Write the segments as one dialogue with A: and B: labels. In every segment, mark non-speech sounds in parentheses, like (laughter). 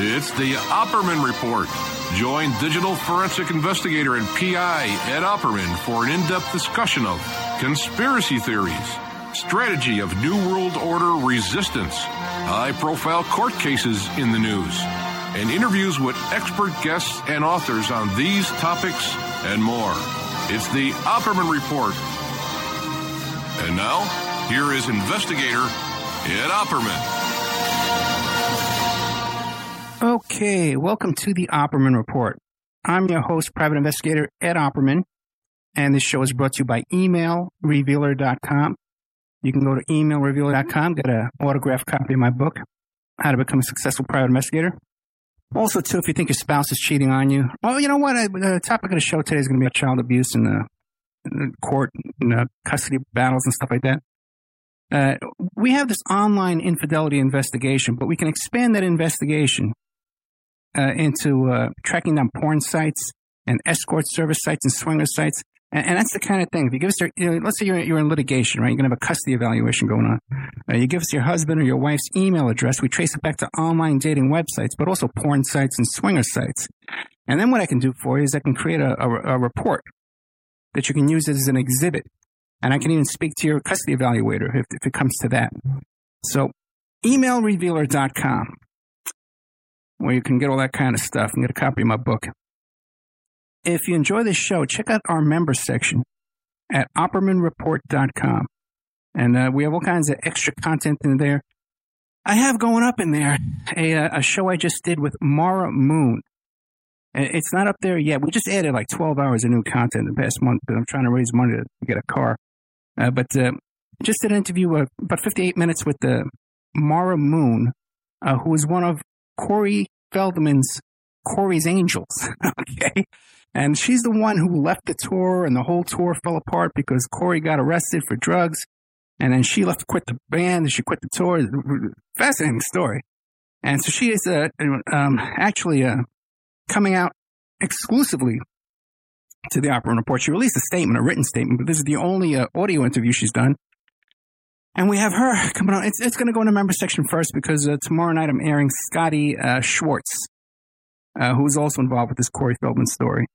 A: It's the Opperman Report. Join digital forensic investigator and PI Ed Opperman for an in depth discussion of conspiracy theories, strategy of New World Order resistance, high profile court cases in the news, and interviews with expert guests and authors on these topics and more. It's the Opperman Report. And now, here is investigator Ed Opperman.
B: Okay, welcome to the Opperman Report. I'm your host, private investigator Ed Opperman, and this show is brought to you by emailrevealer.com. You can go to emailrevealer.com, get an autographed copy of my book, How to Become a Successful Private Investigator. Also, too, if you think your spouse is cheating on you, well, you know what? The topic of the show today is going to be child abuse in the, court, in the custody battles and stuff like that. Uh, we have this online infidelity investigation, but we can expand that investigation uh, into uh, tracking down porn sites and escort service sites and swinger sites. And, and, that's the kind of thing. If you give us your, you know, let's say you're, you're in litigation, right? You're going to have a custody evaluation going on. Uh, you give us your husband or your wife's email address. We trace it back to online dating websites, but also porn sites and swinger sites. And then what I can do for you is I can create a, a, a report that you can use as an exhibit. And I can even speak to your custody evaluator if, if it comes to that. So emailrevealer.com where you can get all that kind of stuff and get a copy of my book. If you enjoy this show, check out our member section at oppermanreport.com. And uh, we have all kinds of extra content in there. I have going up in there a, uh, a show I just did with Mara Moon. It's not up there yet. We just added like 12 hours of new content in the past month but I'm trying to raise money to get a car. Uh, but uh, just an interview, uh, about 58 minutes with uh, Mara Moon, uh, who is one of Corey Feldman's Corey's Angels. (laughs) okay. And she's the one who left the tour and the whole tour fell apart because Corey got arrested for drugs. And then she left to quit the band and she quit the tour. Fascinating story. And so she is uh, um, actually uh, coming out exclusively to the Opperman Report. She released a statement, a written statement, but this is the only uh, audio interview she's done. And we have her coming on. It's, it's going to go in the member section first because uh, tomorrow night I'm airing Scotty uh, Schwartz, uh, who's also involved with this Corey Feldman story.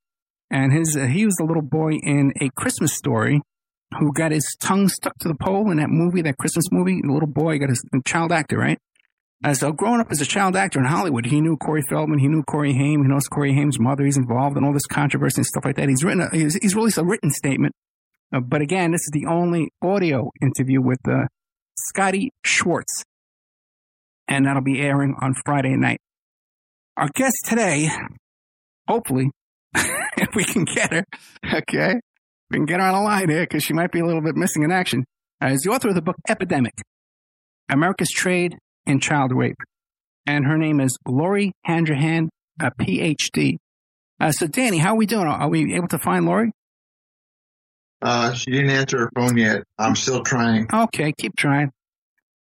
B: And his uh, he was a little boy in A Christmas Story who got his tongue stuck to the pole in that movie, that Christmas movie. The little boy got his child actor, right? Uh, so growing up as a child actor in Hollywood, he knew Corey Feldman, he knew Corey Haim, he knows Corey Haim's mother. He's involved in all this controversy and stuff like that. He's written, a, he's, he's released a written statement uh, but again, this is the only audio interview with uh, Scotty Schwartz. And that'll be airing on Friday night. Our guest today, hopefully, (laughs) if we can get her, okay, we can get her on the line here because she might be a little bit missing in action, uh, is the author of the book Epidemic America's Trade in Child Rape. And her name is Lori Handrahan, a PhD. Uh, so, Danny, how are we doing? Are we able to find Lori?
C: Uh, she didn't answer her phone yet. I'm still trying.
B: Okay, keep trying.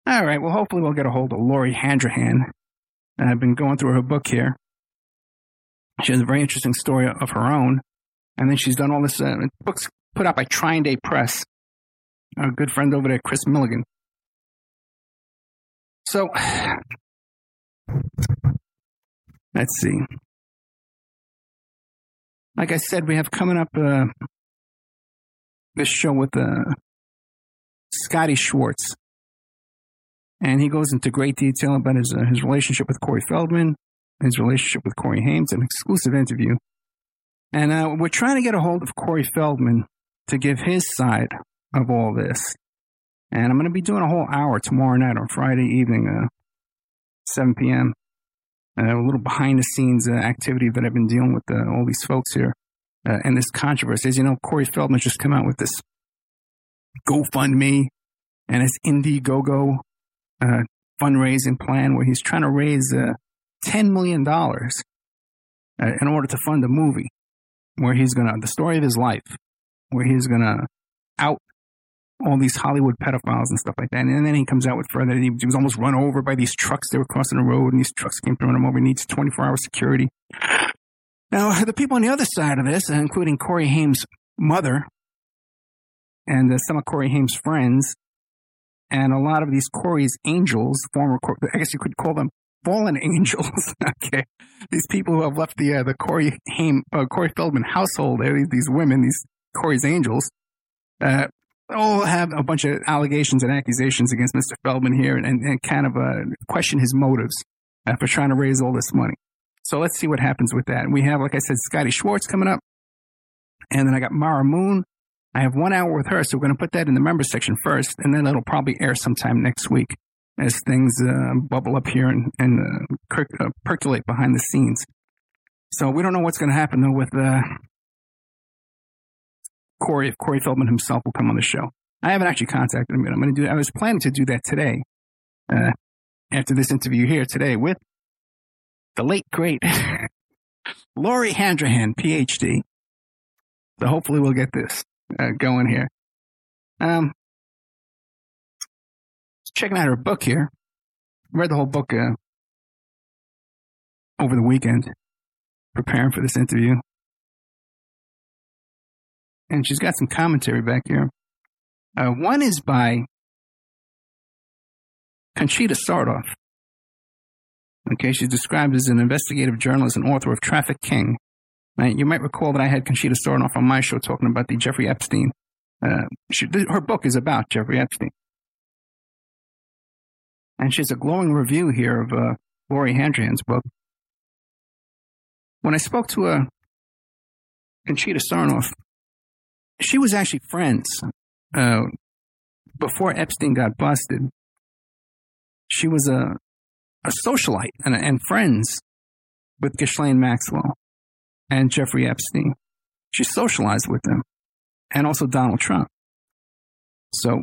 B: All right. Well, hopefully we'll get a hold of Lori Handrahan. I've been going through her book here. She has a very interesting story of her own. And then she's done all this, uh, books put out by TrineDay Press. Our good friend over there, Kris Millegan. So, (sighs) let's see. Like I said, we have coming up uh, this show with uh, Scotty Schwartz. And he goes into great detail about his, uh, his relationship with Corey Feldman, his relationship with Corey Haim, an exclusive interview. And uh, we're trying to get a hold of Corey Feldman to give his side of all this. And I'm going to be doing a whole hour tomorrow night on Friday evening, uh, 7 p.m. Uh, a little behind the scenes uh, activity that I've been dealing with uh, all these folks here uh, and this controversy. is, you know, Corey Feldman just come out with this GoFundMe and his Indiegogo uh, fundraising plan where he's trying to raise uh, $10 million uh, in order to fund a movie where he's going to, the story of his life, where he's going to out all these Hollywood pedophiles and stuff like that. And then he comes out with further, he, he was almost run over by these trucks that were crossing the road and these trucks came throwing him over. He needs 24 hour security. Now, the people on the other side of this, including Corey Haim's mother and uh, some of Corey Haim's friends, and a lot of these Corey's angels, former, I guess you could call them fallen (laughs) angels. (laughs) okay, these people who have left the uh, the Corey Haim, uh, Corey Feldman household. These, these women, these Corey's angels, uh, all have a bunch of allegations and accusations against Mr. Feldman here, and, and kind of uh, question his motives uh, for trying to raise all this money. So let's see what happens with that. We have, like I said, Scotty Schwartz coming up, and then I got Mara Moon. I have one hour with her, so we're going to put that in the members section first, and then it'll probably air sometime next week as things uh, bubble up here and, and uh, uh, percolate behind the scenes. So we don't know what's going to happen though with uh, Corey. If Corey Feldman himself will come on the show, I haven't actually contacted him yet. I'm going to do. I was planning to do that today, uh, after this interview here today with the late great (laughs) Lori Handrahan, PhD. So hopefully we'll get this uh, going here. Um, checking out her book here. Read the whole book uh, over the weekend, preparing for this interview. And she's got some commentary back here. Uh, one is by Conchita Sarnoff. Okay, she's described as an investigative journalist and author of TrafficKing. Now, you might recall that I had Conchita Sarnoff on my show talking about the Jeffrey Epstein. Uh, she, her book is about Jeffrey Epstein. And she has a glowing review here of uh, Lori Handrahan's book. When I spoke to uh, Conchita Sarnoff, she was actually friends uh, before Epstein got busted. She was a, a socialite and, and friends with Ghislaine Maxwell and Jeffrey Epstein. She socialized with them and also Donald Trump. So,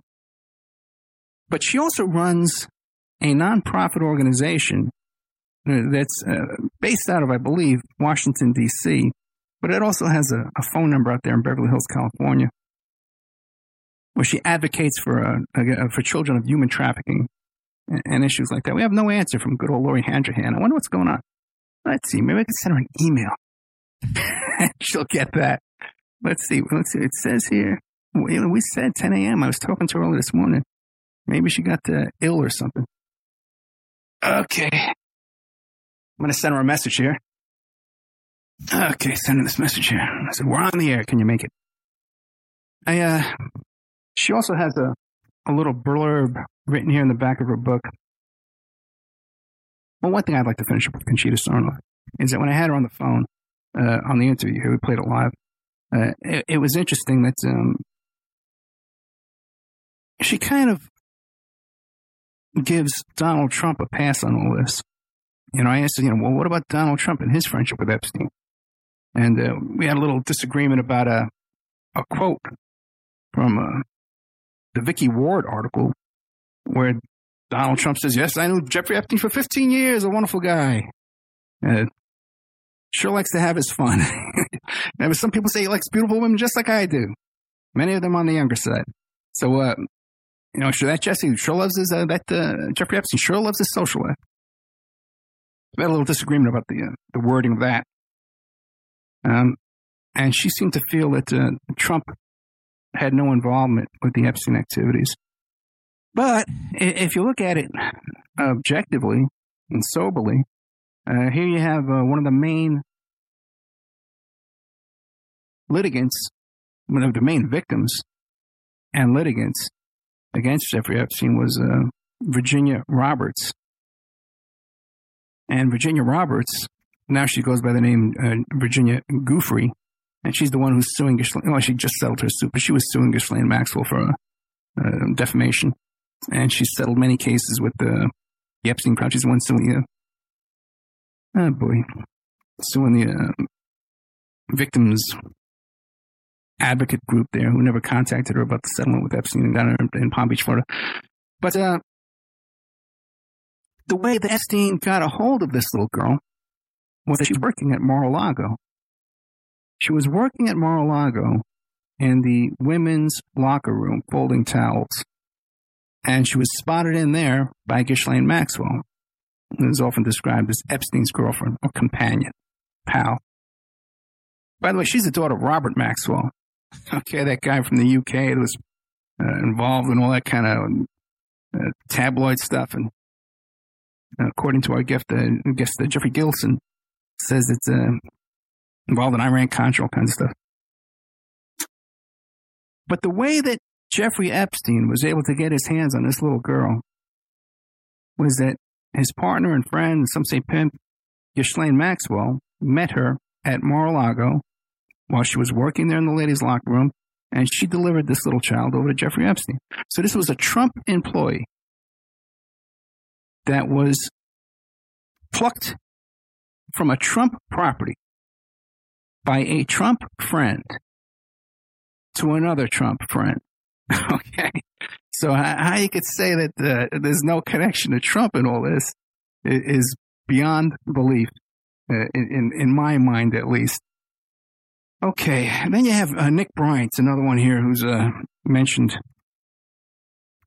B: but she also runs a nonprofit organization that's uh, based out of, I believe, Washington, D.C., but it also has a, a, phone number out there in Beverly Hills, California, where she advocates for, uh, for children of human trafficking and, issues like that. We have no answer from good old Lori Handrahan. I wonder what's going on. Let's see. Maybe I can send her an email. (laughs) She'll get that. Let's see. Let's see. It says here. We said 10 a.m. I was talking to her early this morning. Maybe she got uh, ill or something. Okay. I'm going to send her a message here. Okay, sending this message here. I said, we're on the air. Can you make it? I, uh, she also has a, a little blurb written here in the back of her book. Well, one thing I'd like to finish up with Conchita Sarnoff is that when I had her on the phone, uh, on the interview here, we played it live. Uh, it, it, was interesting that, um, she kind of gives Donald Trump a pass on all this. You know, I asked, you know, well, what about Donald Trump and his friendship with Epstein? And uh, we had a little disagreement about a, a quote from uh, the Vicky Ward article where Donald Trump says, yes, I knew Jeffrey Epstein for 15 years, a wonderful guy. Uh, sure likes to have his fun. (laughs) and some people say he likes beautiful women just like I do. Many of them on the younger side. So, uh, you know, sure that Jesse sure loves his uh, that uh, Jeffrey Epstein sure loves his social life. We had a little disagreement about the uh, the wording of that. Um, and she seemed to feel that uh, Trump had no involvement with the Epstein activities. But if you look at it objectively and soberly, uh, here you have uh, one of the main litigants, one of the main victims and litigants against Jeffrey Epstein was uh, Virginia Roberts. And Virginia Roberts, now she goes by the name uh, Virginia Giuffre, and she's the one who's suing Ghislaine. Well, she just settled her suit, but she was suing Ghislaine Maxwell for uh, defamation. And she settled many cases with the, the Epstein crowd. She's the one suing the, oh boy, suing the uh, victims advocate group there who never contacted her about the settlement with Epstein down in Palm Beach, Florida. But uh, the way that Epstein got a hold of this little girl was that she was working at Mar-a-Lago. She was working at Mar-a-Lago in the women's locker room folding towels. And she was spotted in there by Ghislaine Maxwell, who is often described as Epstein's girlfriend or companion, pal. By the way, she's the daughter of Robert Maxwell, (laughs) okay, that guy from the UK that was uh, involved in all that kind of uh, tabloid stuff and according to our guest, uh, guest uh, Jeffrey Gilson, says it's uh, involved in Iran Contra, all kinds of stuff. But the way that Jeffrey Epstein was able to get his hands on this little girl was that his partner and friend, some say pimp, Ghislaine Maxwell, met her at Mar-a-Lago while she was working there in the ladies' locker room, and she delivered this little child over to Jeffrey Epstein. So this was a Trump employee that was plucked from a Trump property by a Trump friend to another Trump friend. (laughs) okay. So how you could say that uh, there's no connection to Trump in all this is beyond belief, uh, in, in, my mind at least. Okay, and then you have uh, Nick Bryant, another one here who's uh, mentioned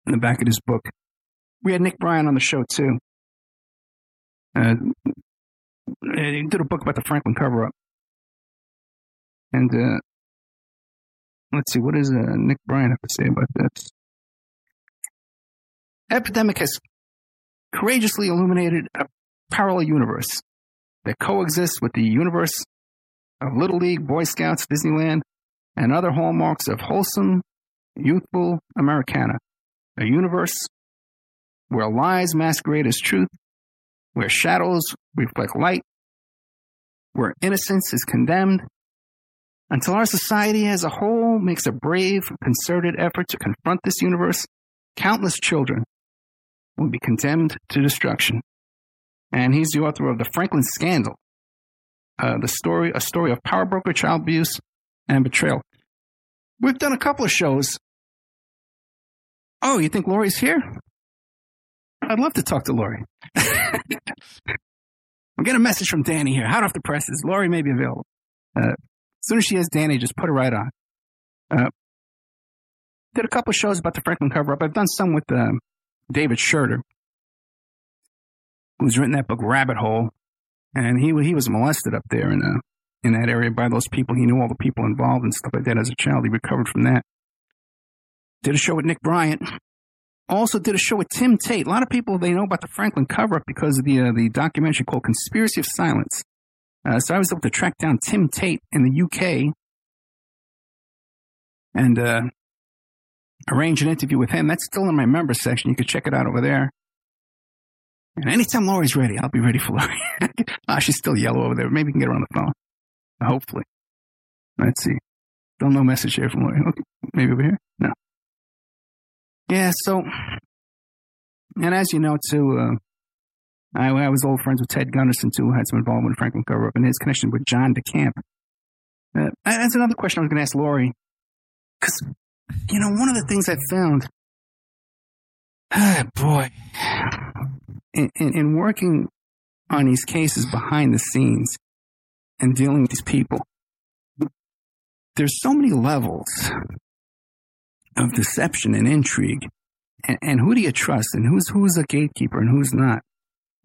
B: in the back of this book. We had Nick Bryant on the show too. Uh, he did a book about the Franklin cover-up, and uh, let's see, what does uh, Nick Bryant have to say about this? Epidemic has courageously illuminated a parallel universe that coexists with the universe of Little League, Boy Scouts, Disneyland, and other hallmarks of wholesome, youthful Americana. A universe where lies masquerade as truth, where shadows reflect light, where innocence is condemned, until our society as a whole makes a brave, concerted effort to confront this universe, countless children will be condemned to destruction. And he's the author of The Franklin Scandal, uh, the story, a story of power broker, child abuse, and betrayal. We've done a couple of shows. Oh, you think Lori's here? I'd love to talk to Lori. (laughs) I'm getting a message from Danny here. Hot off the presses. Lori may be available. Uh, soon as she has Danny, just put her right on. Uh, did a couple shows about the Franklin cover up. I've done some with uh, David Shurter, who's written that book Rabbit Hole, and he he was molested up there in uh, in that area by those people. He knew all the people involved and stuff like that as a child. He recovered from that. Did a show with Nick Bryant. Also did a show with Tim Tate. A lot of people they know about the Franklin cover up because of the uh, the documentary called Conspiracy of Silence. Uh, so I was able to track down Tim Tate in the UK and uh, arrange an interview with him. That's still in my members section. You can check it out over there. And anytime Lori's ready, I'll be ready for Lori. (laughs) ah, she's still yellow over there. Maybe we can get her on the phone. Hopefully. Let's see. Still no message here from Lori. Okay. Maybe over here? No. Yeah, so, and as you know, too, uh, I, I, was old friends with Ted Gunderson, too, who had some involvement with Franklin Cover Up and his connection with John DeCamp. Uh, that's another question I was going to ask Lori. Because, you know, one of the things I found, (sighs) ah, boy, in, in, in working on these cases behind the scenes and dealing with these people, there's so many levels of deception and intrigue. And, and, who do you trust? And who's who's a gatekeeper and who's not?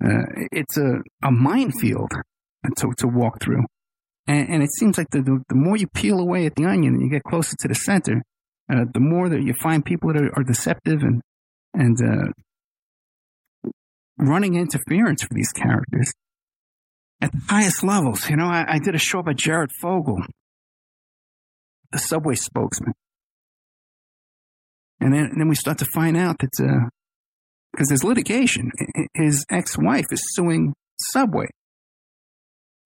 B: Uh, it's a, a minefield to, to walk through. And, and it seems like the, the, the, more you peel away at the onion and you get closer to the center, uh, the more that you find people that are, are deceptive and and uh, running interference for these characters at the highest levels. You know, I, I did a show about Jared Fogle, the subway spokesman. And then, and then we start to find out that, because there's litigation, his ex-wife is suing Subway.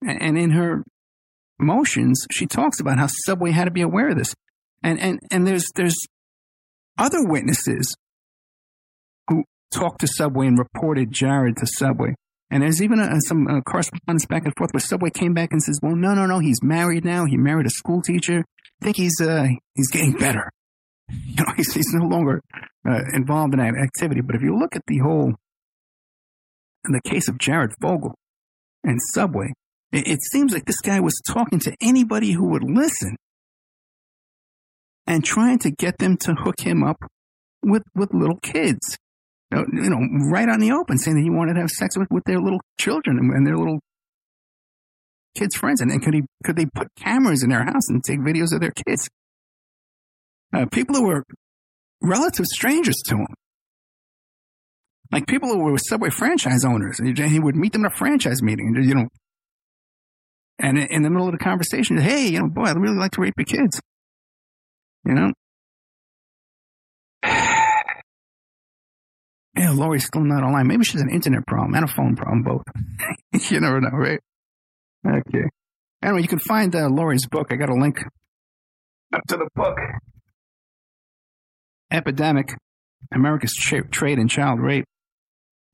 B: And in her motions, she talks about how Subway had to be aware of this. And, and, and there's, there's other witnesses who talked to Subway and reported Jared to Subway. And there's even a, some uh, correspondence back and forth where Subway came back and says, "Well, no, no, no, he's married now. He married a school teacher. I think he's uh, he's getting better. (laughs) You know, he's, he's no longer uh, involved in that activity." But if you look at the whole, in the case of Jared Fogle and Subway, it, it seems like this guy was talking to anybody who would listen and trying to get them to hook him up with with little kids you know, right on the open, saying that he wanted to have sex with, with their little children and their little kids' friends. And, then could he could they put cameras in their house and take videos of their kids? Uh, people who were relative strangers to him. like people who were Subway franchise owners. And he would meet them at a franchise meeting, you know. And in the middle of the conversation, hey, you know, boy, I'd really like to rape your kids. You know? (sighs) Yeah, Lori's still not online. Maybe she's an internet problem and a phone problem, both. (laughs) you never know, right? Okay. Anyway, you can find uh, Lori's book. I got a link up to the book. Epidemic, America's Tra- Trade in Child Rape,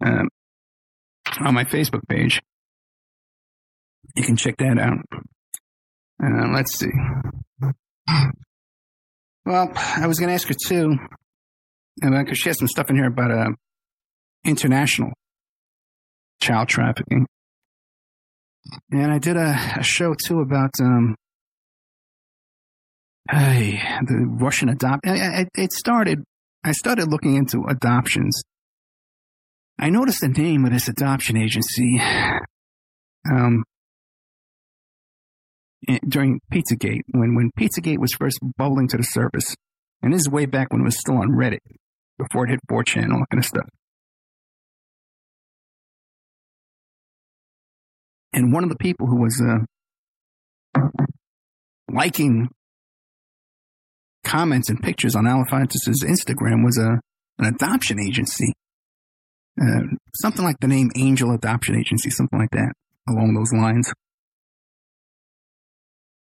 B: um, on my Facebook page. You can check that out. Uh, let's see. Well, I was going to ask her too, because she has some stuff in here about uh, international child trafficking. And I did a, a show too about um, hey, the Russian adopt. it started. I started looking into adoptions. I noticed the name of this adoption agency um, during Pizzagate when when Pizzagate was first bubbling to the surface, and this is way back when it was still on Reddit before it hit 4chan and all that kind of stuff. And one of the people who was uh, liking comments and pictures on Alefantis' Instagram was a an adoption agency. Uh, something like the name Angel Adoption Agency, something like that, along those lines.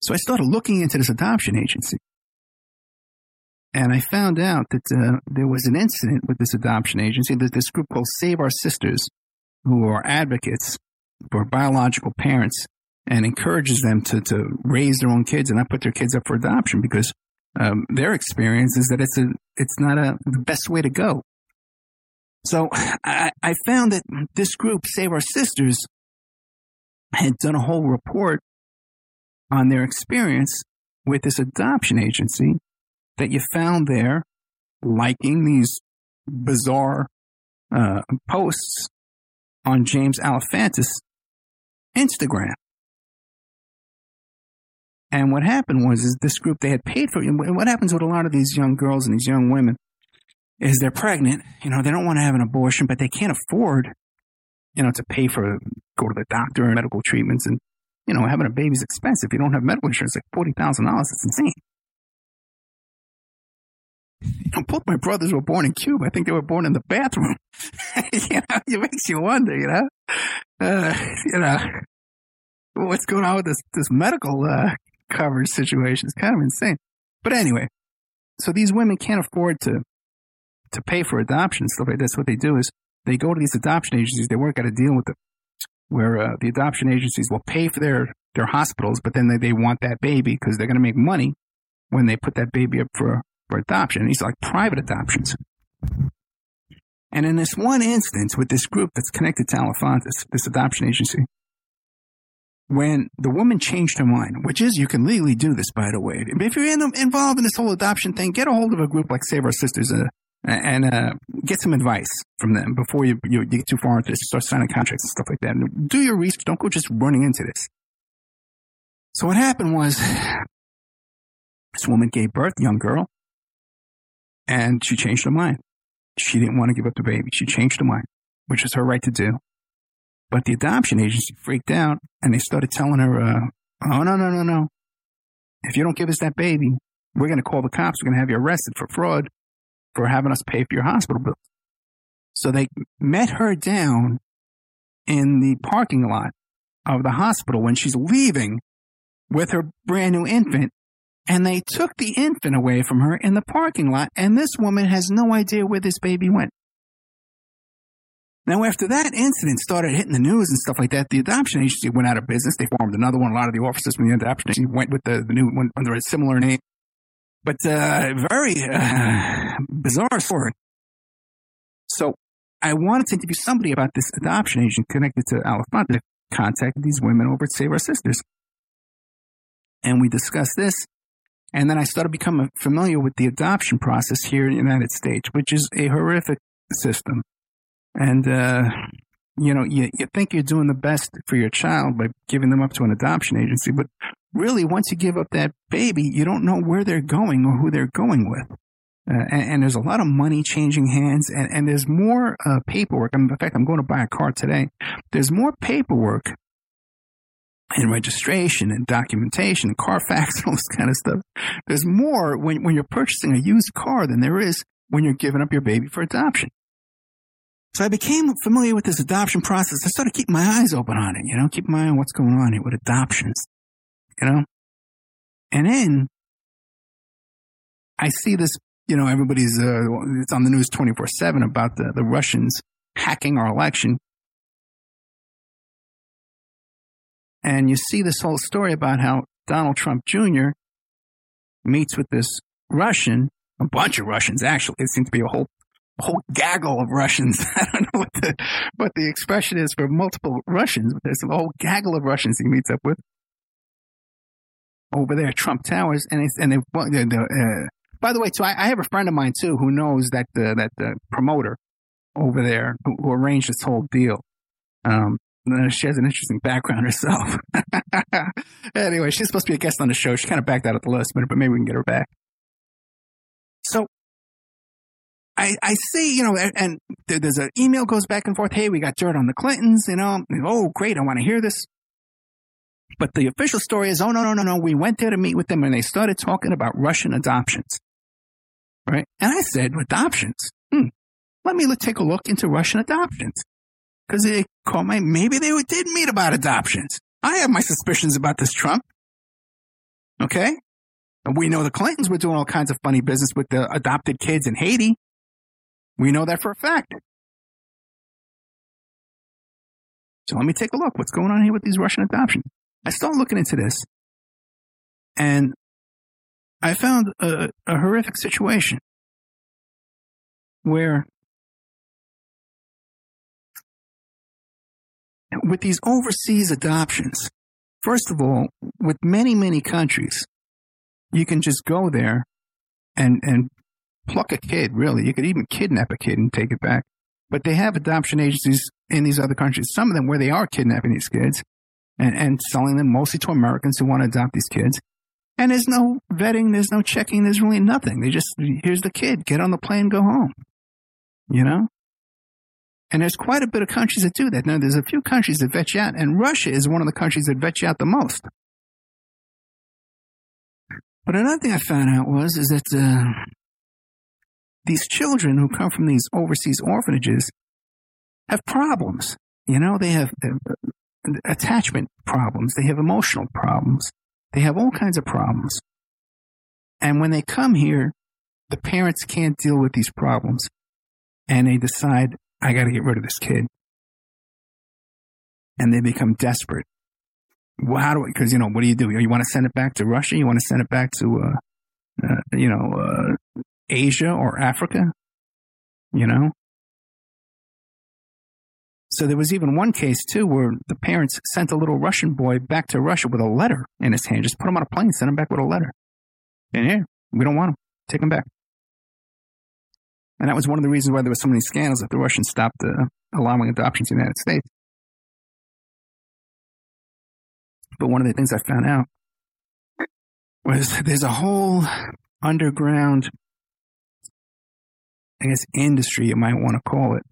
B: So I started looking into this adoption agency. And I found out that uh, there was an incident with this adoption agency, that this group called Save Our Sisters, who are advocates for biological parents and encourages them to, to raise their own kids and not put their kids up for adoption because um, their experience is that it's a it's not a the best way to go. So I, I found that this group, Save Our Sisters, had done a whole report on their experience with this adoption agency that you found there liking these bizarre uh, posts on James Alefantis Instagram. And what happened was, is this group they had paid for. And what happens with a lot of these young girls and these young women is they're pregnant. You know, they don't want to have an abortion, but they can't afford, you know, to pay for go to the doctor and medical treatments. And you know, having a baby's expensive. If you don't have medical insurance, like forty thousand dollars. It's insane. You know, both my brothers were born in Cuba. I think they were born in the bathroom. (laughs) you know, it makes you wonder, you know, uh, you know, what's going on with this this medical uh, coverage situation? It's kind of insane. But anyway, so these women can't afford to to pay for adoption and stuff like that. So what they do is they go to these adoption agencies. They work out a deal with them where uh, the adoption agencies will pay for their their hospitals, but then they, they want that baby because they're going to make money when they put that baby up for for adoption. These are like private adoptions. And in this one instance with this group that's connected to Alefantis, this adoption agency, when the woman changed her mind, which is you can legally do this, by the way. If you're in, involved in this whole adoption thing, get a hold of a group like Save Our Sisters uh, and uh, get some advice from them before you, you, get too far into this. Start signing contracts and stuff like that. Do your research. Don't go just running into this. So what happened was this woman gave birth, young girl, and she changed her mind. She didn't want to give up the baby. She changed her mind, which is her right to do. But the adoption agency freaked out and they started telling her, uh, oh, no, no, no, no. If you don't give us that baby, we're going to call the cops. We're going to have you arrested for fraud for having us pay for your hospital bills. So they met her down in the parking lot of the hospital when she's leaving with her brand new infant. And they took the infant away from her in the parking lot. And this woman has no idea where this baby went. Now, after that incident started hitting the news and stuff like that, the adoption agency went out of business. They formed another one. A lot of the officers from the adoption agency went with the, the new one under a similar name. But uh, very uh, bizarre story. So I wanted to interview somebody about this adoption agent connected to Alefantis. Contacted these women over at Save Our Sisters. And we discussed this. And then I started becoming familiar with the adoption process here in the United States, which is a horrific system. And, uh, you know, you, you think you're doing the best for your child by giving them up to an adoption agency, but really, once you give up that baby, you don't know where they're going or who they're going with. Uh, and, and, there's a lot of money changing hands, and, and there's more uh, paperwork. in fact, I'm going to buy a car today. There's more paperwork and registration and documentation and Carfax and (laughs) all this kind of stuff. There's more when, when you're purchasing a used car than there is when you're giving up your baby for adoption. So I became familiar with this adoption process. I started keeping my eyes open on it, you know, keep my eye on what's going on here with adoptions, you know. And then I see this, you know, everybody's, uh, it's on the news 24 7 about the, the Russians hacking our election. And you see this whole story about how Donald Trump Jr. meets with this Russian, a bunch of Russians actually. It seems to be a whole whole gaggle of Russians. (laughs) I don't know what the what the expression is for multiple Russians, but there's a whole gaggle of Russians he meets up with over there Trump Towers, and it's, and they, uh, by the way, too, I, I, have a friend of mine too who knows that the that the promoter over there who, who arranged this whole deal. Um, she has an interesting background (laughs) herself. (laughs) anyway, she's supposed to be a guest on the show. She kind of backed out at the last minute, but maybe we can get her back. So I, I see, you know, and there's an email goes back and forth. Hey, we got dirt on the Clintons, you know. Oh, great. I want to hear this. But the official story is, oh, no, no, no, no. We went there to meet with them and they started talking about Russian adoptions. Right. And I said, adoptions? Hmm. Let me take a look into Russian adoptions. Cause they caught my, maybe they did meet about adoptions. I have my suspicions about this Trump. Okay. We know the Clintons were doing all kinds of funny business with the adopted kids in Haiti. We know that for a fact. So let me take a look. What's going on here with these Russian adoptions? I started looking into this and I found a, a horrific situation where with these overseas adoptions, first of all, with many, many countries, you can just go there and, and pluck a kid, really. You could even kidnap a kid and take it back. But they have adoption agencies in these other countries, some of them where they are kidnapping these kids and, and selling them mostly to Americans who want to adopt these kids. And there's no vetting, there's no checking, there's really nothing. They just, here's the kid, get on the plane, go home. You know? And there's quite a bit of countries that do that. Now, there's a few countries that vet you out, and Russia is one of the countries that vet you out the most. But another thing I found out was is that uh, these children who come from these overseas orphanages have problems. You know, they have uh, attachment problems. They have emotional problems. They have all kinds of problems. And when they come here, the parents can't deal with these problems and they decide, I got to get rid of this kid. And they become desperate. Well, how do I, cause you know, what do you do? You want to send it back to Russia? You want to send it back to, uh, uh you know, uh, Asia or Africa? You know? So there was even one case too where the parents sent a little Russian boy back to Russia with a letter in his hand. Just put him on a plane, send him back with a letter. And here, we don't want him. Take him back. And that was one of the reasons why there were so many scandals that the Russians stopped uh, allowing adoptions in the United States. But one of the things I found out was (laughs) there's a whole underground, I guess, industry, you might want to call it,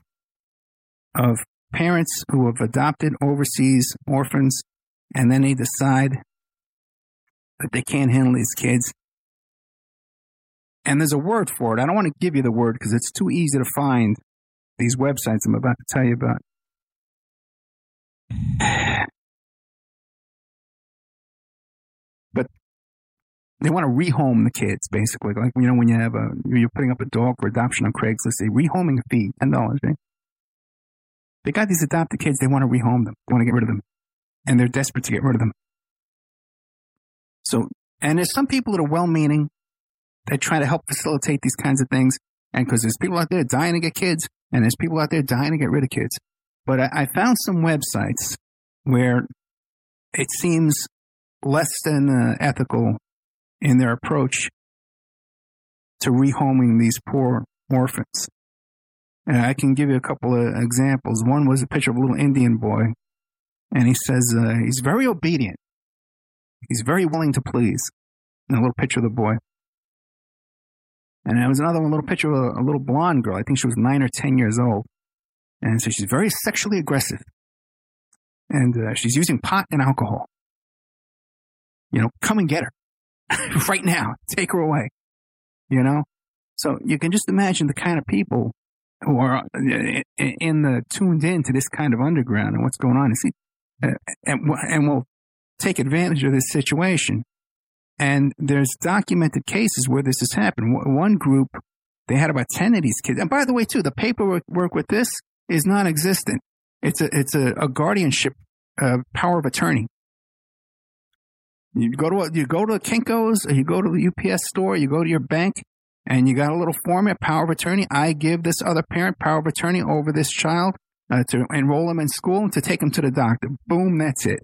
B: of parents who have adopted overseas orphans and then they decide that they can't handle these kids. And there's a word for it. I don't want to give you the word because it's too easy to find these websites I'm about to tell you about. They want to rehome the kids, basically. Like, you know, when you have a, you're putting up a dog for adoption on Craigslist, they rehoming fee, $10, right? They got these adopted kids. They want to rehome them. They want to get rid of them. And they're desperate to get rid of them. So, and there's some people that are well-meaning that try to help facilitate these kinds of things. And because there's people out there dying to get kids and there's people out there dying to get rid of kids. But I, I found some websites where it seems less than uh, ethical in their approach to rehoming these poor orphans. And I can give you a couple of examples. One was a picture of a little Indian boy, and he says uh, he's very obedient. He's very willing to please. And a little picture of the boy. And there was another one, little picture of a, a little blonde girl. I think she was nine or 10 years old. And so she's very sexually aggressive. And uh, she's using pot and alcohol. You know, come and get her (laughs) right now. Take her away. You know? So you can just imagine the kind of people who are uh, in the tuned in to this kind of underground and what's going on. And see, uh, and, and will take advantage of this situation. And there's documented cases where this has happened. One group, they had about 10 of these kids. And by the way, too, the paperwork with this is non-existent. It's a, it's a, a guardianship, uh, power of attorney. You go to, you go to the Kinko's, or you go to the UPS store, you go to your bank, and you got a little form at power of attorney. I give this other parent power of attorney over this child uh, to enroll him in school and to take him to the doctor. Boom, that's it.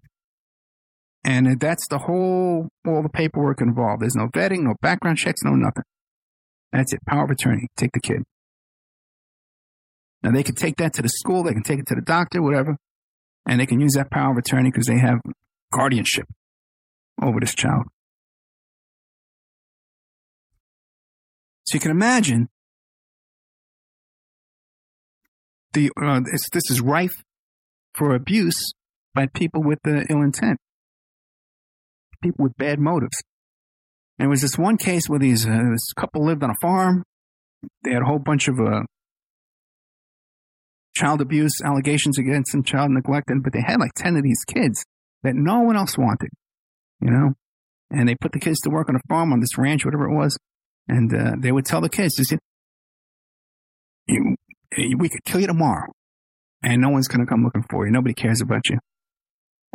B: And that's the whole, all the paperwork involved. There's no vetting, no background checks, no nothing. That's it. Power of attorney. Take the kid. Now they can take that to the school. They can take it to the doctor, whatever. And they can use that power of attorney because they have guardianship over this child. So you can imagine the uh, this is rife for abuse by people with the ill intent, people with bad motives. And there was this one case where these uh, this couple lived on a farm. They had a whole bunch of uh, child abuse allegations against them, child neglect, but they had like ten of these kids that no one else wanted, you know. And they put the kids to work on a farm on this ranch, whatever it was, and uh, they would tell the kids, "You we could kill you tomorrow, and no one's going to come looking for you. Nobody cares about you."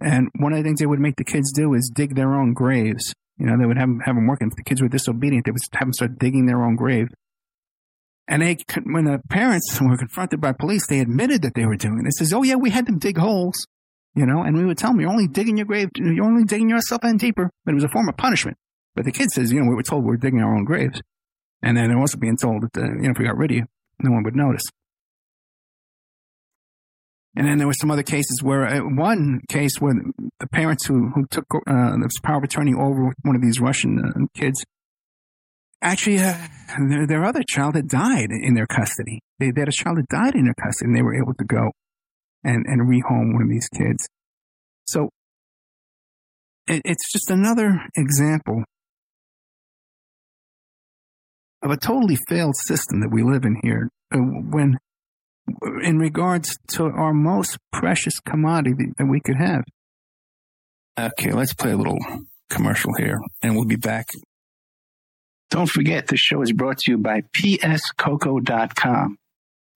B: And one of the things they would make the kids do is dig their own graves. You know, they would have have them working. If the kids were disobedient, they would have them start digging their own grave. And they, when the parents were confronted by police, they admitted that they were doing this. Says, "Oh yeah, we had them dig holes." You know, and we would tell them, "You're only digging your grave. You're only digging yourself in deeper." But it was a form of punishment. But the kid says, you know, we were told we are digging our own graves. And then they're also being told that, uh, you know, if we got rid of you, no one would notice. And then there were some other cases where, uh, one case where the parents who, who took uh, this power of attorney over one of these Russian uh, kids, actually, uh, their, their, other child had died in their custody. They, they, had a child that died in their custody, and they were able to go and, and rehome one of these kids. So it, it's just another example of a totally failed system that we live in here uh, when in regards to our most precious commodity that we could have. Okay, let's play a little commercial here and we'll be back. Don't forget, the show is brought to you by pscoco.com.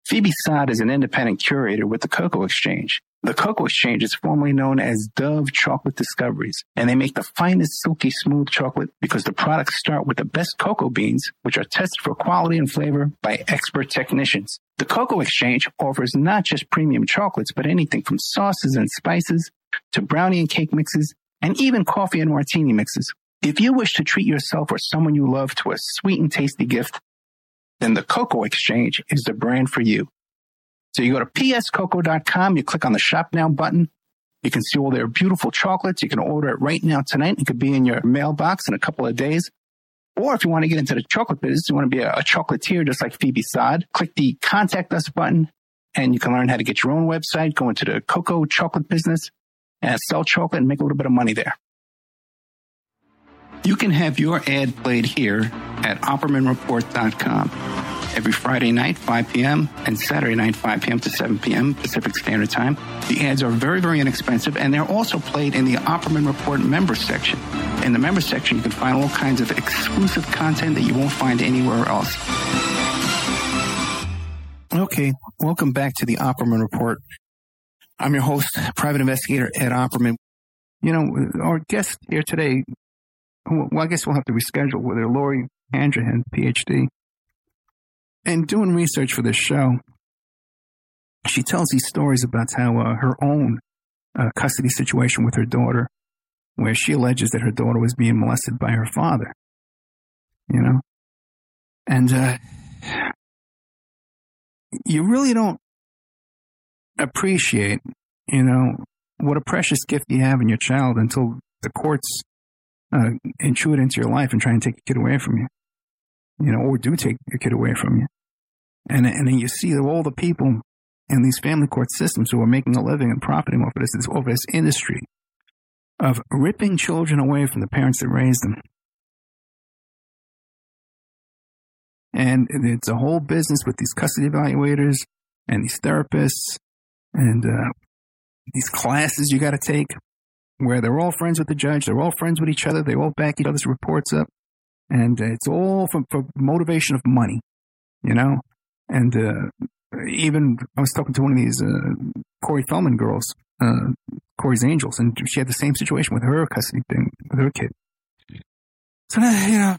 B: Phoebe Sod is an independent curator with the Cocoa Exchange. The Cocoa Exchange is formerly known as Dove Chocolate Discoveries, and they make the finest silky smooth chocolate because the products start with the best cocoa beans, which are tested for quality and flavor by expert technicians. The Cocoa Exchange offers not just premium chocolates, but anything from sauces and spices to brownie and cake mixes, and even coffee and martini mixes. If you wish to treat yourself or someone you love to a sweet and tasty gift, then the Cocoa Exchange is the brand for you. So you go to pscoco.com, you click on the shop now button. You can see all their beautiful chocolates. You can order it right now tonight. It could be in your mailbox in a couple of days. Or if you want to get into the chocolate business, you want to be a, a chocolatier just like Phoebe Sod, click the contact us button and you can learn how to get your own website, go into the cocoa chocolate business and sell chocolate and make a little bit of money there. You can have your ad played here at OppermanReport.com every Friday night, 5 p.m., and Saturday night, 5 p.m. to 7 p.m. Pacific Standard Time. The ads are very, very inexpensive, and they're also played in the Opperman Report member section. In the member section, you can find all kinds of exclusive content that you won't find anywhere else. Okay, welcome back to the Opperman Report. I'm your host, private investigator Ed Opperman. You know, our guest here today, well, I guess we'll have to reschedule with her, Lori Handrahan, PhD and doing research for this show, she tells these stories about how uh, her own uh, custody situation with her daughter, where she alleges that her daughter was being molested by her father. You know, and uh, you really don't appreciate, you know, what a precious gift you have in your child until the courts uh, intrude into your life and try and take a kid away from you. you know, or do take your kid away from you. And, and then you see all the people in these family court systems who are making a living and profiting off of this, off of this industry of ripping children away from the parents that raised them. And it's a whole business with these custody evaluators and these therapists and uh, these classes you got to take where they're all friends with the judge, they're all friends with each other, they all back each other's reports up, and it's all for, for motivation of money, you know. And uh, even I was talking to one of these uh, Corey Feldman girls, uh, Corey's Angels, and she had the same situation with her custody thing with her kid. So you know,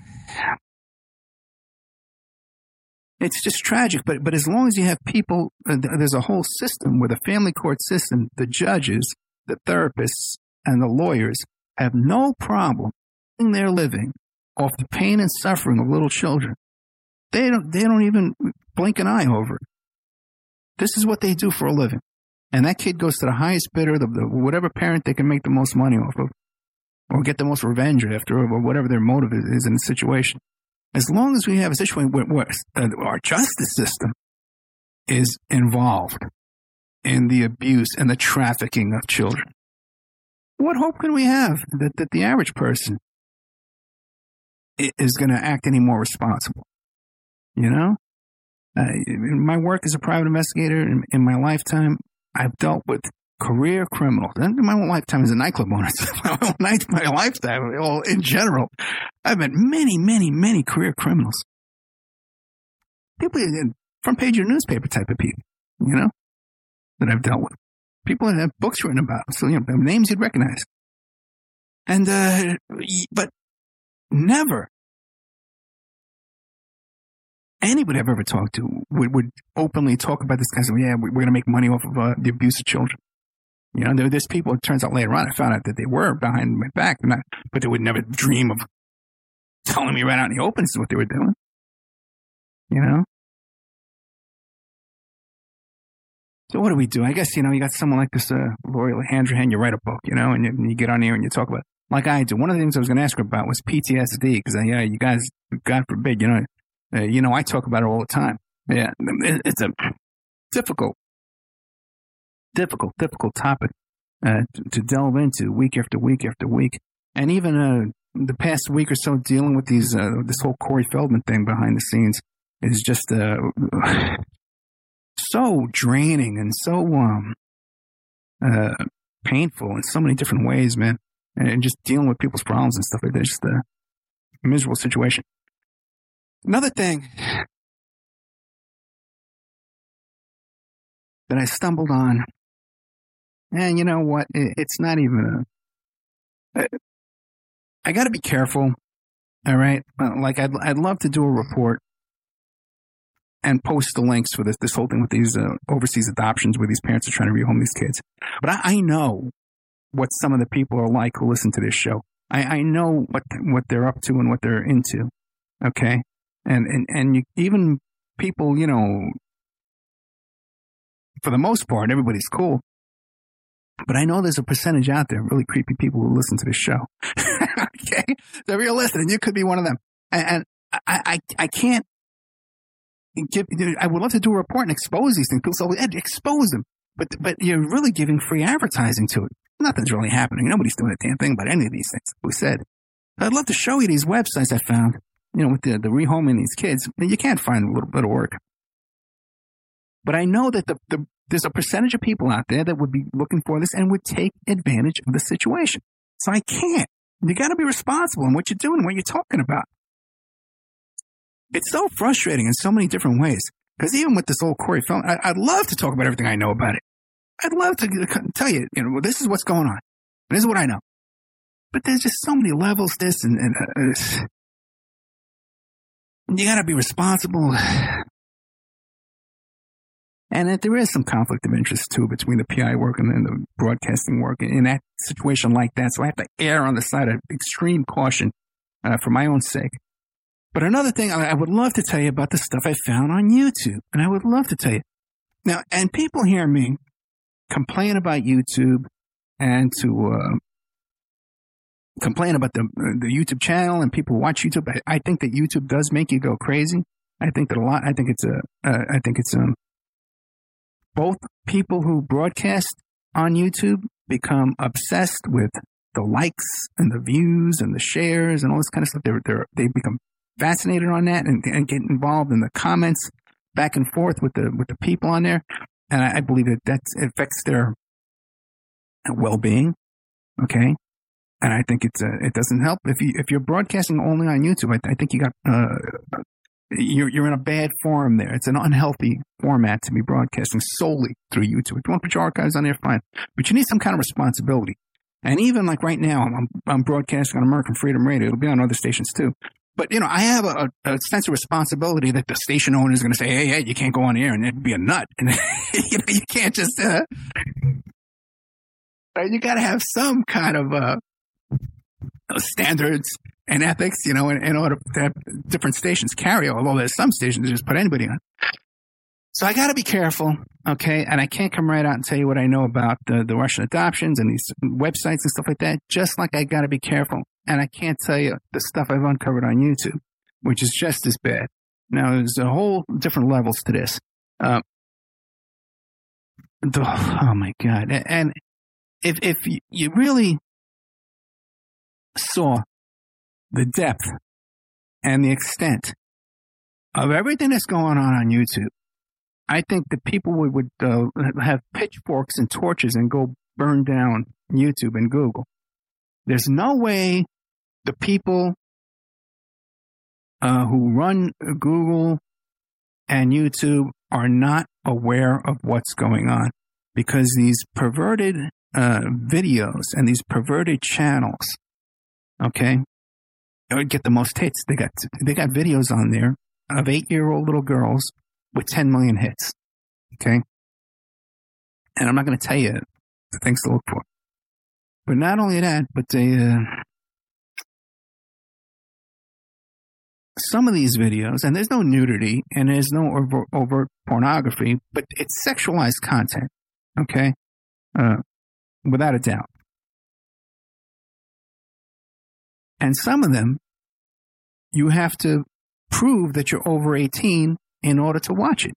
B: it's just tragic. But but as long as you have people, uh, there's a whole system with the family court system, the judges, the therapists, and the lawyers have no problem in their living off the pain and suffering of little children. They don't they don't even blink an eye over it. This is what they do for a living. And that kid goes to the highest bidder, the, the, whatever parent they can make the most money off of, or get the most revenge after, or whatever their motive is, in the situation. As long as we have a situation where, where our justice system is involved in the abuse and the trafficking of children, what hope can we have that, that the average person is going to act any more responsible? You know? Uh, my work as a private investigator in, in, my lifetime, I've dealt with career criminals. And my whole lifetime as a nightclub owner, (laughs) my, my lifetime, all in general, I've met many, many, many career criminals. People in front page of newspaper type of people, you know, that I've dealt with. People that have books written about, so you know, names you'd recognize. And uh, but never anybody I've ever talked to would, would openly talk about this kind of, yeah, we're going to make money off of uh, the abuse of children. You know, there, there's people, it turns out later on, I found out that they were behind my back, not, but they would never dream of telling me right out in the open what they were doing. You know? So what do we do? I guess, you know, you got someone like this, uh, Lori Handrahan, you write a book, you know, and you, and you get on here and you talk about, like I do. One of the things I was going to ask her about was PTSD, because, uh, yeah, you guys, God forbid, you know, uh, you know, I talk about it all the time. Yeah, it's a difficult, difficult, difficult topic uh, to, to, delve into week after week after week, and even uh, the past week or so dealing with these uh, this whole Corey Feldman thing behind the scenes is just uh, so draining and so um, uh, painful in so many different ways, man. And just dealing with people's problems and stuff like that, just a miserable situation. Another thing that I stumbled on, and you know what? it's not even a. I got to be careful. All right, uh, like I'd I'd love to do a report and post the links for this this whole thing with these uh, overseas adoptions where these parents are trying to rehome these kids. But I, I, know what some of the people are like who listen to this show. I, I know what what they're up to and what they're into. Okay, and and and you, even people, you know, for the most part, everybody's cool. But I know there's a percentage out there, of really creepy people who listen to this show. (laughs) okay, they're real listening. You could be one of them, and, and I, I I can't give. I would love to do a report and expose these things. People say, expose them, but but you're really giving free advertising to it. Nothing's really happening. Nobody's doing a damn thing about any of these things. We said. I'd love to show you these websites I found you know, with the, the rehoming these kids, you can't find a little bit of work. But I know that the, the, there's a percentage of people out there that would be looking for this and would take advantage of the situation. So I can't. You got to be responsible in what you're doing, what you're talking about. It's so frustrating in so many different ways. Because even with this old Corey Feldman, I, would love to talk about everything I know about it. I'd love to tell you, you know, this is what's going on. This is what I know. But there's just so many levels, this and, and uh, (sighs) you got to be responsible. (sighs) And that there is some conflict of interest too between the PI work and then the broadcasting work in that situation like that. So I have to err on the side of extreme caution uh, for my own sake. But another thing, I would love to tell you about the stuff I found on YouTube. And I would love to tell you. Now, and people hear me complain about YouTube and to, uh, complain about the the YouTube channel and people watch YouTube. I, I think that YouTube does make you go crazy. I think that a lot. I think it's a. Uh, I think it's um. Both people who broadcast on YouTube become obsessed with the likes and the views and the shares and all this kind of stuff. They're, they become fascinated on that and, and get involved in the comments back and forth with the with the people on there. And I, I believe that that affects their well being. Okay, and I think it's uh, it doesn't help if you if you're broadcasting only on YouTube. I, I think you got uh, you're you're in a bad form there. It's an unhealthy format to be broadcasting solely through YouTube. If you want to put your archives on there, fine, but you need some kind of responsibility. And even like right now, I'm I'm broadcasting on American Freedom Radio. It'll be on other stations too. But you know, I have a, a sense of responsibility that the station owner is going to say, "Hey, hey, you can't go on air," and it'd be a nut. And (laughs) you know, you can't just. Uh, you got to have some kind of uh, standards and ethics, you know, in, in order to have different stations carry. Although there's some stations that just put anybody on. So I got to be careful, okay? And I can't come right out and tell you what I know about the, the Russian adoptions and these websites and stuff like that. Just like I got to be careful, and I can't tell you the stuff I've uncovered on YouTube, which is just as bad. Now there's a whole different levels to this. Uh, the, oh my god! And if if you really saw the depth and the extent of everything that's going on on YouTube, I think the people would, would uh, have pitchforks and torches and go burn down YouTube and Google. There's no way the people uh, who run Google and YouTube are not aware of what's going on because these perverted uh, videos and these perverted channels Okay. Get the most hits. They got, they got videos on there of eight year old little girls with 10 million hits. Okay. And I'm not going to tell you the things to look for. But not only that, but they, uh, some of these videos, and there's no nudity and there's no overt, overt pornography, but it's sexualized content. Okay. Uh, without a doubt. And some of them, you have to prove that you're over 18 in order to watch it.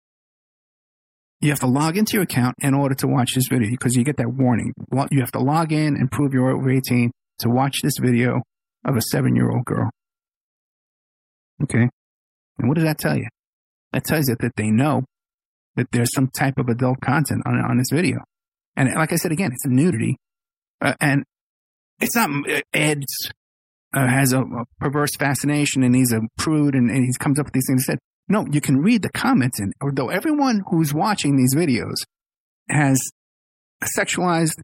B: You have to log into your account in order to watch this video because you get that warning. You have to log in and prove you're over 18 to watch this video of a seven year old girl. Okay. And what does that tell you? That tells you that they know that there's some type of adult content on, on this video. And like I said again, it's nudity. Uh, and it's not Ed's uh, has a, a, perverse fascination and he's a prude and, and he comes up with these things. He said, no, you can read the comments and although everyone who's watching these videos has a sexualized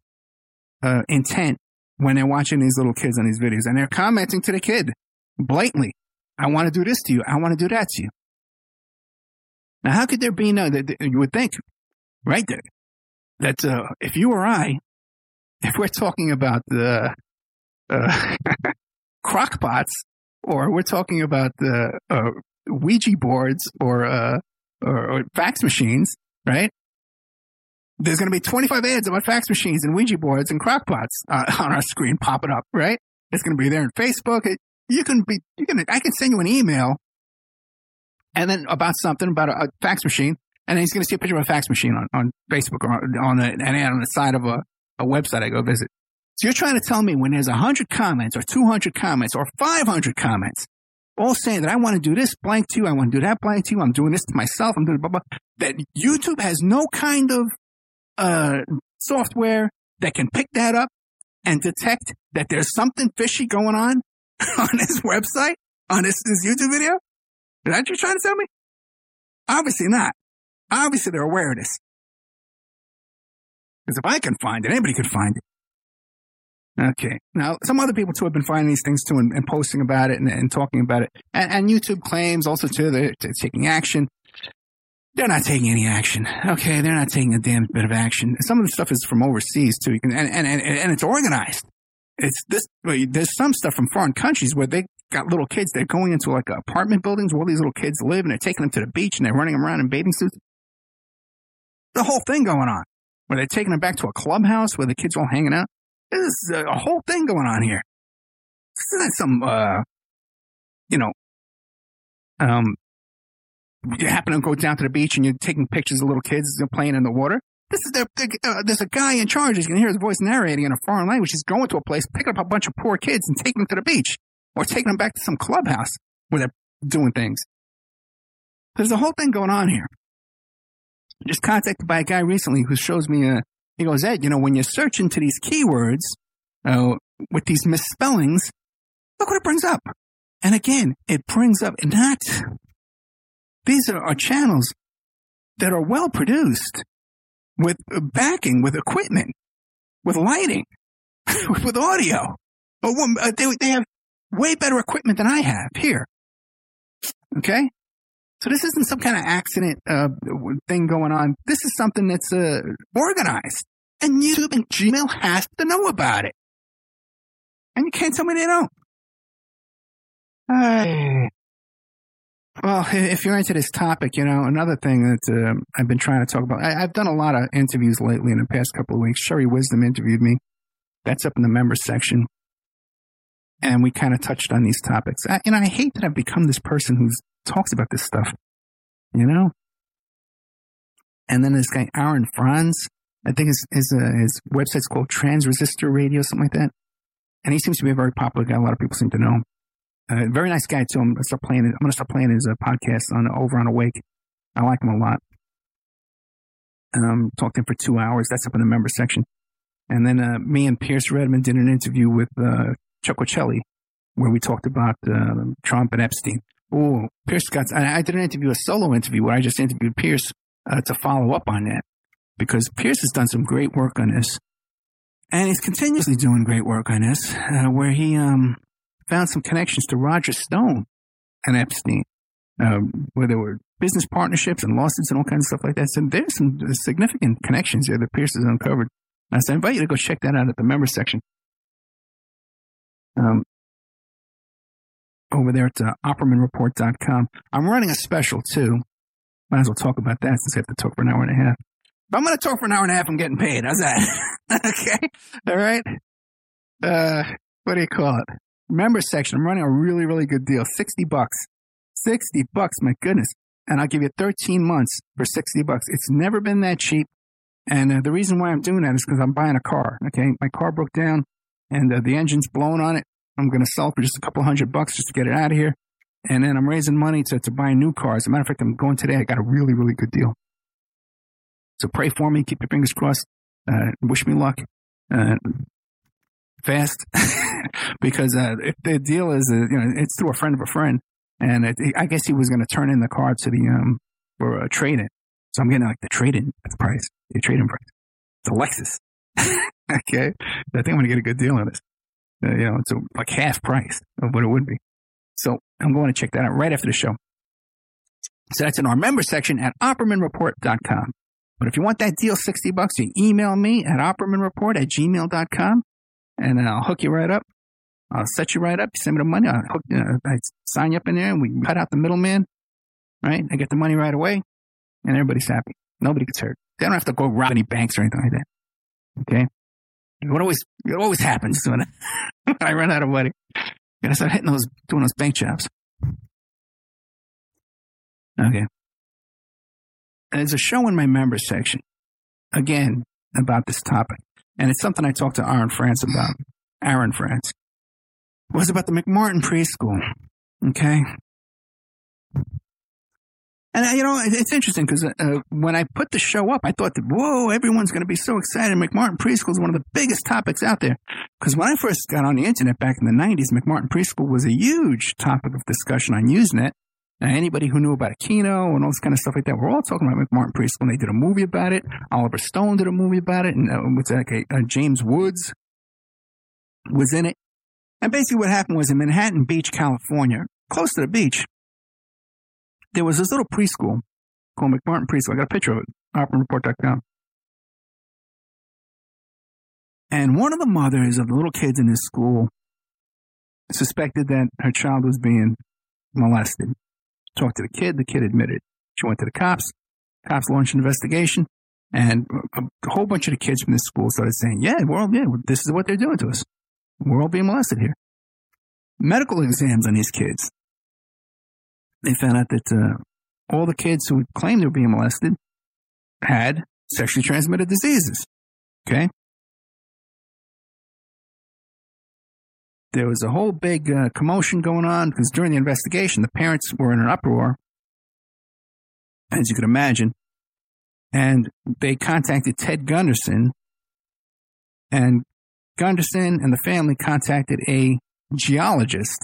B: uh, intent when they're watching these little kids on these videos and they're commenting to the kid blatantly. I want to do this to you. I want to do that to you. Now, how could there be no, that, you would think, right there, that uh, if you or I, if we're talking about the, uh, (laughs) crockpots, or we're talking about the uh, Ouija boards or, uh, or, or fax machines, right? There's going to be 25 ads about fax machines and Ouija boards and crockpots uh, (laughs) on our screen popping up, right? It's going to be there in Facebook. It, you can be, you can, I can send you an email and then about something about a, a fax machine. And then he's going to see a picture of a fax machine on, on Facebook or on, an ad on the side of a, a website I go visit. So you're trying to tell me when there's 100 comments or 200 comments or 500 comments, all saying that I want to do this blank to you, I want to do that blank to you, I'm doing this to myself, I'm doing blah, blah, that YouTube has no kind of, uh, software that can pick that up and detect that there's something fishy going on (laughs) on this website, on this, this YouTube video? Is that what you're trying to tell me? Obviously not. Obviously they're aware of this. Because if I can find it, anybody could find it. Okay. Now, some other people too have been finding these things too and, and posting about it and, and, talking about it. And, and YouTube claims also too they're, they're, taking action. They're not taking any action. Okay. They're not taking a damn bit of action. Some of the stuff is from overseas too. Can, and, and, and, and it's organized. It's this, there's some stuff from foreign countries where they got little kids. They're going into like apartment buildings where all these little kids live and they're taking them to the beach and they're running them around in bathing suits. The whole thing going on where they're taking them back to a clubhouse where the kids are all hanging out. There's a whole thing going on here. This isn't some, uh, you know, um, you happen to go down to the beach and you're taking pictures of little kids playing in the water. This is uh, there's a guy in charge. You can hear his voice narrating in a foreign language. He's going to a place, picking up a bunch of poor kids and taking them to the beach or taking them back to some clubhouse where they're doing things. There's a whole thing going on here. Just contacted by a guy recently who shows me a, he goes, Ed, you know, when you search into these keywords, uh, with these misspellings, look what it brings up. And again, it brings up not, these are, are channels that are well produced with backing, with equipment, with lighting, (laughs) with audio. Uh, they, they have way better equipment than I have here. Okay? So this isn't some kind of accident uh, thing going on. This is something that's uh, organized. And YouTube and Gmail has to know about it. And you can't tell me they don't. Uh, well, if you're into this topic, you know, another thing that uh, I've been trying to talk about, I, have done a lot of interviews lately in the past couple of weeks. Sherry Wisdom interviewed me. That's up in the members section. And we kind of touched on these topics. I, and I hate that I've become this person who talks about this stuff, you know? And then this guy, Aaron Franz, I think his, his, uh, his website's called Transresistor Radio, something like that. And he seems to be a very popular guy. A lot of people seem to know him. Uh, very nice guy too. I'm gonna start playing. I'm gonna start playing his uh, podcast on over on Awake. I like him a lot. Um, talked to him for two hours. That's up in the member section. And then uh, me and Pierce Redmond did an interview with uh, Chuck Ochelli, where we talked about uh, Trump and Epstein. Oh, Pierce got. I, did an interview, a solo interview, where I just interviewed Pierce uh, to follow up on that because Pierce has done some great work on this, and he's continuously doing great work on this, uh, where he um, found some connections to Roger Stone and Epstein, um, where there were business partnerships and lawsuits and all kinds of stuff like that. So there's some significant connections here that Pierce has uncovered. And so I invite you to go check that out at the member section. Um, over there at uh, OppermanReport.com. I'm running a special too. Might as well talk about that since I have to talk for an hour and a half. But I'm going to talk for an hour and a half. I'm getting paid. How's that? (laughs) okay. All right. Uh, what do you call it? Member section. I'm running a really, really good deal. 60 bucks. 60 bucks. My goodness. And I'll give you 13 months for 60 bucks. It's never been that cheap. And uh, the reason why I'm doing that is because I'm buying a car. Okay. My car broke down and uh, the engine's blown on it. I'm going to sell for just a couple hundred bucks just to get it out of here. And then I'm raising money to, to buy new cars. As a matter of fact, I'm going today. I got a really, really good deal. So pray for me. Keep your fingers crossed. Uh, wish me luck. Uh, fast. (laughs) because, uh, if the deal is, uh, you know, it's through a friend of a friend. And it, I guess he was going to turn in the car to the, um, for a trade in. So I'm getting like the trade in price, the trade in price. It's a Lexus. (laughs) okay. I think I'm going to get a good deal on this. Uh, you know, it's a, like half price of what it would be. So I'm going to check that out right after the show. So that's in our member section at OppermanReport.com. But if you want that deal, 60 bucks, you email me at OppermanReport at gmail.com and I'll hook you right up. I'll set you right up. You send me the money. I'll hook, uh, I sign you up in there and we cut out the middleman, right? I get the money right away and everybody's happy. Nobody gets hurt. They don't have to go rob any banks or anything like that. Okay. What always, it always happens (laughs) when I run out of money. Gotta start hitting those, doing those bank jobs. Okay. There's a show in my members section, again, about this topic. And it's something I talked to Aaron Franz about. Aaron Franz. It was about the McMartin preschool. Okay. And uh, you know, it's interesting because uh, when I put the show up, I thought that whoa, everyone's going to be so excited. McMartin Preschool is one of the biggest topics out there. Because when I first got on the internet back in the '90s, McMartin Preschool was a huge topic of discussion on Usenet. Now, anybody who knew about Aquino and all this kind of stuff like that, we're all talking about McMartin Preschool. And they did a movie about it. Oliver Stone did a movie about it, and uh, what's that? Uh, James Woods was in it. And basically, what happened was in Manhattan Beach, California, close to the beach, there was this little preschool called McMartin Preschool. I got a picture of it, OppermanReport.com. And one of the mothers of the little kids in this school suspected that her child was being molested. Talked to the kid. The kid admitted. She went to the cops. Cops launched an investigation. And a, a whole bunch of the kids from this school started saying, yeah, we're all, yeah, this is what they're doing to us. We're all being molested here. medical exams on these kids. They found out that uh, all the kids who claimed they were being molested had sexually transmitted diseases. Okay. There was a whole big uh, commotion going on because during the investigation, the parents were in an uproar, as you could imagine, and they contacted Ted Gunderson, and Gunderson and the family contacted a geologist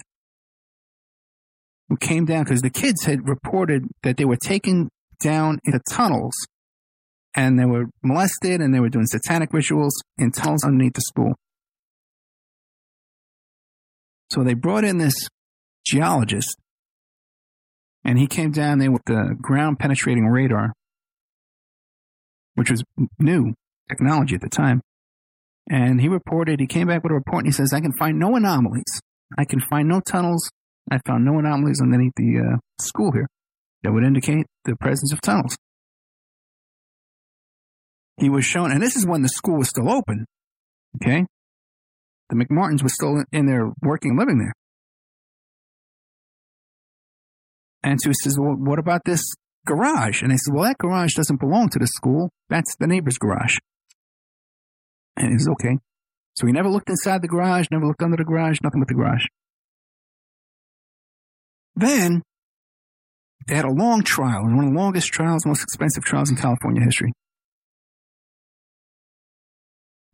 B: came down because the kids had reported that they were taken down into tunnels and they were molested and they were doing satanic rituals in tunnels underneath the school. So they brought in this geologist and he came down there with the ground penetrating radar, which was new technology at the time. And he reported, he came back with a report and he says, I can find no anomalies. I can find no tunnels. I found no anomalies underneath the uh, school here that would indicate the presence of tunnels. He was shown, and this is when the school was still open. Okay. The McMartins were still in there working and living there. And so he says, well, what about this garage? And I said, well, that garage doesn't belong to the school. That's the neighbor's garage. And he says, okay. So he never looked inside the garage, never looked under the garage, nothing but the garage. Then they had a long trial, one of the longest trials, most expensive trials in California history.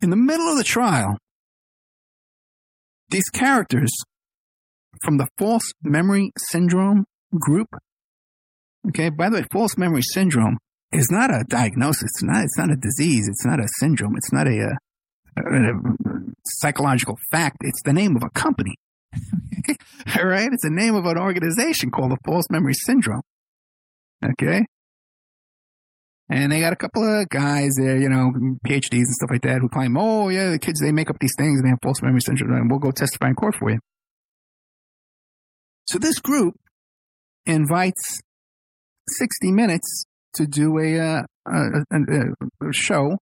B: In the middle of the trial, these characters from the false memory syndrome group. Okay. By the way, false memory syndrome is not a diagnosis. It's not, it's not a disease. It's not a syndrome. It's not a, uh, a, a psychological fact. It's the name of a company. (laughs) All right. It's the name of an organization called the false memory syndrome. Okay. And they got a couple of guys there, you know, PhDs and stuff like that who claim, oh, yeah, the kids, they make up these things and they have false memory syndrome and we'll go testify in court for you. So this group invites 60 Minutes to do a, uh, a, a, a show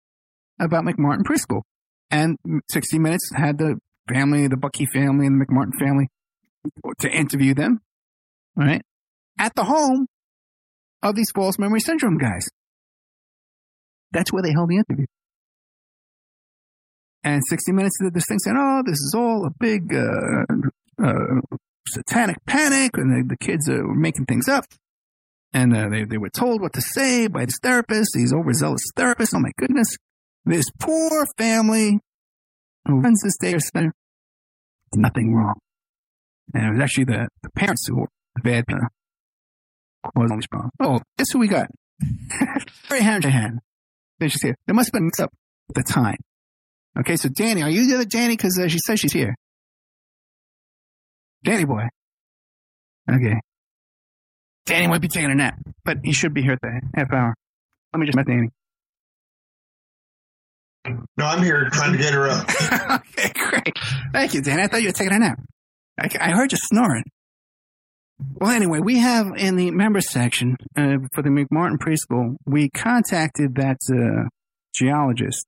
B: about McMartin Preschool. And 60 Minutes had the family, the Buckey family and the McMartin family to interview them, right? At the home of these false memory syndrome guys. That's where they held the interview. And 60 Minutes did this thing saying, oh, this is all a big uh, uh, satanic panic, and the, the kids are making things up. And uh, they, they were told what to say by this therapist, these overzealous therapists. Oh my goodness. This poor family who runs this center, nothing wrong. And it was actually the, the parents who were the bad people. Was all these problems. Oh, guess who we got? (laughs) Very hand to hand. Then she's here. There must have been mix up at the time. Okay, so Danny, are you the other Danny? Because uh, she says she's here. Danny boy. Okay. Danny might be taking a nap, but he should be here at the half hour. Let me just met Danny.
C: No, I'm here trying to get her up. (laughs)
B: okay, great. Thank you, Danny. I thought you were taking a nap. I, I heard you snoring. Well, anyway, we have in the member section uh, for the McMartin preschool, we contacted that uh, geologist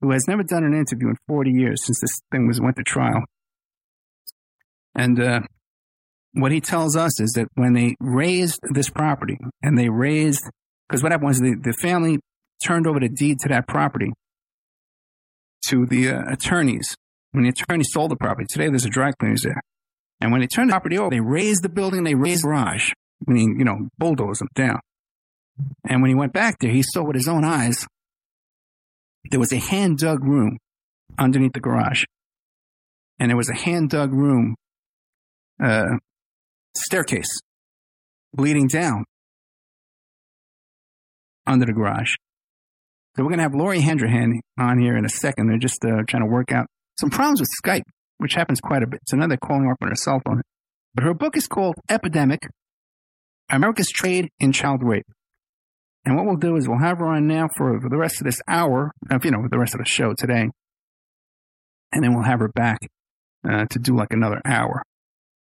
B: who has never done an interview in 40 years since this thing was went to trial. And uh, what he tells us is that when they razed this property and they razed, because what happened was the, the family turned over the deed to that property to the uh, attorneys. When the attorney sold the property, today there's a dry cleaners there. And when they turned the property over, they razed the building, they razed the garage, meaning, you know, bulldoze them down. And when he went back there, he saw with his own eyes there was a hand dug room underneath the garage. And there was a hand dug room, uh, staircase leading down under the garage. So we're going to have Lori Handrahan on here in a second. They're just uh, trying to work out some problems with Skype which happens quite a bit. So now they're calling her up on her cell phone. But her book is called Epidemic America's Trade in Child Rape. And what we'll do is we'll have her on now for, the rest of this hour, you know, the rest of the show today. And then we'll have her back uh, to do like another hour.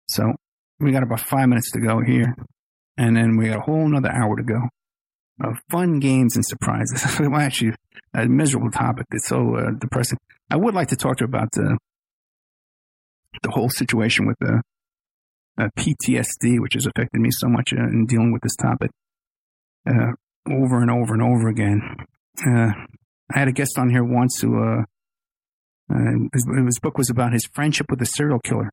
B: So we got about five minutes to go here. And then we got a whole another hour to go of fun games and surprises. (laughs) well, actually, a miserable topic. It's so uh, depressing. I would like to talk to you about uh, the whole situation with the uh, PTSD, which has affected me so much uh, in dealing with this topic uh, over and over and over again. Uh, I had a guest on here once who uh, uh, his, his, book was about his friendship with a serial killer.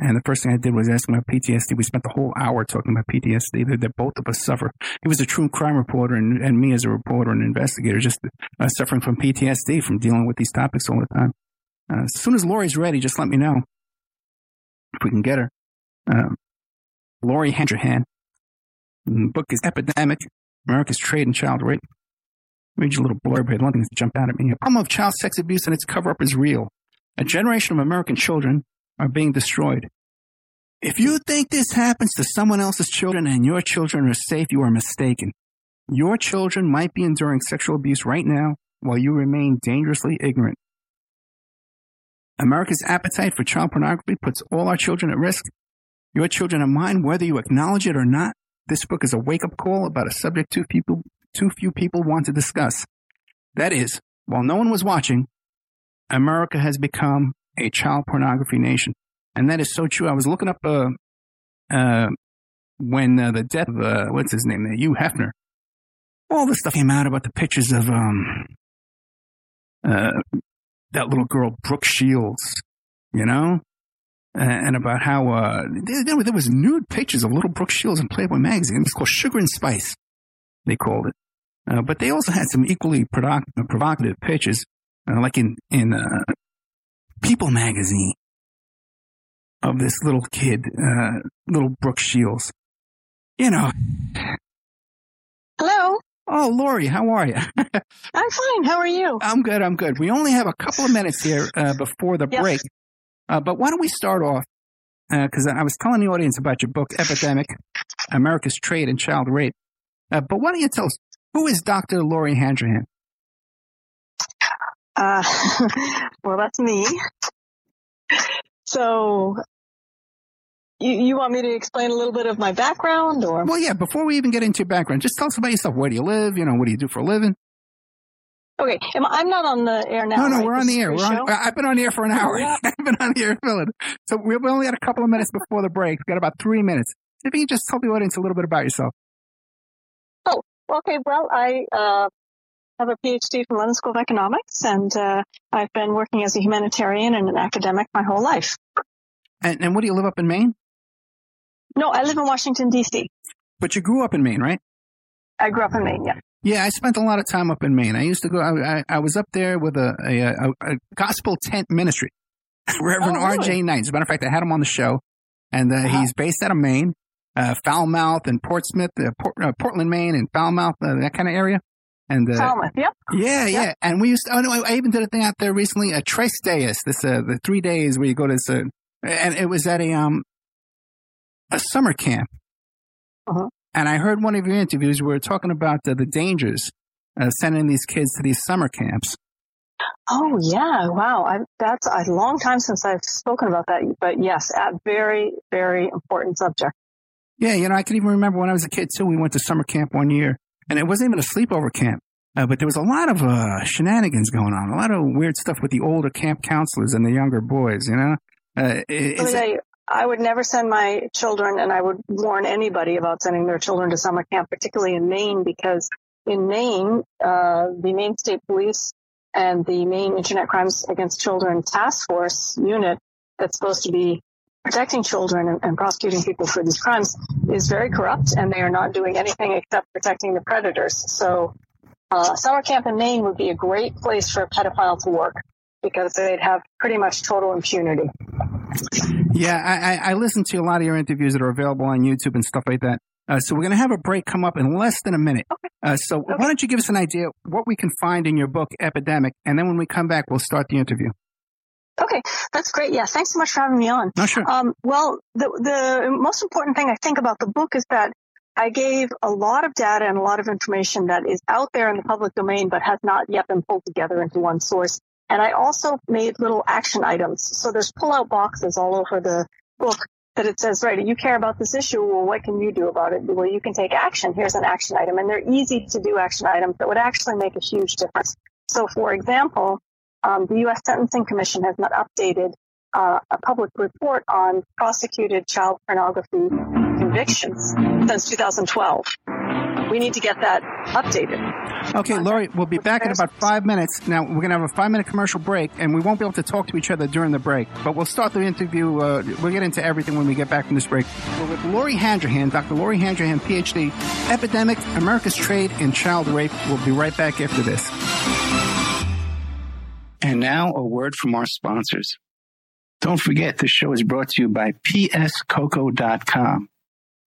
B: And the first thing I did was ask him about PTSD. We spent the whole hour talking about PTSD that, that both of us suffer. He was a true crime reporter, and, and me as a reporter and investigator, just uh, suffering from PTSD from dealing with these topics all the time. Uh, as soon as Lori's ready, just let me know if we can get her. Um, Lori Handrahan. The book is Epidemic America's Trade in Child Rape. Read your little blurb here. One thing that jumped out at me. The problem of child sex abuse and its cover up is real. A generation of American children are being destroyed. If you think this happens to someone else's children and your children are safe, you are mistaken. Your children might be enduring sexual abuse right now while you remain dangerously ignorant. America's appetite for child pornography puts all our children at risk. Your children are mine, whether you acknowledge it or not. This book is a wake up call about a subject too people, too few people want to discuss. That is, while no one was watching, America has become a child pornography nation. And that is so true. I was looking up, uh, uh, when uh, the death of, uh, what's his name, Hugh Hefner, all this stuff came out about the pictures of, um, uh, that little girl, Brooke Shields, you know? and about how uh, there, there, was nude pictures of little Brooke Shields in Playboy magazine. It was called Sugar and Spice, they called it. Uh, but they also had some equally provocative pictures, uh, like in in uh, People magazine, of this little kid, uh, little Brooke Shields. You know.
D: Hello.
B: Oh, Lori, how are you? (laughs)
D: I'm fine. How are you?
B: I'm good. I'm good. We only have a couple of minutes here uh, (laughs) before the yes. break. Uh, but why don't we start off? Because uh, I was telling the audience about your book, Epidemic America's Trade in Child Rape. Uh, but why don't you tell us, who is Dr. Lori Handrahan?
D: Uh, (laughs) well, that's me. So, you, you want me to explain a little bit of my background or?
B: Well, yeah, before we even get into your background, just tell us about yourself. Where do you live? You know, what do you do for a living?
D: Okay, I'm not on the air now.
B: No, no,
D: right?
B: we're on the air. We're on, I've been on the air for an hour. Yeah. (laughs) I've been on the air filling. So we only had a couple of minutes before the break. We've got about three minutes. If you just tell the audience a little bit about yourself.
D: Oh, okay. Well, I uh, have a PhD from London School of Economics, and uh, I've been working as a humanitarian and an academic my whole life.
B: And, and what do you live up in Maine?
D: No, I live in Washington D.C.
B: But you grew up in Maine, right?
D: I grew up in Maine. Yeah.
B: Yeah, I spent a lot of time up in Maine. I used to go. I, I, I was up there with a, a, a, a gospel tent ministry, (laughs) Reverend oh, really? R.J. Knight. As a matter of fact, I had him on the show, and uh, uh-huh. he's based out of Maine, uh, Falmouth and Portsmouth, uh, Port, uh, Portland, Maine, and Falmouth, uh, that kind of area.
D: And uh, Falmouth, yep.
B: Yeah,
D: yep.
B: yeah. And we used. To, oh no, I even did a thing out there recently. A Tres Dias, this uh, the three days where you go to this, uh, and it was at a um a summer camp. Uh-huh. And I heard one of your interviews where you were talking about the dangers uh, sending these kids to these summer camps.
D: Oh yeah, wow! I, that's a long time since I've spoken about that, but yes, a very, very important subject.
B: Yeah, you know, I can even remember when I was a kid too. We went to summer camp one year, and it wasn't even a sleepover camp, uh, but there was a lot of uh, shenanigans going on, a lot of weird stuff with the older camp counselors and the younger boys. You know,
D: uh, is, it, I would never send my children, and I would warn anybody about sending their children to summer camp, particularly in Maine, because in Maine, uh, the Maine State Police and the Maine Internet Crimes Against Children Task Force unit that's supposed to be protecting children and, and, prosecuting people for these crimes is very corrupt, and they are not doing anything except protecting the predators. So, uh, summer camp in Maine would be a great place for a pedophile to work because they'd have pretty much total impunity.
B: Yeah, I, I listened to a lot of your interviews that are available on YouTube and stuff like that. Uh, so we're going to have a break come up in less than a minute. Okay. Uh, so okay. why don't you give us an idea what we can find in your book, Epidemic, and then when we come back, we'll start the interview.
D: Okay, that's great. Yeah, thanks so much for having me on.
B: No, sure. Um,
D: well, the the most important thing I think about the book is that I gave a lot of data and a lot of information that is out there in the public domain, but has not yet been pulled together into one source. And I also made little action items. So there's pull-out boxes all over the book that it says, right, you care about this issue. Well, what can you do about it? Well, you can take action. Here's an action item. And they're easy to do action items that would actually make a huge difference. So, for example, um, the U.S. Sentencing Commission has not updated uh, a public report on prosecuted child pornography convictions since 2012. We need to get that updated.
B: Okay, Lori, we'll be back in about five minutes. Now, we're going to have a five minute commercial break, and we won't be able to talk to each other during the break. But we'll start the interview. Uh, we'll get into everything when we get back from this break. We're with Lori Handrahan, Dr. Lori Handrahan, PhD, Epidemic, America's Trade in Child Rape. We'll be right back after this. And now, a word from our sponsors. Don't forget, this show is brought to you by PSCoco.com.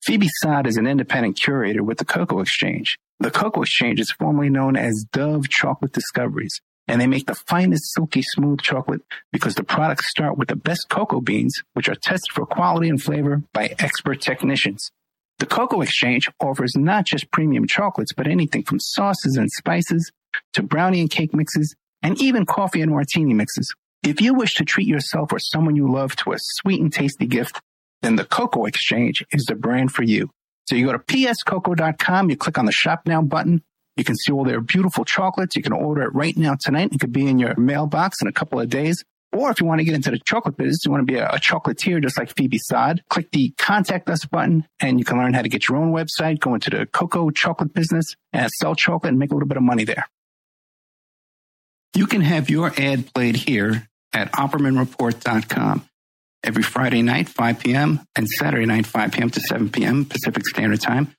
B: Phoebe Sod is an independent curator with the Cocoa Exchange. The Cocoa Exchange is formerly known as Dove Chocolate Discoveries, and they make the finest silky smooth chocolate because the products start with the best cocoa beans, which are tested for quality and flavor by expert technicians. The Cocoa Exchange offers not just premium chocolates, but anything from sauces and spices to brownie and cake mixes, and even coffee and martini mixes. If you wish to treat yourself or someone you love to a sweet and tasty gift, then the Cocoa Exchange is the brand for you. So you go to pscoco.com, you click on the shop now button. You can see all their beautiful chocolates. You can order it right now tonight. It could be in your mailbox in a couple of days. Or if you want to get into the chocolate business, you want to be a, a chocolatier just like Phoebe Sod, click the contact us button and you can learn how to get your own website, go into the cocoa chocolate business and sell chocolate and make a little bit of money there. You can have your ad played here at OppermanReport.com every Friday night, 5 p.m., and Saturday night, 5 p.m. to 7 p.m. Pacific Standard Time.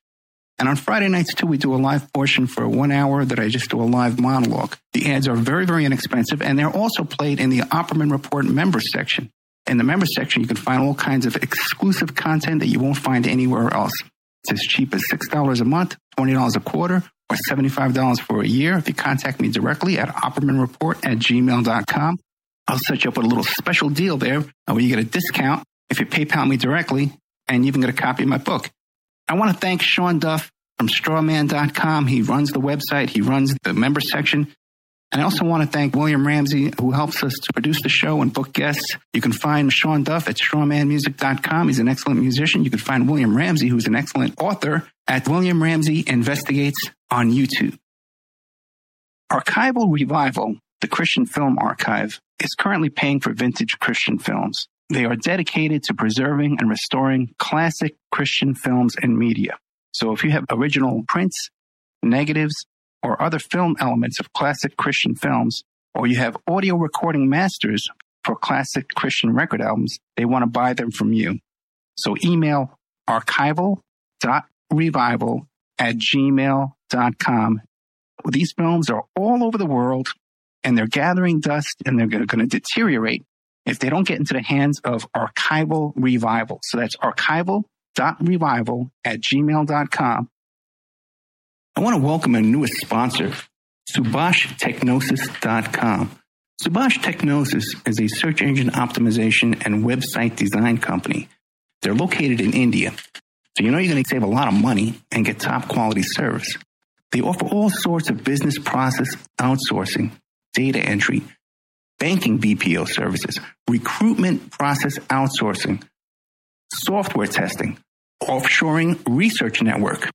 B: And on Friday nights, too, we do a live portion for one hour that I just do a live monologue. The ads are very, very inexpensive, and they're also played in the Opperman Report member section. In the member section, you can find all kinds of exclusive content that you won't find anywhere else. It's as cheap as $6 a month, $20 a quarter, or $75 for a year if you contact me directly at oppermanreport at gmail.com. I'll set you up with a little special deal there uh, where you get a discount if you PayPal me directly, and you even get a copy of my book. I want to thank Sean Duff from strawman.com. He runs the website, he runs the member section. And I also want to thank William Ramsey, who helps us to produce the show and book guests. You can find Sean Duff at strawmanmusic.com. He's an excellent musician. You can find William Ramsey, who's an excellent author, at William Ramsey Investigates on YouTube. Archival Revival, the Christian Film Archive, is currently paying for vintage Christian films. They are dedicated to preserving and restoring classic Christian films and media. So if you have original prints, negatives, or other film elements of classic Christian films, or you have audio recording masters for classic Christian record albums, they want to buy them from you. So email archival.revival at gmail.com. These films are all over the world and they're gathering dust and they're going to deteriorate if they don't get into the hands of archival revival. So that's archival.revival at gmail.com. I want to welcome our newest sponsor, SubashTechnosis.com. Subash Technosis is a search engine optimization and website design company. They're located in India. So you know you're going to save a lot of money and get top quality service. They offer all sorts of business process outsourcing, data entry, banking BPO services, recruitment process outsourcing, software testing, offshoring research network,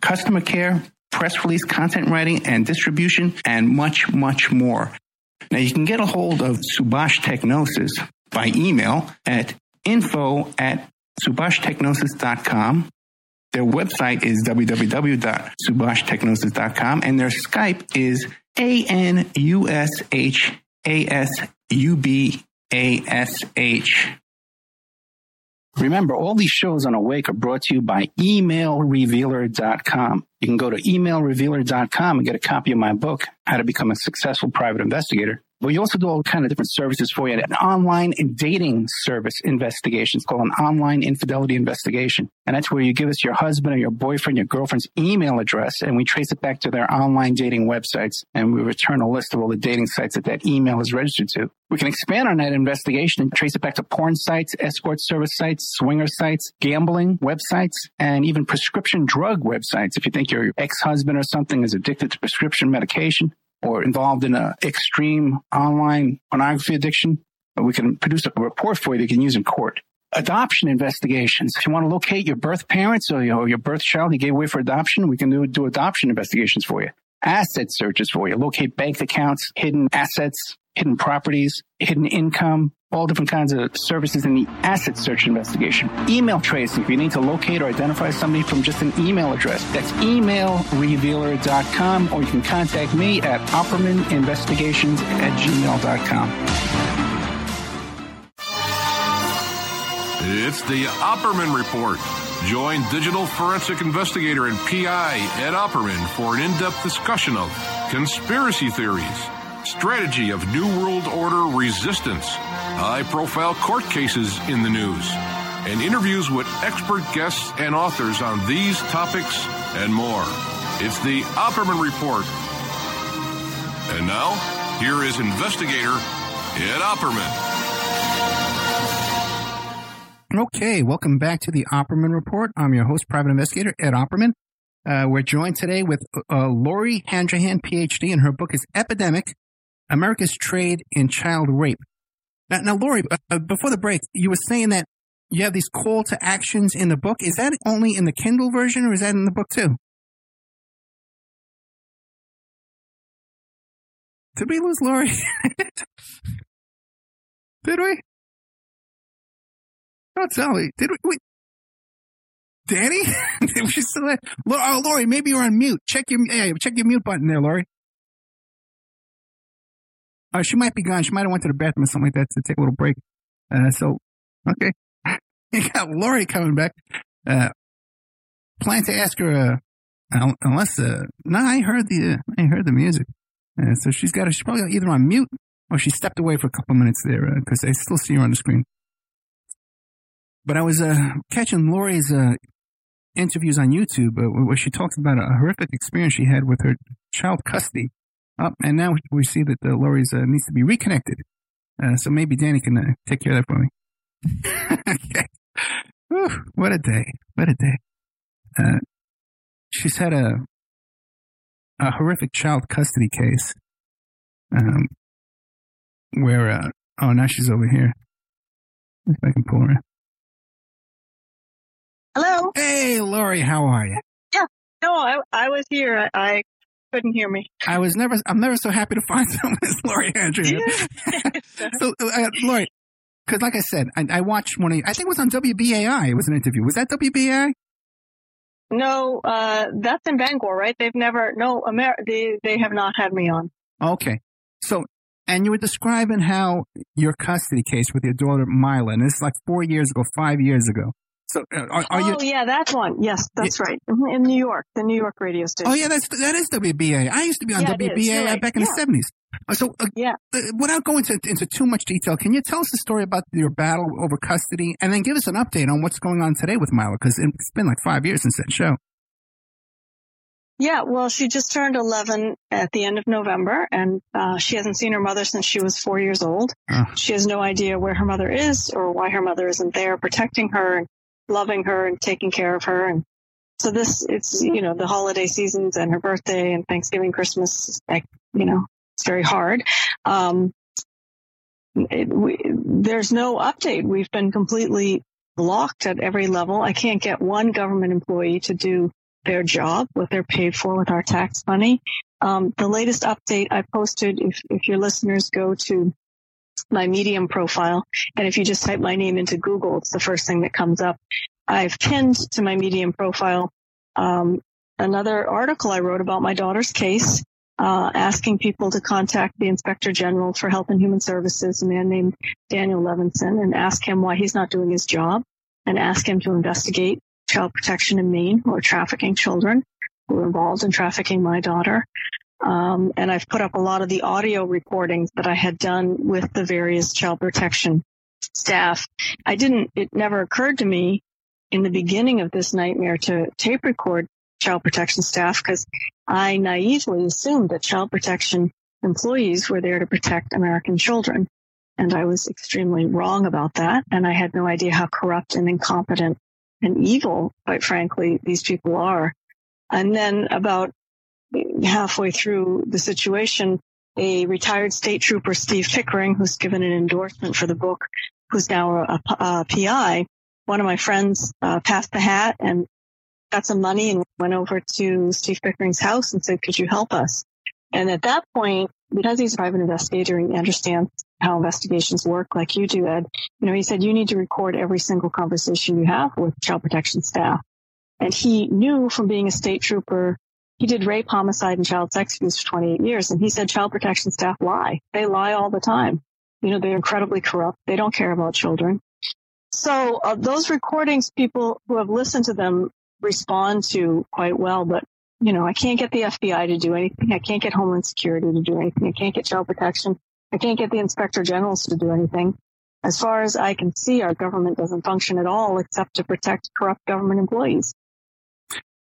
B: customer care, press release content writing and distribution, and much, much more. Now you can get a hold of Subash Technosis by email at info at subashtechnosis.com. Their website is www.subashtechnosis.com and their Skype is A N U S H A S U B A S H. Remember, all these shows on Awake are brought to you by emailrevealer.com. You can go to emailrevealer.com and get a copy of my book, How to Become a Successful Private Investigator. We also do all kind of different services for you. An online dating service investigation. It's called an online infidelity investigation. And that's where you give us your husband or your boyfriend, your girlfriend's email address, and we trace it back to their online dating websites. And we return a list of all the dating sites that that email is registered to. We can expand on that investigation and trace it back to porn sites, escort service sites, swinger sites, gambling websites, and even prescription drug websites. If you think your ex-husband or something is addicted to prescription medication, or involved in an extreme online pornography addiction, we can produce a report for you that you can use in court. Adoption investigations. If you want to locate your birth parents or your, birth child you gave away for adoption, we can do, do adoption investigations for you. Asset searches for you. Locate bank accounts, hidden assets, hidden properties, hidden income, all different kinds of services in the asset search investigation. Email tracing, if you need to locate or identify somebody from just an email address. That's emailrevealer.com, or you can contact me at oppermaninvestigations at gmail.com.
A: It's the Opperman Report. Join digital forensic investigator and PI Ed Opperman for an in depth discussion of conspiracy theories, strategy of New World Order resistance, high profile court cases in the news, and interviews with expert guests and authors on these topics and more. It's the Opperman Report. And now, here is investigator Ed Opperman.
B: Okay, welcome back to the Opperman Report. I'm your host, private investigator Ed Opperman. Uh, we're joined today with uh, Lori Handrahan, PhD, and her book is Epidemic: America's Trade in Child Rape. Now, now Lori, uh, uh, before the break, you were saying that you have these call to actions in the book. Is that only in the Kindle version, or is that in the book too? Did we lose Lori? (laughs) Did we? Oh, Sally, did we? Wait. Danny? (laughs) Did we still have, oh, Lori, maybe you're on mute. Check your, yeah, check your mute button there, Lori. Oh, she might be gone. She might have went to the bathroom or something like that to take a little break. Uh, so, okay. (laughs) you got Lori coming back. Uh, plan to ask her, uh, unless, uh, no, I heard the, uh, I heard the music. Uh, so she's got, she's probably either on mute or she stepped away for a couple minutes there, uh, cause I still see her on the screen. But I was uh, catching Lori's uh, interviews on YouTube uh, where she talks about a horrific experience she had with her child custody. Oh, and now we see that uh, Lori's uh, needs to be reconnected. Uh, so maybe Danny can uh, take care of that for me. (laughs) okay. Whew, what a day. What a day. Uh, she's had a, a horrific child custody case. Um, where, uh, oh, now she's over here. If I can pull her in.
D: Hello.
B: Hey, Lori, how are you?
D: Yeah. No, I, I was here. I, I couldn't hear me.
B: I was never, I'm never so happy to find (laughs) someone as Lori Andrew. (laughs) so, uh, Lori, because like I said, I, I watched one of, I think it was on WBAI. It was an interview. Was that WBAI?
D: No, uh, that's in Bangor, right? They've never, no, Amer- they, they have not had me on.
B: Okay. So, and you were describing how your custody case with your daughter Mila, and this is like four years ago, five years ago. So uh, are, are
D: oh,
B: you?
D: yeah, that one. Yes, that's yeah. right. Mm-hmm. In New York, the New York radio station.
B: Oh yeah, that's that is WBA. I used to be on
D: yeah,
B: WBA
D: right.
B: back in
D: yeah.
B: the seventies. So uh,
D: yeah,
B: uh, without going into, into too much detail, can you tell us the story about your battle over custody, and then give us an update on what's going on today with Mila? Because it's been like five years since that show.
D: Yeah, well, she just turned 11 at the end of November, and uh, she hasn't seen her mother since she was four years old.
B: Uh.
D: She has no idea where her mother is or why her mother isn't there protecting her and loving her and taking care of her. And so this, it's, you know, the holiday seasons and her birthday and Thanksgiving, Christmas, like, you know, it's very hard. Um, it, we, there's no update. We've been completely blocked at every level. I can't get one government employee to do their job, what they're paid for with our tax money. Um, the latest update I posted, if, if your listeners go to my Medium profile, and if you just type my name into Google, it's the first thing that comes up. I've pinned to my Medium profile um, another article I wrote about my daughter's case, uh, asking people to contact the Inspector General for Health and Human Services, a man named Daniel Levinson, and ask him why he's not doing his job, and ask him to investigate child protection in Maine who are trafficking children who are involved in trafficking my daughter. Um, and I've put up a lot of the audio recordings that I had done with the various child protection staff. I didn't, it never occurred to me in the beginning of this nightmare to tape record child protection staff because I naively assumed that child protection employees were there to protect American children. And I was extremely wrong about that. And I had no idea how corrupt and incompetent and evil, quite frankly, these people are. And then about halfway through the situation, a retired state trooper, Steve Pickering, who's given an endorsement for the book, who's now a, a, a PI, one of my friends uh, passed the hat and got some money and went over to Steve Pickering's house and said, could you help us? And at that point, because he's a private investigator and he understands how investigations work like you do, Ed, you know, he said you need to record every single conversation you have with child protection staff. And he knew from being a state trooper, he did rape, homicide, and child sex abuse for 28 years. And he said child protection staff lie. They lie all the time. You know, they're incredibly corrupt. They don't care about children. So uh, those recordings, people who have listened to them respond to quite well, but you know, I can't get the FBI to do anything. I can't get Homeland Security to do anything. I can't get Child Protection. I can't get the Inspector Generals to do anything. As far as I can see, our government doesn't function at all except to protect corrupt government employees.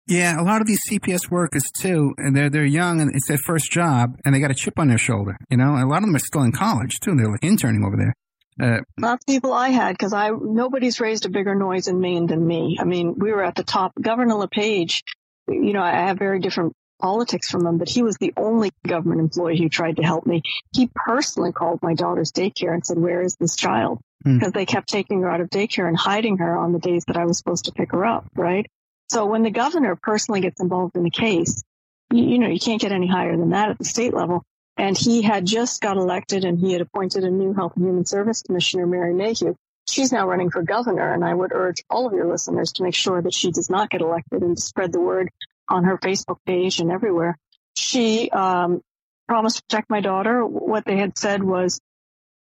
B: Yeah, a lot of these CPS workers too, and they're they're young and it's their first job, and they got a chip on their shoulder. You know, a lot of them are still in college too. They're like interning over there.
D: Uh, Not people I had because I nobody's raised a bigger noise in Maine than me. I mean, we were at the top. Governor LePage you know, I have very different politics from him, but he was the only government employee who tried to help me. He personally called my daughter's daycare and said, where is this child? Hmm. Because mm. they kept taking her out of daycare and hiding her on the days that I was supposed to pick her up, right? So when the governor personally gets involved in the case, you, you know, you can't get any higher than that at the state level. And he had just got elected and he had appointed a new Health and Human Service Commissioner, Mary Mayhew. She's now running for governor, and I would urge all of your listeners to make sure that she does not get elected and spread the word on her Facebook page and everywhere. She um, promised to protect my daughter. What they had said was,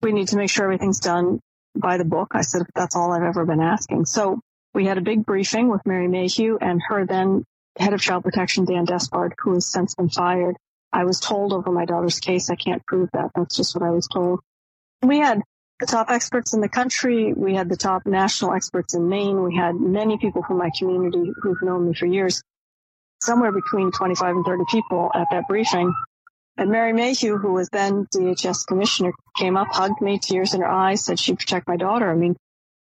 D: we need to make sure everything's done by the book. I said, that's all I've ever been asking. So we had a big briefing with Mary Mayhew and her then head of child protection, Dan Despard, who has since been fired. I was told over my daughter's case, I can't prove that. That's just what I was told. We had the top experts in the country. We had the top national experts in Maine. We had many people from my community who've known me for years somewhere between 25 and 30 people at that briefing. And Mary Mayhew, who was then DHS commissioner, came up, hugged me, tears in her eyes, said she'd protect my daughter. I mean,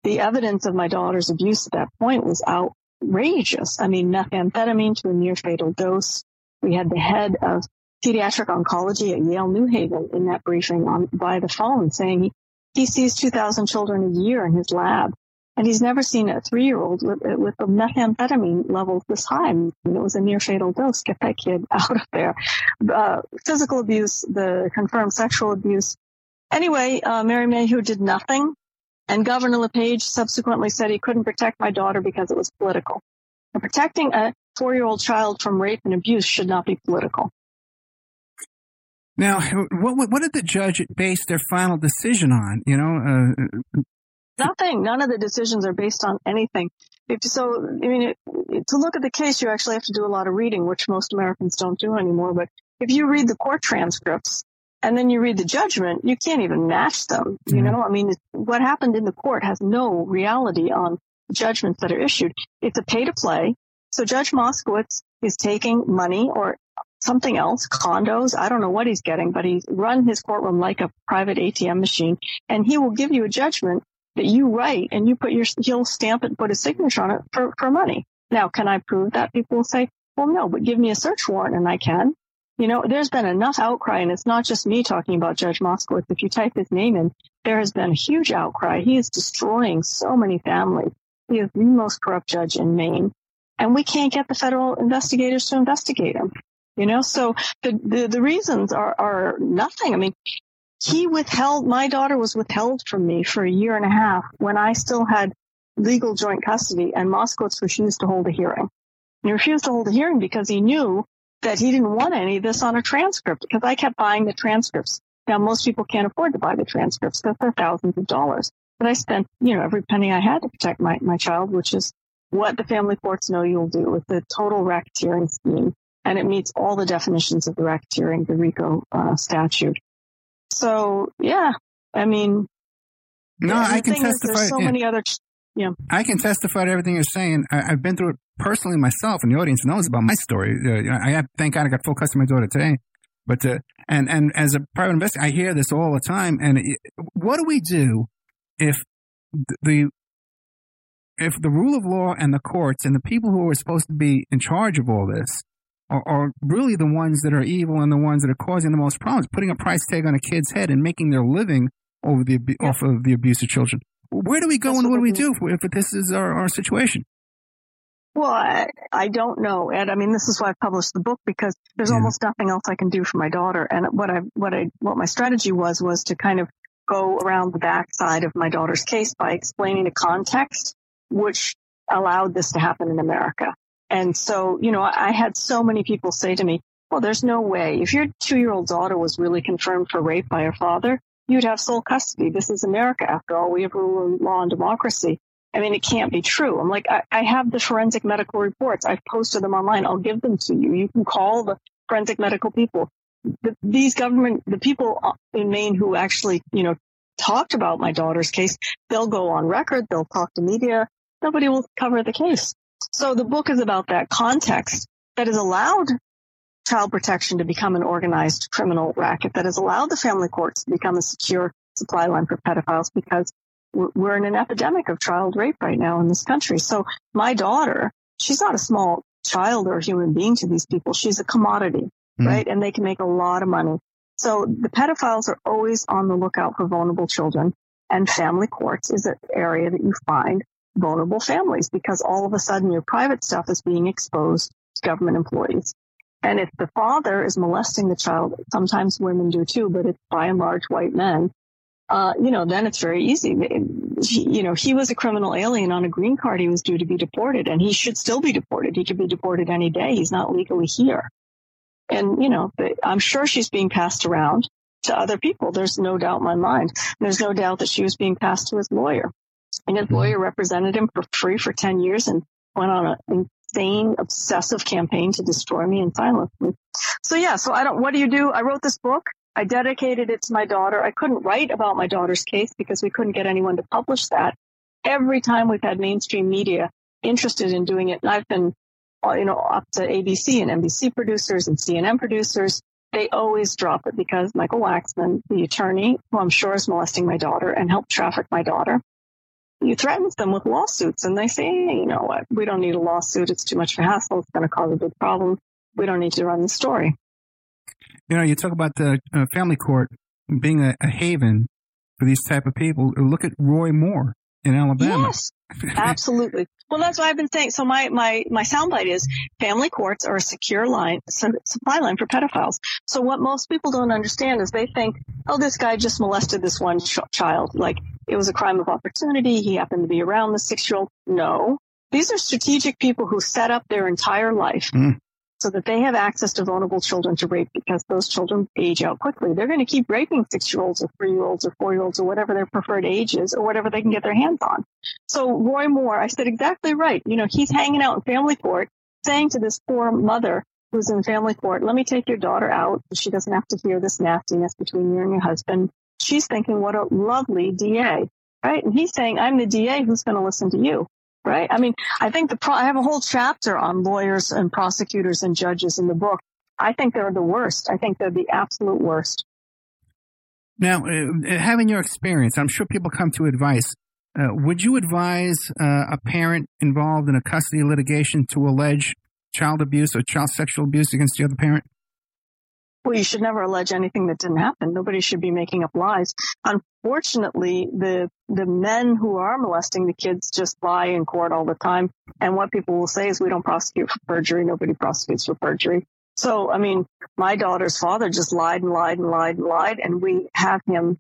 D: the evidence of my daughter's abuse at that point was outrageous. I mean, methamphetamine to a near fatal dose. We had the head of pediatric oncology at Yale New Haven in that briefing on by the phone saying he, sees 2,000 children a year in his lab and he's never seen a three-year-old with, with a methamphetamine level this high. it was a near fatal dose. Get that kid (laughs) out of there. Uh, physical abuse, the confirmed sexual abuse. Anyway, uh, Mary Mayhew did nothing. And Governor LePage subsequently said he couldn't protect my daughter because it was political. And protecting a four-year-old child from rape and abuse should not be political.
B: Now, what, what did the judge base their final decision on? You know, uh,
D: Nothing. None of the decisions are based on anything. If so, I mean, it, to look at the case, you actually have to do a lot of reading, which most Americans don't do anymore. But if you read the court transcripts and then you read the judgment, you can't even match them. You mm-hmm. know, I mean, what happened in the court has no reality on judgments that are issued. It's a pay to play. So Judge Moskowitz is taking money or something else, condos. I don't know what he's getting, but he's run his courtroom like a private ATM machine and he will give you a judgment that you write and you put your, he'll stamp it, put a signature on it for, for money. Now, can I prove that? People will say, well, no, but give me a search warrant and I can. You know, there's been enough outcry and it's not just me talking about Judge Moskowitz. If you type his name in, there has been a huge outcry. He is destroying so many families. He is the most corrupt judge in Maine and we can't get the federal investigators to investigate him. You know, so the, the, the reasons are, are nothing. I mean, he withheld, my daughter was withheld from me for a year and a half when I still had legal joint custody and Moskowitz refused to hold a hearing. He refused to hold a hearing because he knew that he didn't want any of this on a transcript because I kept buying the transcripts. Now most people can't afford to buy the transcripts because they're thousands of dollars. But I spent, you know, every penny I had to protect my, my child, which is what the family courts know you'll do with the total racketeering scheme. And it meets all the definitions of the racketeering, the RICO uh, statute. So yeah, I mean,
B: no, I can testify.
D: There's so yeah. many other, yeah.
B: I can testify to everything you're saying. I, have been through it personally myself, and the audience knows about my story. Uh, I have, thank God I got full custody of my daughter today. But uh, and and as a private investor, I hear this all the time. And it, what do we do if the if the rule of law and the courts and the people who are supposed to be in charge of all this are, are, really the ones that are evil and the ones that are causing the most problems, putting a price tag on a kid's head and making their living over the off of the abuse of children. Where do we go That's and what do we do if, if this is our, our situation?
D: Well, I, I don't know, Ed. I mean, this is why I published the book because there's
B: Yeah.
D: almost nothing else I can do for my daughter. And what I, what I, what my strategy was, was to kind of go around the backside of my daughter's case by explaining the context, which allowed this to happen in America. And so, you know, I I had so many people say to me, well, there's no way. If your two year old daughter was really confirmed for rape by her father, you'd have sole custody. This is America after all. We have rule of law and democracy. I mean, it can't be true. I'm like, I, I have the forensic medical reports. I've posted them online. I'll give them to you. You can call the forensic medical people. The, these government, the people in Maine who actually, you know, talked about my daughter's case, they'll go on record. They'll talk to media. Nobody will cover the case. So the book is about that context that has allowed child protection to become an organized criminal racket that has allowed the family courts to become a secure supply line for pedophiles because we're in an epidemic of child rape right now in this country. So my daughter, she's not a small child or human being to these people. She's a commodity,
B: Mhm.
D: right? And they can make a lot of money. So the pedophiles are always on the lookout for vulnerable children and family courts is an area that you find vulnerable families because all of a sudden your private stuff is being exposed to government employees. And if the father is molesting the child, sometimes women do too, but it's by and large white men, uh, you know, then it's very easy. He, you know, he was a criminal alien on a green card. He was due to be deported and he should still be deported. He could be deported any day. He's not legally here. And, you know, I'm sure she's being passed around to other people. There's no doubt in my mind. There's no doubt that she was being passed to his lawyer. And his lawyer represented him for free for 10 years and went on an insane, obsessive campaign to destroy me and silence me. So yeah, so I don't, what do you do? I wrote this book. I dedicated it to my daughter. I couldn't write about my daughter's case because we couldn't get anyone to publish that. Every time we've had mainstream media interested in doing it, and I've been, uh, you know, up to ABC and NBC producers and CNN producers, they always drop it because Michael Waxman, the attorney, who I'm sure is molesting my daughter and helped traffic my daughter, he threatens them with lawsuits and they say, hey, you know what, we don't need a lawsuit. It's too much of a hassle. It's going to cause a big problem. We don't need to run the story.
B: You know, you talk about the uh, family court being a, a haven for these type of people. Look at Roy Moore in Alabama.
D: Yes, absolutely. Well, that's what I've been saying. So my, my, my soundbite is family courts are a secure line, supply line for pedophiles. So what most people don't understand is they think, oh, this guy just molested this one ch- child. Like it was a crime of opportunity. He happened to be around the six year old. No, these are strategic people who set up their entire life
B: Mm.
D: So that they have access to vulnerable children to rape because those children age out quickly. They're going to keep raping six year olds or three year olds or four year olds or whatever their preferred age is or whatever they can get their hands on. So Roy Moore, I said exactly right. You know, he's hanging out in family court saying to this poor mother who's in family court, let me take your daughter out. so She doesn't have to hear this nastiness between you and your husband. She's thinking, what a lovely DA, right? And he's saying, I'm the DA who's going to listen to you, right? I mean, I think the pro- I have a whole chapter on lawyers and prosecutors and judges in the book. I think they're the worst. I think they're the absolute worst.
B: Now, uh, having your experience, I'm sure people come to advice. Uh, would you advise uh, a parent involved in a custody litigation to allege child abuse or child sexual abuse against the other parent?
D: Well, you should never allege anything that didn't happen. Nobody should be making up lies. Unfortunately, the the men who are molesting the kids just lie in court all the time. And what people will say is, we don't prosecute for perjury. Nobody prosecutes for perjury. So, I mean, my daughter's father just lied and lied and lied and lied, and we have him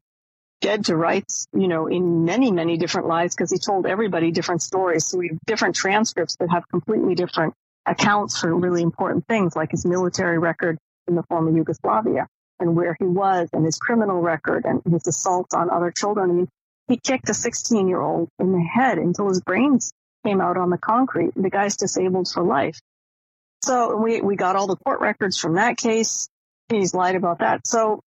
D: dead to rights, you know, in many, many different lies because he told everybody different stories. So we have different transcripts that have completely different accounts for really important things like his military record in the former Yugoslavia and where he was and his criminal record and his assaults on other children. I mean, he kicked a 16 year old in the head until his brains came out on the concrete. The guy's disabled for life. So we, we got all the court records from that case. He's lied about that. So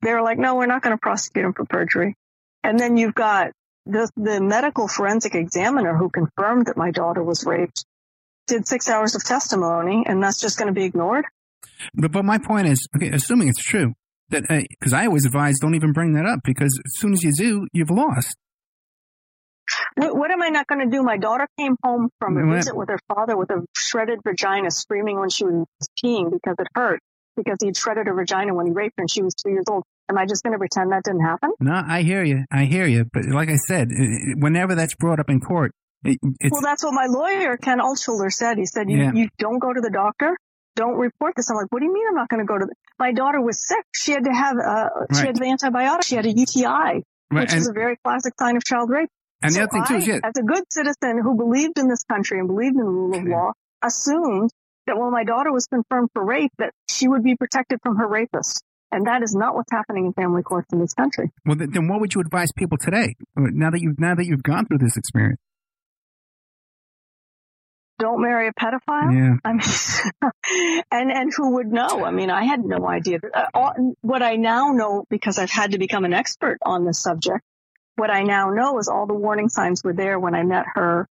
D: they're like, no, we're not going to prosecute him for perjury. And then you've got the, the medical forensic examiner who confirmed that my daughter was raped did six hours of testimony and that's just going to be ignored.
B: But, but my point is, okay, assuming it's true, that because I always advise don't even bring that up because as soon as you do, you've lost.
D: What, what am I not going to do? My daughter came home from a visit with her father with a shredded vagina, screaming when she was peeing because it hurt because he shredded her vagina when he raped her and she was two years old. Am I just going to pretend that didn't happen?
B: No, I hear you. I hear you. But like I said, uh, whenever that's brought up in court, It,
D: well, that's what my lawyer, Ken Altshuler, said. He said, you, yeah. you don't go to the doctor. Don't report this. I'm like, what do you mean I'm not going to go to the, my daughter was sick. She had to have, uh, right. she had the antibiotic. She had a UTI, right. which and, is a very classic sign of child rape.
B: And so the other thing too is, yeah.
D: as a good citizen who believed in this country and believed in the rule of law, assumed that when my daughter was confirmed for rape, that she would be protected from her rapist. And that is not what's happening in family courts in this country.
B: Well, then what would you advise people today, now that you've now that you've gone through this experience?
D: Don't marry a pedophile.
B: Yeah.
D: I mean, (laughs) and and who would know? I mean, I had no idea. Uh, what I now know because I've had to become an expert on this subject. What I now know is all the warning signs were there when I met her,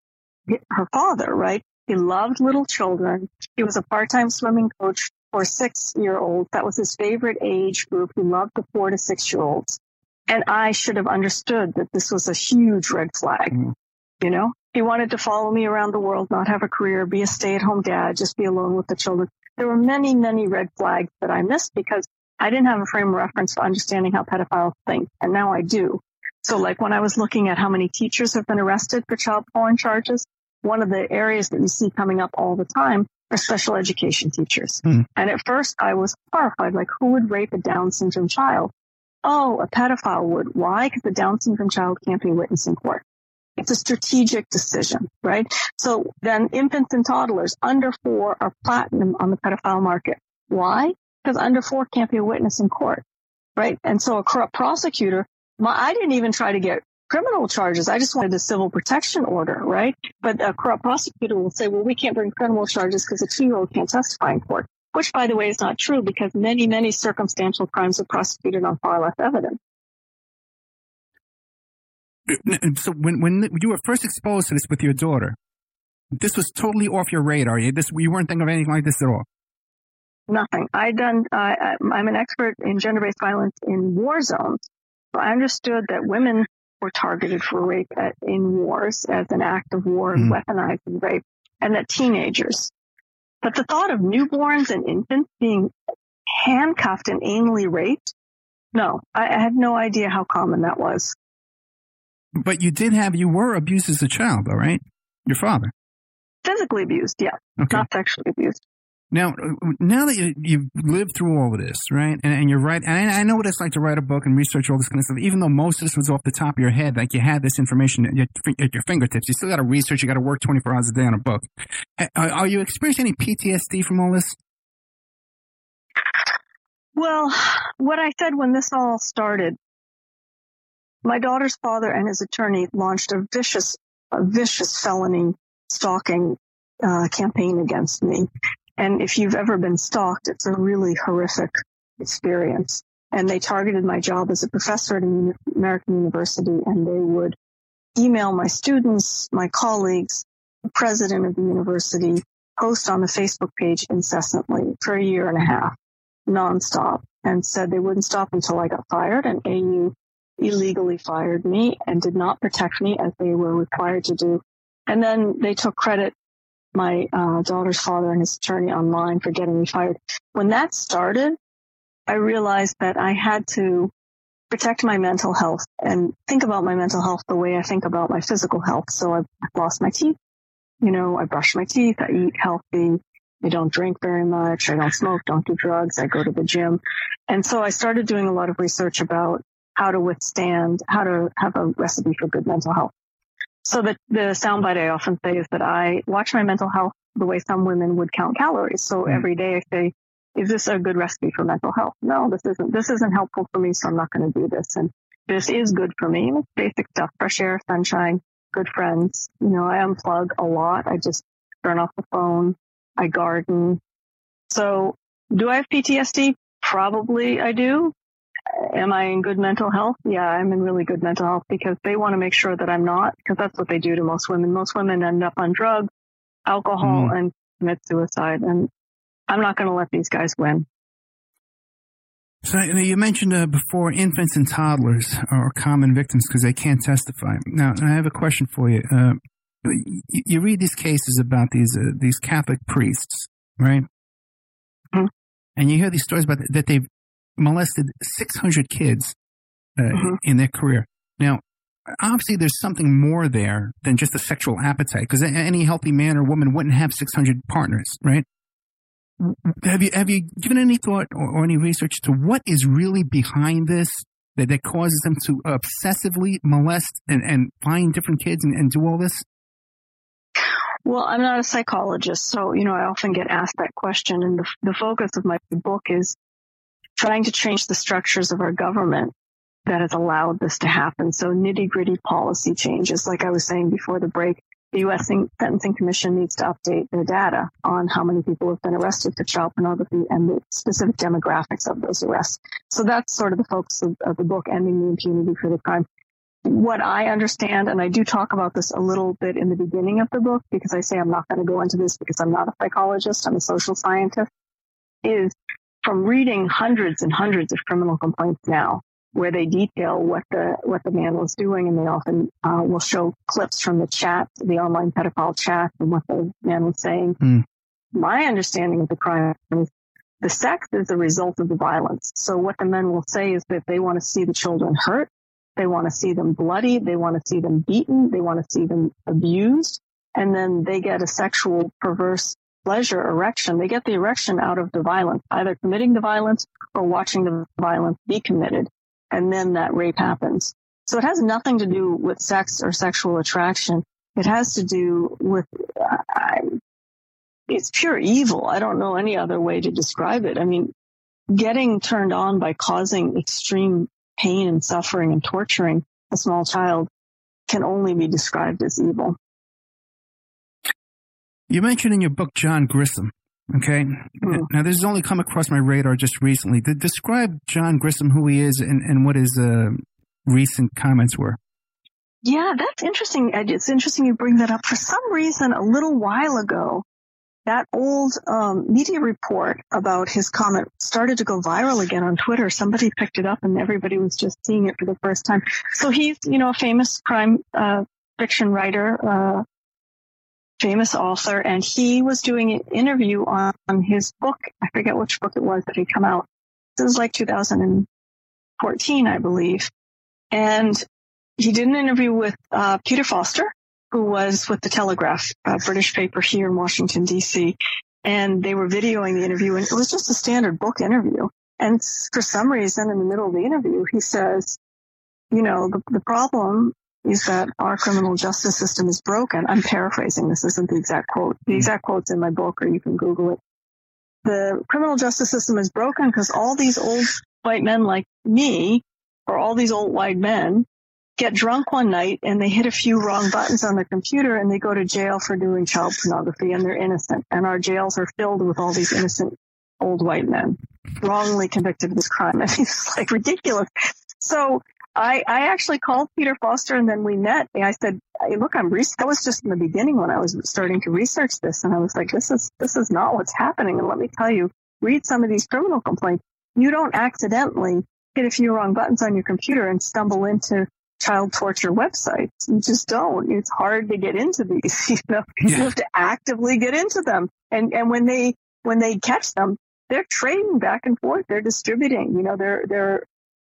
D: her father. Right? He loved little children. He was a part-time swimming coach for six year olds. That was his favorite age group. He loved the four to six year olds. And I should have understood that this was a huge red flag. Mm-hmm. You know, he wanted to follow me around the world, not have a career, be a stay at home dad, just be alone with the children. There were many, many red flags that I missed because I didn't have a frame of reference for understanding how pedophiles think. And now I do. So like when I was looking at how many teachers have been arrested for child porn charges, one of the areas that you see coming up all the time are special education teachers. Hmm. And at first I was horrified, like who would rape a Down syndrome child? Oh, a pedophile would. Why? Because the Down syndrome child can't be witness in court. It's a strategic decision, right? So then infants and toddlers under four are platinum on the pedophile market. Why? Because under four can't be a witness in court, right? And so a corrupt prosecutor, my, I didn't even try to get criminal charges. I just wanted a civil protection order, right? But a corrupt prosecutor will say, well, we can't bring criminal charges because a two-year-old can't testify in court, which by the way is not true because many, many circumstantial crimes are prosecuted on far less evidence.
B: So when, when you were first exposed to this with your daughter, this was totally off your radar. You, this, you weren't thinking of anything like this at all.
D: Nothing. I done. Uh, I'm an expert in gender-based violence in war zones. So I understood that women were targeted for rape at, in wars as an act of war and mm. weaponizing rape, and that teenagers. But the thought of newborns and infants being handcuffed and anally raped, no, I, I had no idea how common that was.
B: But you did have, you were abused as a child, all right? Your father.
D: Physically abused, yeah. Okay. Not sexually abused.
B: Now, uh, now that you, you've lived through all of this, right, and, and you're right, and I, I, know what it's like to write a book and research all this kind of stuff. Even though most of this was off the top of your head, like you had this information at your, at your fingertips, you still got to research. You got to work 24 hours a day on a book. Are, are you experiencing any PTSD from all this?
D: Well, what I said when this all started, my daughter's father and his attorney launched a vicious, a vicious felony stalking uh, campaign against me. And if you've ever been stalked, it's a really horrific experience. And they targeted my job as a professor at an American university and they would email my students, my colleagues, the president of the university, post on the Facebook page incessantly for a year and a half, nonstop, and said they wouldn't stop until I got fired. And AU illegally fired me and did not protect me as they were required to do. And then they took credit my uh, daughter's father and his attorney online for getting me fired. When that started, I realized that I had to protect my mental health and think about my mental health the way I think about my physical health. So I've lost my teeth. You know, I brush my teeth. I eat healthy. I don't drink very much. I don't smoke, don't do drugs. I go to the gym. And so I started doing a lot of research about how to withstand, how to have a recipe for good mental health. So the, the soundbite I often say is that I watch my mental health the way some women would count calories. So mm. every day I say, is this a good recipe for mental health? No, this isn't, this isn't helpful for me. So I'm not going to do this. And this is good for me. It's basic stuff, fresh air, sunshine, good friends. You know, I unplug a lot. I just turn off the phone. I garden. So do I have PTSD? Probably I do am I in good mental health? Yeah, I'm in really good mental health because they want to make sure that I'm not, because that's what they do to most women. Most women end up on drugs, alcohol, mm. and commit suicide. And I'm not going to let these guys win.
B: So you mentioned uh, before infants and toddlers are common victims because they can't testify. Now, I have a question for you. Uh, you read these cases about these uh, these Catholic priests, right? Mm-hmm. And you hear these stories about that they've molested 600 kids uh, mm-hmm. in their career. Now, obviously there's something more there than just a sexual appetite because any healthy man or woman wouldn't have 600 partners, right? Have you have you given any thought or, or any research to what is really behind this that, that causes them to obsessively molest and, and find different kids and, and do all this?
D: Well, I'm not a psychologist, so you know I often get asked that question, and the, the focus of my book is trying to change the structures of our government that has allowed this to happen. So nitty gritty policy changes, like I was saying before the break, the U.S. Sentencing Commission needs to update their data on how many people have been arrested for child pornography and the specific demographics of those arrests. So that's sort of the focus of, of the book, Ending the Impunity for the Crime. What I understand, and I do talk about this a little bit in the beginning of the book because I say I'm not going to go into this because I'm not a psychologist, I'm a social scientist, is from reading hundreds and hundreds of criminal complaints now, where they detail what the what the man was doing, and they often uh, will show clips from the chat, the online pedophile chat, and what the man was saying. Mm. My understanding of the crime is the sex is the result of the violence. So what the men will say is that they want to see the children hurt, they want to see them bloody, they want to see them beaten, they want to see them abused, and then they get a sexual perverse pleasure erection. They get the erection out of the violence, either committing the violence or watching the violence be committed. And then that rape happens. So it has nothing to do with sex or sexual attraction. It has to do with, uh, it's pure evil. I don't know any other way to describe it. I mean, getting turned on by causing extreme pain and suffering and torturing a small child can only be described as evil.
B: You mentioned in your book John Grisham. Okay. Mm. Now, this has only come across my radar just recently. To describe John Grisham, who he is, and, and what his uh, recent comments were.
D: Yeah, that's interesting. It's interesting you bring that up. For some reason, a little while ago, that old um, media report about his comment started to go viral again on Twitter. Somebody picked it up, and everybody was just seeing it for the first time. So he's, you know, a famous crime uh, fiction writer, uh, famous author, and he was doing an interview on, on his book. I forget which book it was that had come out. This was like 2014, I believe. And he did an interview with uh, Peter Foster, who was with the Telegraph, a British paper here in Washington, D.C. And they were videoing the interview, and it was just a standard book interview. And for some reason, in the middle of the interview, he says, you know, the, the problem is that our criminal justice system is broken. I'm paraphrasing. This isn't the exact quote. The hmm. exact quote's in my book or you can Google it. The criminal justice system is broken because all these old white men like me or all these old white men get drunk one night and they hit a few wrong buttons on their computer and they go to jail for doing child pornography and they're innocent. And our jails are filled with all these innocent old white men wrongly convicted of this crime. I (laughs) mean, it's like ridiculous. So I, I actually called Peter Foster and then we met. And I said, hey, look, I'm re- that was just in the beginning when I was starting to research this. And I was like, this is, this is not what's happening. And let me tell you, read some of these criminal complaints. You don't accidentally hit a few wrong buttons on your computer and stumble into child torture websites. You just don't. It's hard to get into these, (laughs) you know, yeah. you have to actively get into them. And, and when they, when they catch them, they're trading back and forth. They're distributing, you know, they're, they're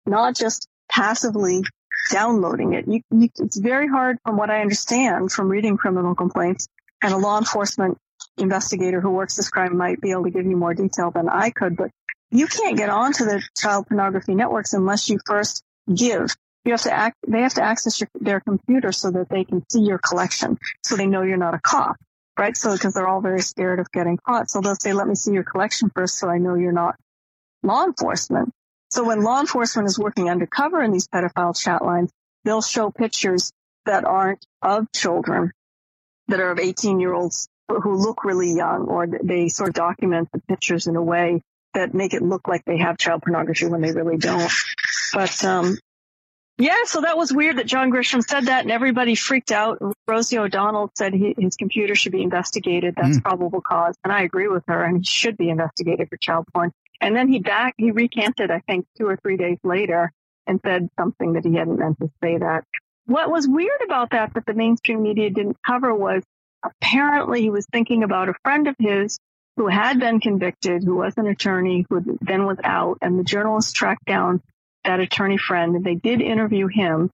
D: not just passively downloading it. You, you, it's very hard, from what I understand from reading criminal complaints, and a law enforcement investigator who works this crime might be able to give you more detail than I could, but you can't get onto the child pornography networks unless you first give. You have to act, they have to access your, their computer so that they can see your collection, so they know you're not a cop, right? So, because they're all very scared of getting caught. So they'll say, let me see your collection first so I know you're not law enforcement. So when law enforcement is working undercover in these pedophile chat lines, they'll show pictures that aren't of children, that are of 18 year olds who look really young, or they sort of document the pictures in a way that make it look like they have child pornography when they really don't. But, um, yeah, so that was weird that John Grisham said that and everybody freaked out. Rosie O'Donnell said he, his computer should be investigated. That's mm. probable cause. And I agree with her and he should be investigated for child porn. And then he back, he recanted, I think, two or three days later and said something that he hadn't meant to say that. What was weird about that that the mainstream media didn't cover was apparently he was thinking about a friend of his who had been convicted, who was an attorney, who then was out, and the journalists tracked down that attorney friend and they did interview him.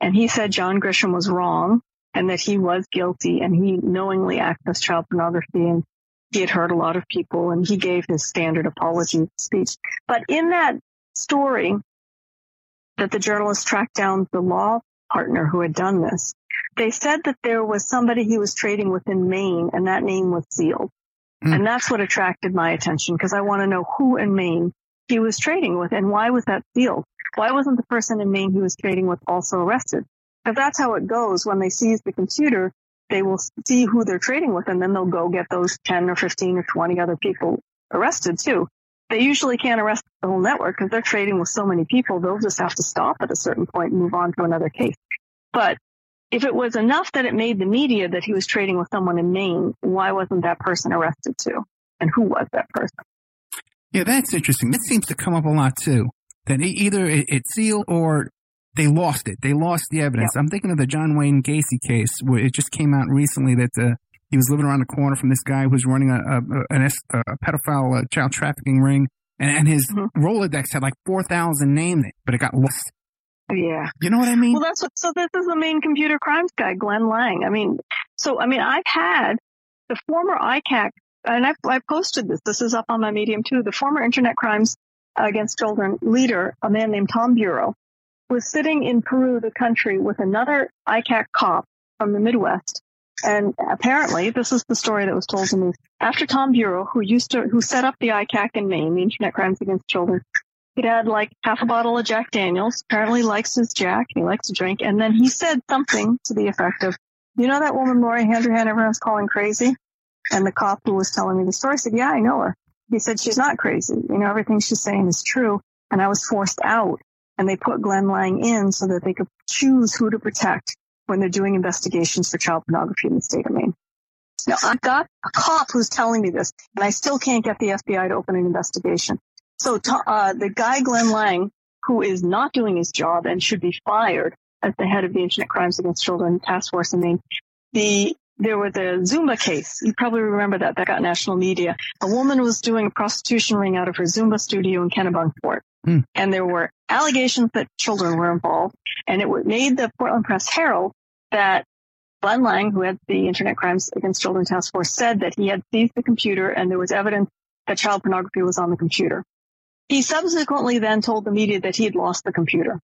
D: And he said John Grisham was wrong and that he was guilty and he knowingly accessed child pornography and he had hurt a lot of people and he gave his standard apology speech. But in that story that the journalist tracked down the law partner who had done this, they said that there was somebody he was trading with in Maine and that name was sealed. Mm. And that's what attracted my attention because I want to know who in Maine he was trading with and why was that sealed? Why wasn't the person in Maine he was trading with also arrested? Because that's how it goes when they seize the computer they will see who they're trading with and then they'll go get those 10 or 15 or 20 other people arrested too. They usually can't arrest the whole network because they're trading with so many people. They'll just have to stop at a certain point and move on to another case. But if it was enough that it made the media that he was trading with someone in Maine, why wasn't that person arrested too? And who was that person?
B: Yeah, that's interesting. That seems to come up a lot too. That either it's sealed or they lost it. They lost the evidence. I'm thinking of the John Wayne Gacy case where it just came out recently that uh, he was living around the corner from this guy who was running a, a, a, a pedophile uh, child trafficking ring, and, and his mm-hmm. Rolodex had like four thousand names, but it got lost.
D: Yeah.
B: You know what I mean?
D: Well, that's what, so this is the Maine computer crimes guy, Glenn Lang. I mean, so, I mean, I've had the former ICAC, and I've, I've posted this, this is up on my Medium too, the former internet crimes against children leader, a man named Tom Bureau, was sitting in Peru, the country, with another ICAC cop from the Midwest. And apparently, this is the story that was told to me. After Tom Bureau, who used to, who set up the ICAC in Maine, the Internet Crimes Against Children, he'd had like half a bottle of Jack Daniels. Apparently likes his Jack. He likes to drink. And then he said something to the effect of, you know that woman Lori Handrahan everyone's calling crazy? And the cop who was telling me the story said, yeah, I know her. He said, she's not crazy. You know, everything she's saying is true. And I was forced out and they put Glenn Lang in so that they could choose who to protect when they're doing investigations for child pornography in the state of Maine. Now, I've got a cop who's telling me this, and I still can't get the FBI to open an investigation. So uh, the guy, Glenn Lang, who is not doing his job and should be fired as the head of the Internet Crimes Against Children Task Force in Maine, the there was a Zumba case. You probably remember that. That got national media. A woman was doing a prostitution ring out of her Zumba studio in Kennebunkport. Mm. And there were allegations that children were involved. And it made the Portland Press Herald that Glenn Lang, who had the Internet Crimes Against Children Task Force, said that he had seized the computer and there was evidence that child pornography was on the computer. He subsequently then told the media that he had lost the computer.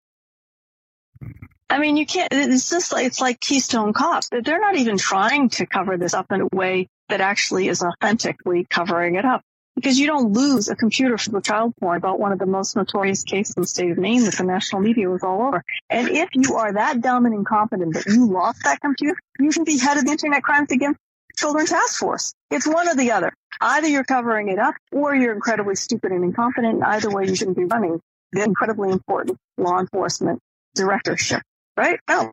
D: I mean, you can't, it's just like, it's like Keystone Cops. They're not even trying to cover this up in a way that actually is authentically covering it up because you don't lose a computer for child porn about one of the most notorious cases in the state of Maine that the national media was all over. And if you are that dumb and incompetent that you lost that computer, you can be head of the Internet Crimes Against Children Task Force. It's one or the other. Either you're covering it up or you're incredibly stupid and incompetent. And either way, you shouldn't be running the incredibly important law enforcement directorship, right? No.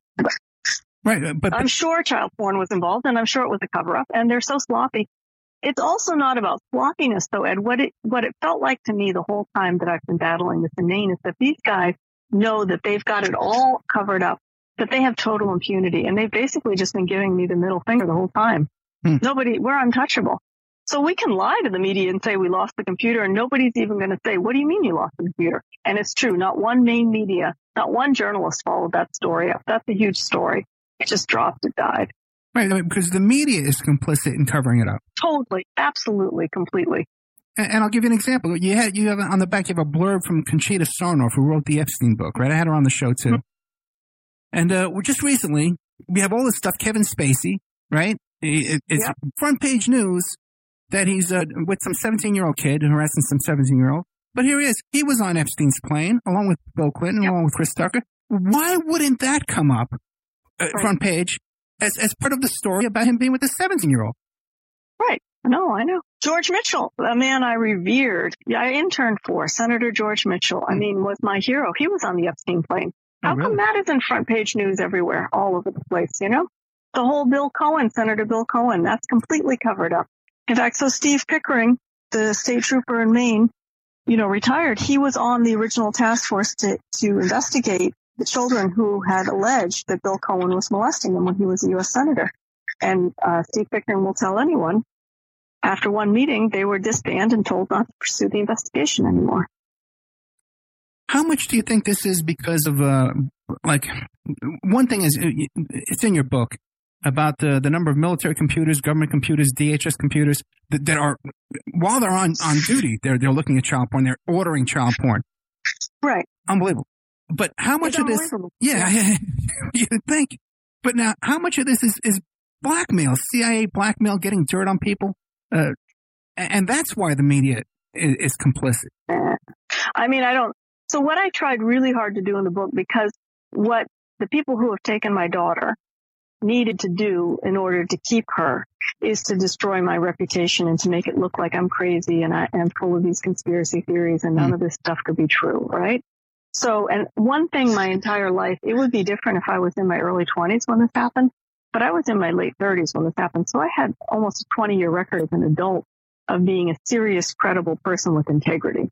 B: Right, but, but
D: I'm sure child porn was involved, and I'm sure it was a cover up. And they're so sloppy it's also not about sloppiness though, Ed. What it, what it felt like to me the whole time that I've been battling this in Maine is that these guys know that they've got it all covered up, that they have total impunity. And they've basically just been giving me the middle finger the whole time. Hmm. Nobody, we're untouchable. So we can lie to the media and say we lost the computer and nobody's even going to say, what do you mean you lost the computer? And it's true. Not one Maine media, not one journalist followed that story up. That's a huge story. It just dropped. It died.
B: Right, because the media is complicit in covering it up.
D: Totally, absolutely, completely.
B: And, and I'll give you an example. You had you have on the back you have a blurb from Conchita Sarnoff, who wrote the Epstein book. Right, I had her on the show too. Mm-hmm. And uh, just recently, we have all this stuff. Kevin Spacey, right? It, it's yep. front page news that he's uh, with some 17 year old kid harassing some 17 year old. But here he is. He was on Epstein's plane along with Bill Clinton, yep. along with Chris Tucker. Why wouldn't that come up uh, right. front page as, as part of the story about him being with a 17 year old.
D: Right. No, I know. George Mitchell, a man I revered. I interned for Senator George Mitchell. I hmm. mean, was my hero. He was on the Epstein plane. Oh, How oh, really? come that isn't front page news everywhere, all over the place, you know? The whole Bill Cohen, Senator Bill Cohen, that's completely covered up. In fact, so Steve Pickering, the state trooper in Maine, you know, retired. He was on the original task force to, to investigate the children who had alleged that Bill Cohen was molesting them when he was a U.S. Senator. And uh, Steve Pickering will tell anyone, after one meeting, they were disbanded and told not to pursue the investigation anymore.
B: how much do you think this is because of uh, like one thing is it's in your book about the the number of military computers, government computers, DHS computers that, that are while they're on on duty, they're they're looking at child porn, they're ordering child porn.
D: Right.
B: Unbelievable. But how much of this?
D: unbelievable.
B: Yeah, (laughs) you think. But now, how much of this is is blackmail? CIA blackmail, getting dirt on people, uh, and that's why the media is, is complicit.
D: Eh. I mean, I don't. So what I tried really hard to do in the book, because what the people who have taken my daughter needed to do in order to keep her is to destroy my reputation and to make it look like I'm crazy and I am full of these conspiracy theories and none
B: Mm.
D: of this stuff could be true, right? So, and one thing my entire life, it would be different if I was in my early 20s when this happened, but I was in my late 30s when this happened. So I had almost a 20 year record as an adult of being a serious, credible person with integrity.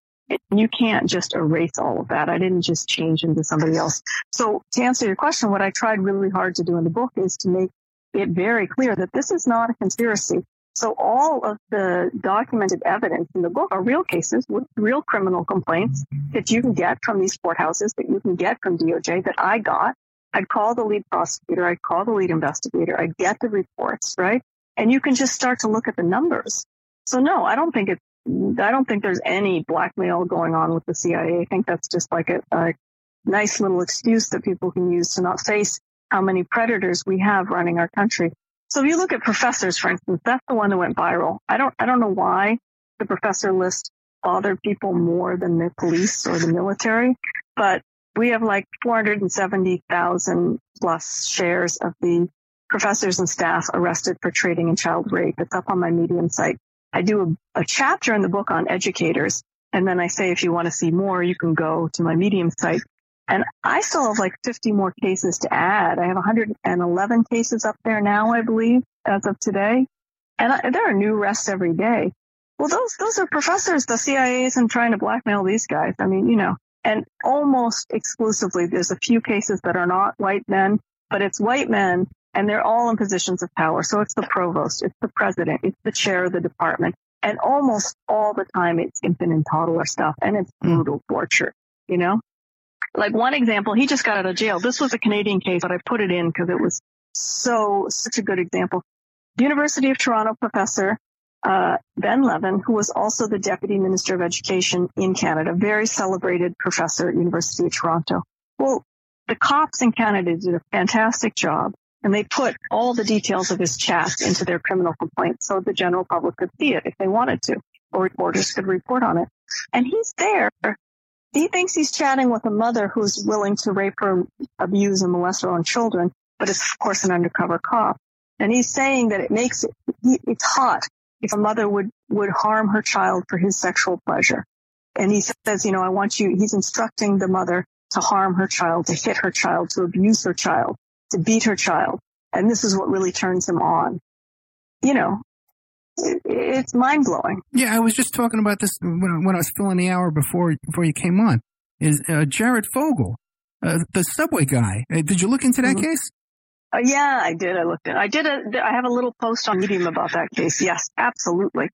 D: You can't just erase all of that. I didn't just change into somebody else. So to answer your question, what I tried really hard to do in the book is to make it very clear that this is not a conspiracy. So all of the documented evidence in the book are real cases with real criminal complaints that you can get from these courthouses, that you can get from DOJ, that I got. I'd call the lead prosecutor, I'd call the lead investigator, I'd get the reports, right? And you can just start to look at the numbers. So no, I don't think it's I don't think there's any blackmail going on with the CIA. I think that's just like a, a nice little excuse that people can use to not face how many predators we have running our country. So if you look at professors, for instance, that's the one that went viral. I don't, I don't know why the professor list bothered people more than the police or the military, but we have like 470,000 plus shares of the professors and staff arrested for trading in child rape. It's up on my Medium site. I do a, a chapter in the book on educators. And then I say, if you want to see more, you can go to my Medium site. And I still have like 50 more cases to add. I have 111 cases up there now, I believe, as of today. And I, there are new arrests every day. Well, those, those are professors. The CIA isn't trying to blackmail these guys. I mean, you know, and almost exclusively, there's a few cases that are not white men, but it's white men and they're all in positions of power. So it's the provost, it's the president, it's the chair of the department. And almost all the time it's infant and toddler stuff and it's
B: Mm.
D: brutal torture, you know? Like one example, he just got out of jail. This was a Canadian case, but I put it in because it was so, such a good example. University of Toronto professor, uh, Ben Levin, who was also the deputy minister of education in Canada, very celebrated professor at University of Toronto. Well, the cops in Canada did a fantastic job and they put all the details of his chat into their criminal complaint so the general public could see it if they wanted to, or reporters could report on it. And he's there. He thinks he's chatting with a mother who's willing to rape or abuse and molest her own children, but it's of course an undercover cop. And he's saying that it makes it, it's hot if a mother would, would harm her child for his sexual pleasure. And he says, you know, I want you, he's instructing the mother to harm her child, to hit her child, to abuse her child, to beat her child. And this is what really turns him on. You know, it, it's mind blowing.
B: Yeah, I was just talking about this when I, when I was filling the hour before before you came on. Is uh, Jared Fogle, uh, the subway guy? Uh, did you look into that
D: Mhm.
B: case?
D: Uh, yeah, I did. I looked at. I did. A, I have a little post on Medium about that case. Yes, absolutely.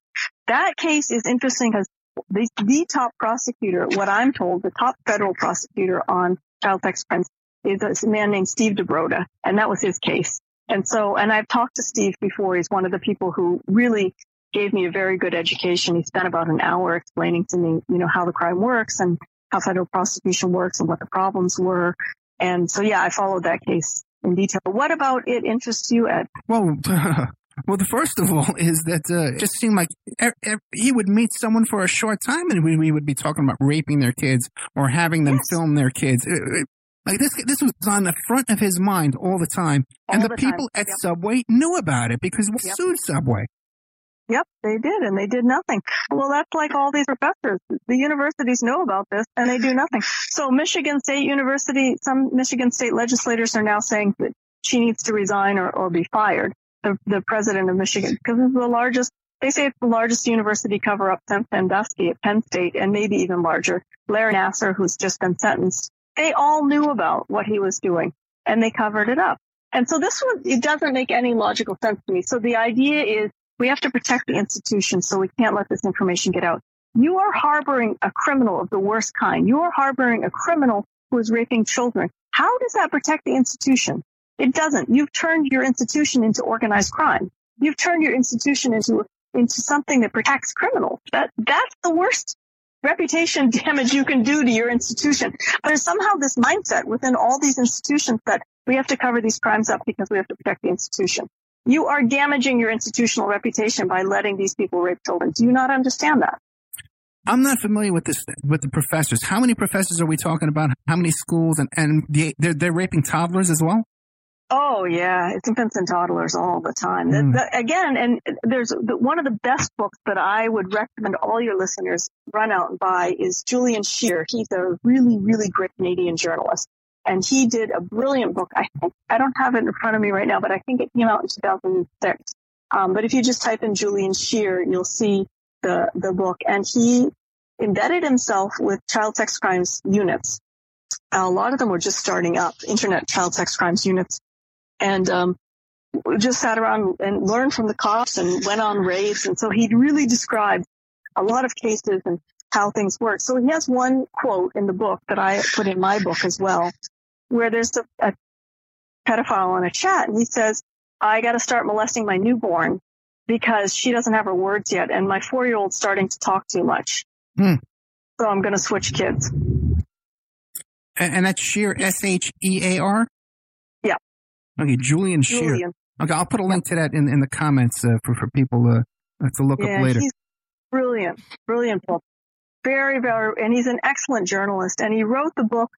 D: That case is interesting because the the top prosecutor, what I'm told, the top federal prosecutor on child sex crimes is a man named Steve DeBrota, and that was his case. And so, and I've talked to Steve before. He's one of the people who really gave me a very good education. He spent about an hour explaining to me, you know, how the crime works and how federal prosecution works and what the problems were. And so, yeah, I followed that case in detail. What about it interests you, Ed?
B: Well, (laughs) well, the first of all is that uh, it just seemed like e- e- he would meet someone for a short time, and we, we would be talking about raping their kids or having them
D: Yes.
B: film their kids. It- it- like this, this was on the front of his mind all the time, and
D: All
B: the,
D: the time.
B: people at
D: Yep.
B: Subway knew about it because we
D: Yep.
B: sued Subway.
D: Yep, they did, and they did nothing. Well, that's like all these professors. The universities know about this, and they do nothing. So Michigan State University, some Michigan State legislators are now saying that she needs to resign or, or be fired. The, the president of Michigan, because it's the largest, they say it's the largest university cover up since Sandusky at Penn State, and maybe even larger. Larry Nassar, who's just been sentenced, they all knew about what he was doing, and they covered it up. And so this one, it doesn't make any logical sense to me. So the idea is we have to protect the institution, so we can't let this information get out. You are harboring a criminal of the worst kind. You are harboring a criminal who is raping children. How does that protect the institution? It doesn't. You've turned your institution into organized crime. You've turned your institution into into something that protects criminals. That that's the worst reputation (laughs) damage you can do to your institution. But there's somehow this mindset within all these institutions that we have to cover these crimes up because we have to protect the institution. You are damaging your institutional reputation by letting these people rape children. Do you not understand that?
B: I'm not familiar with this with the professors. How many professors are we talking about? How many schools and and they're they're raping toddlers as well?
D: Oh yeah, it's infants and toddlers all the time. Mm. The, the, again, and there's the, one of the best books that I would recommend all your listeners run out and buy is Julian Sher. He's a really, really great Canadian journalist, and he did a brilliant book. I think I don't have it in front of me right now, but I think it came out in 2006. Um, but if you just type in Julian Sher, you'll see the the book, and he embedded himself with child sex crimes units. A lot of them were just starting up, internet child sex crimes units and um, just sat around and learned from the cops and went on raids. And so he really described a lot of cases and how things work. So he has one quote in the book that I put in my book as well, where there's a, a pedophile on a chat and he says, I got to start molesting my newborn because she doesn't have her words yet and my four year old's starting to talk too much. Hmm. So I'm going to switch kids.
B: And that's sheer S H E A R? Okay, Julian. Julian. Okay, I'll put a link to that in, in the comments uh, for, for people uh, to look
D: yeah,
B: up later.
D: He's brilliant, brilliant book. Very, very, and he's an excellent journalist. And he wrote the book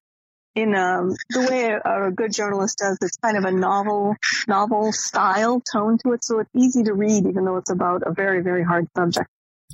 D: in um, the way a, a, good journalist does. It's kind of a novel, novel style tone to it, so it's easy to read, even though it's about a very, very hard subject.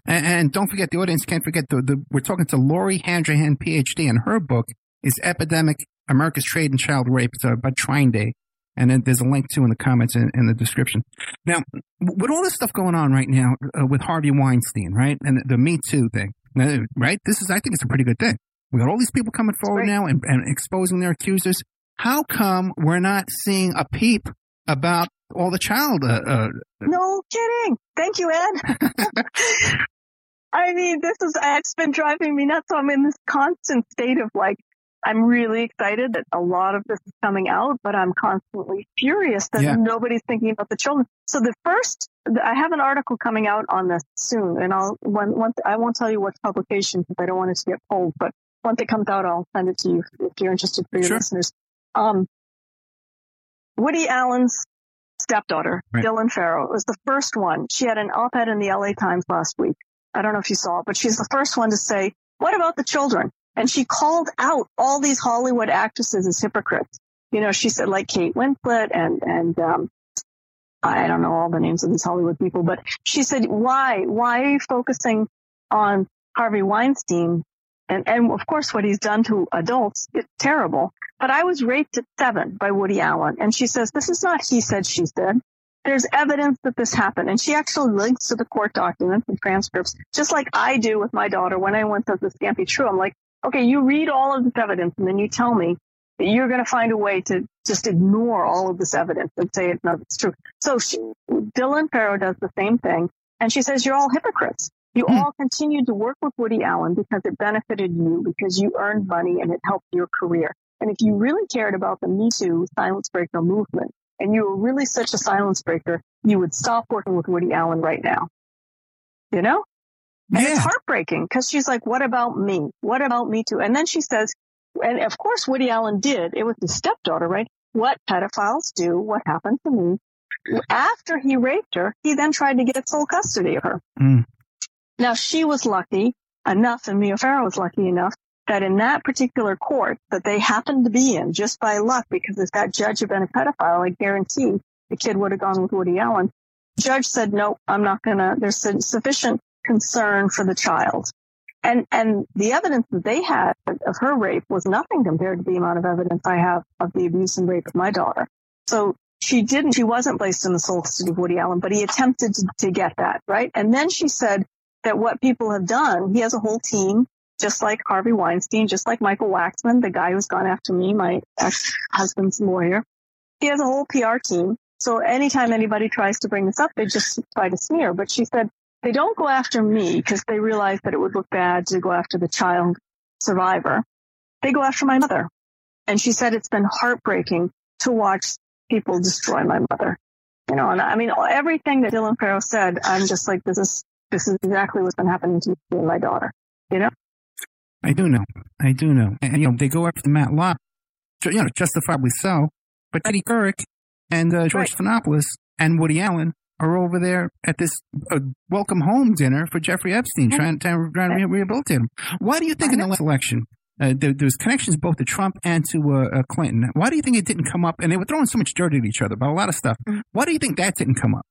B: And, and don't forget, the audience can't forget the, the we're talking to Lori Handrahan, PhD, and her book is Epidemic America's Trade in Child Rape. It's uh, by TrineDay. And then there's a link too in the comments and in, in, the description. Now, with all this stuff going on right now uh, with Harvey Weinstein, right, and the, the Me Too thing, uh, right? This is, I think, it's a pretty good thing. We got all these people coming forward now and, and exposing their accusers. How come we're not seeing a peep about all the child? Uh, uh,
D: no kidding. Thank you, Ed. (laughs) (laughs) I mean, this is, it's been driving me nuts. So I'm in this constant state of like, I'm really excited that a lot of this is coming out, but I'm constantly furious that yeah. nobody's thinking about the children. So the first, I have an article coming out on this soon, and I'll when once I won't tell you what publication because I don't want it to get pulled, but once it comes out, I'll send it to you if you're interested for your sure. listeners. Um, Woody Allen's stepdaughter, right. Dylan Farrow, was the first one. She had an op-ed in the LA Times last week. I don't know if you saw it, but she's the first one to say, what about the children? And she called out all these Hollywood actresses as hypocrites. You know, she said like Kate Winslet and, and, um, I don't know all the names of these Hollywood people, but she said, why, why are you focusing on Harvey Weinstein? And, and of course what he's done to adults, it's terrible. But I was raped at seven by Woody Allen. And she says, this is not he said, she said. There's evidence that this happened. And she actually links to the court documents and transcripts, just like I do with my daughter when I went to this can't be true. I'm like, okay, you read all of this evidence and then you tell me that you're going to find a way to just ignore all of this evidence and say it's not it's true. So she, Dylan Farrow does the same thing, and she says you're all hypocrites. You hmm. all continued to work with Woody Allen because it benefited you, because you earned money and it helped your career. And if you really cared about the Me Too silence breaker movement, and you were really such a silence breaker, you would stop working with Woody Allen right now. You know? And yeah. it's heartbreaking because she's like, what about me? What about me too? And then she says, and of course Woody Allen did, it was his stepdaughter, right? What pedophiles do, what happened to me. After he raped her, he then tried to get sole custody of her. Mm. Now she was lucky enough, and Mia Farrow was lucky enough that in that particular court that they happened to be in, just by luck, because if that judge had been a pedophile, I guarantee the kid would have gone with Woody Allen. judge said, nope, I'm not gonna, there's sufficient concern for the child. And, and the evidence that they had of her rape was nothing compared to the amount of evidence I have of the abuse and rape of my daughter. So she didn't, she wasn't placed in the sole custody of Woody Allen, but he attempted to, to get that, right? And then she said that what people have done, he has a whole team, just like Harvey Weinstein, just like Michael Waxman, the guy who's gone after me, my ex-husband's lawyer. He has a whole PR team. So anytime anybody tries to bring this up, they just try to smear. But she said they don't go after me because they realize that it would look bad to go after the child survivor. They go after my mother. And she said it's been heartbreaking to watch people destroy my mother. You know, and I mean, everything that Dylan Farrow said, I'm just like, this is, this is exactly what's been happening to me and my daughter, you know?
B: I do know. I do know. And, you know, they go after Matt Lott, you know, justifiably so. But Katie Couric and uh, George right. Stephanopoulos and Woody Allen are over there at this uh, welcome home dinner for Jeffrey Epstein, trying, trying, trying to rehabilitate him. Why do you think in the last election uh, there, there's connections both to Trump and to uh, uh, Clinton? Why do you think it didn't come up? And they were throwing so much dirt at each other about a lot of stuff. Mm-hmm. Why do you think that didn't come up?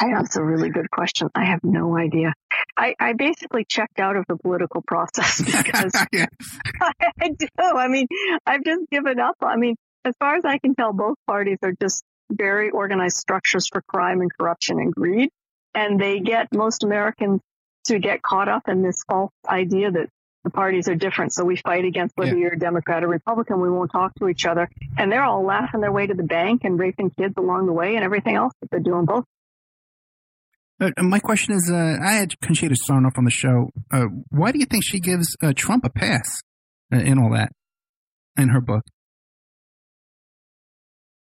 D: I, that's a really good question. I have no idea. I, I basically checked out of the political process (laughs) because (laughs) (laughs) I, I do. I mean, I've just given up. I mean, as far as I can tell, both parties are just very organized structures for crime and corruption and greed. And they get most Americans to get caught up in this false idea that the parties are different. So we fight against whether yeah. you're a Democrat or Republican. We won't talk to each other. And they're all laughing their way to the bank and raping kids along the way and everything else that they're doing both.
B: Uh, my question is, uh, I had Conchita Sarnoff on the show. Uh, why do you think she gives uh, Trump a pass uh, in all that in her book?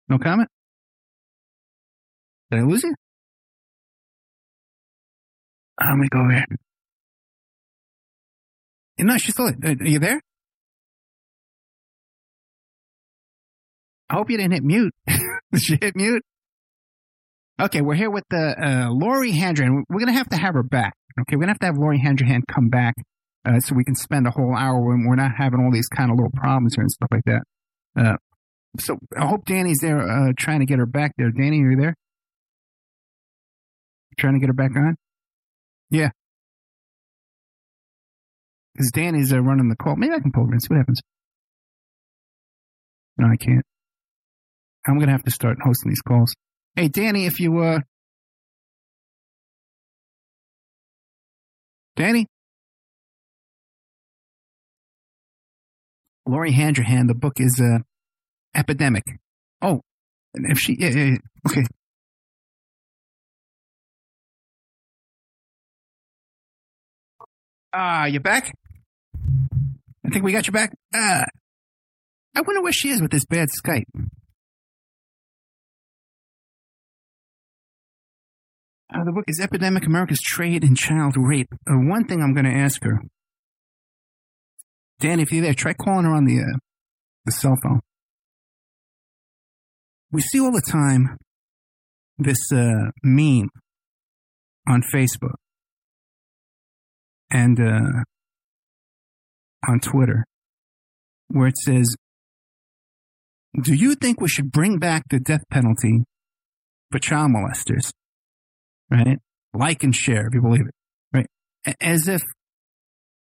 B: No comment? Did I lose you? Let me go here. No, she's still. There. Are you there? I hope you didn't hit mute. (laughs) Did she hit mute? Okay, we're here with the uh, Lori Handrahan. We're gonna have to have her back. Okay, we're gonna have to have Lori Handrahan come back uh, so we can spend a whole hour when we're not having all these kind of little problems here and stuff like that. Uh, so I hope Danny's there uh, trying to get her back there. Danny, are you there? Trying to get her back on? Yeah. Because Danny's uh, running the call. Maybe I can pull her in, see what happens. No, I can't. I'm going to have to start hosting these calls. Hey, Danny, if you, uh, Danny? Lori Handrahan, the book is, uh, Epidemic. Oh, if she, yeah, yeah, okay. Ah, uh, you back? I think we got you back. Uh, I wonder where she is with this bad Skype. Uh, the book is Epidemic America's Trade in Child Rape. Uh, one thing I'm going to ask her, Dan, if you're there, try calling her on the uh, the cell phone. We see all the time this uh, meme on Facebook and uh, on Twitter where it says, Do you think we should bring back the death penalty for child molesters? Right? Like and share if you believe it. Right? As if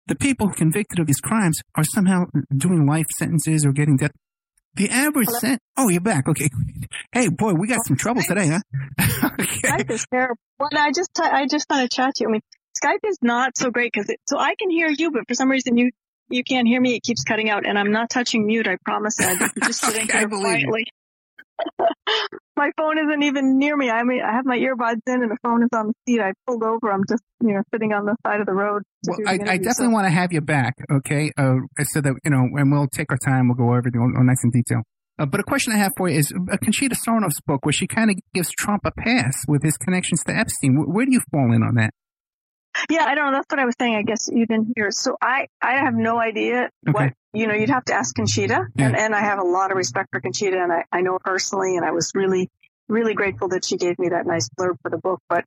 B: the people convicted of these crimes are somehow doing life sentences or getting death. The average sent. Oh, you're back. Okay. (laughs) Hey, boy, we got some trouble today, huh? (laughs)
D: okay. Skype is terrible. Well, I just, I just want to chat to you. I mean, Skype is not so great because so I can hear you, but for some reason you you can't hear me. It keeps cutting out, and I'm not touching mute. I promise. I'm just (laughs) sitting here quietly. (laughs) my phone isn't even near me. I mean, I have my earbuds in, and the phone is on the seat. I pulled over. I'm just you know sitting on the side of the road.
B: Well, I, I, definitely so. want to have you back. Okay, uh, so that you know, and we'll take our time. We'll go over everything all, nice in detail. Uh, but a question I have for you is uh, Conchita Sarnoff's book, where she kind of gives Trump a pass with his connections to Epstein. Where, where do you fall in on that?
D: Yeah, I don't know. That's what I was saying. I guess you didn't hear. So I, I have no idea okay. what, you know, you'd have to ask Conchita. Yeah. And, and I have a lot of respect for Conchita and I, I know her personally and I was really, really grateful that she gave me that nice blurb for the book. But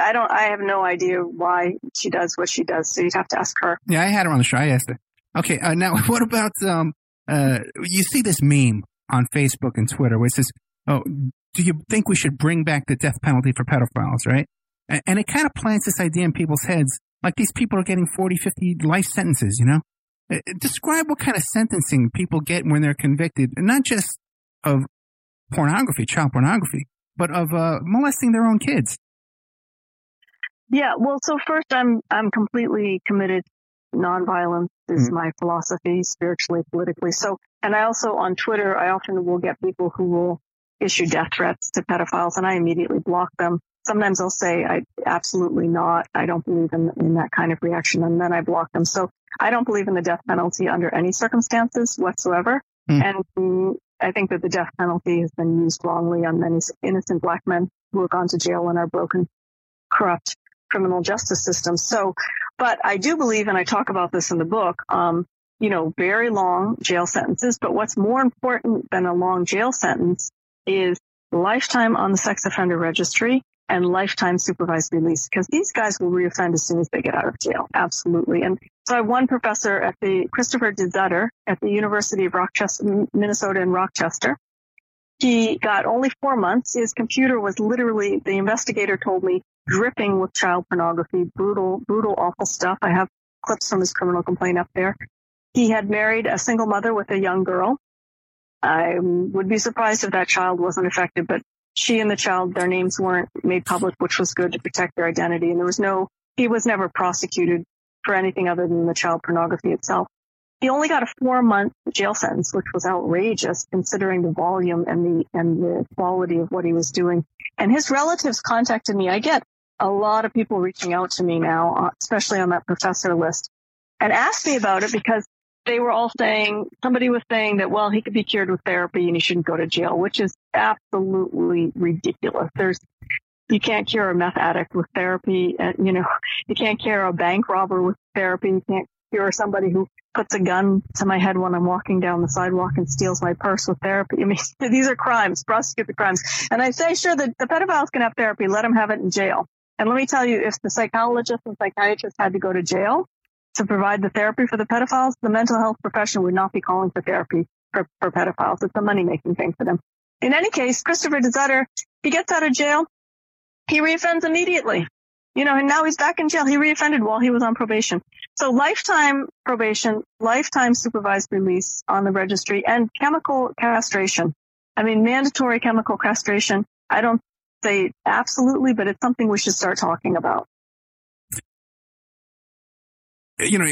D: I don't, I have no idea why she does what she does. So you'd have to ask her.
B: Yeah, I had her on the show. I asked her. Okay. Uh, now (laughs) what about, um, uh, you see this meme on Facebook and Twitter where it says, oh, do you think we should bring back the death penalty for pedophiles, right? And it kind of plants this idea in people's heads, like these people are getting 40, 50 life sentences, you know? Describe what kind of sentencing people get when they're convicted, not just of pornography, child pornography, but of uh, molesting their own kids.
D: Yeah, well, so first, I'm I'm completely committed. Nonviolence is mm-hmm. my philosophy, spiritually, politically. So, and I also on Twitter, I often will get people who will issue death threats to pedophiles, and I immediately block them sometimes they'll say, I absolutely not. I don't believe in, in that kind of reaction. And then I block them. So I don't believe in the death penalty under any circumstances whatsoever. Mm. And I think that the death penalty has been used wrongly on many innocent black men who have gone to jail in our broken, corrupt criminal justice system. So, but I do believe, and I talk about this in the book, um, you know, very long jail sentences. But what's more important than a long jail sentence is lifetime on the sex offender registry and lifetime supervised release because these guys will reoffend as soon as they get out of jail. Absolutely. And so I have one professor at the Christopher DeZutter at the University of Rochester, Minnesota in Rochester. He got only four months. His computer was literally, the investigator told me, dripping with child pornography, brutal, brutal, awful stuff. I have clips from his criminal complaint up there. He had married a single mother with a young girl. I would be surprised if that child wasn't affected, but she and the child, their names weren't made public, which was good to protect their identity. And there was no, he was never prosecuted for anything other than the child pornography itself. He only got a four month jail sentence, which was outrageous considering the volume and the, and the quality of what he was doing. And his relatives contacted me. I get a lot of people reaching out to me now, uh, especially on that professor list and asked me about it because they were all saying, somebody was saying that, well, he could be cured with therapy and he shouldn't go to jail, which is absolutely ridiculous. There's, you can't cure a meth addict with therapy. And, you know, you can't cure a bank robber with therapy. You can't cure somebody who puts a gun to my head when I'm walking down the sidewalk and steals my purse with therapy. (laughs) I mean, these are crimes, prosecute the crimes. And I say, sure, the, the pedophiles can have therapy. Let them have it in jail. And let me tell you, if the psychologist and psychiatrist had to go to jail, to provide the therapy for the pedophiles, the mental health profession would not be calling for therapy for, for pedophiles. It's a money making thing for them. In any case, Christopher DeZutter, he gets out of jail. He reoffends immediately. You know, and now he's back in jail. He reoffended while he was on probation. So lifetime probation, lifetime supervised release on the registry and chemical castration. I mean, mandatory chemical castration. I don't say absolutely, but it's something we should start talking about
B: you know,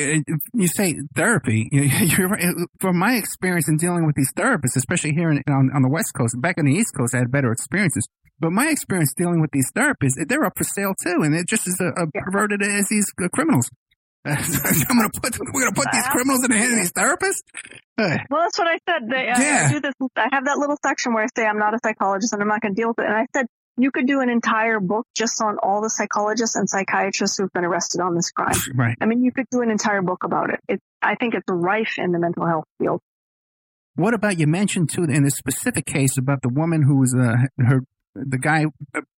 B: you say therapy. (laughs) You're right. From my experience in dealing with these therapists, especially here in, on, on the West Coast, back on the East Coast, I had better experiences. But my experience dealing with these therapists, they're up for sale too, and they're just as uh, perverted as these uh, criminals. (laughs) I'm gonna put we're gonna put these criminals in the hands of these therapists.
D: Uh, well, that's what I said. They, yeah. I do this. I have that little section where I say I'm not a psychologist and I'm not going to deal with it. And I said you could do an entire book just on all the psychologists and psychiatrists who've been arrested on this crime. (laughs)
B: Right.
D: I mean, you could do an entire book about it. it I think it's rife in the mental health field.
B: What about you mentioned too in this specific case about the woman who was uh, her the guy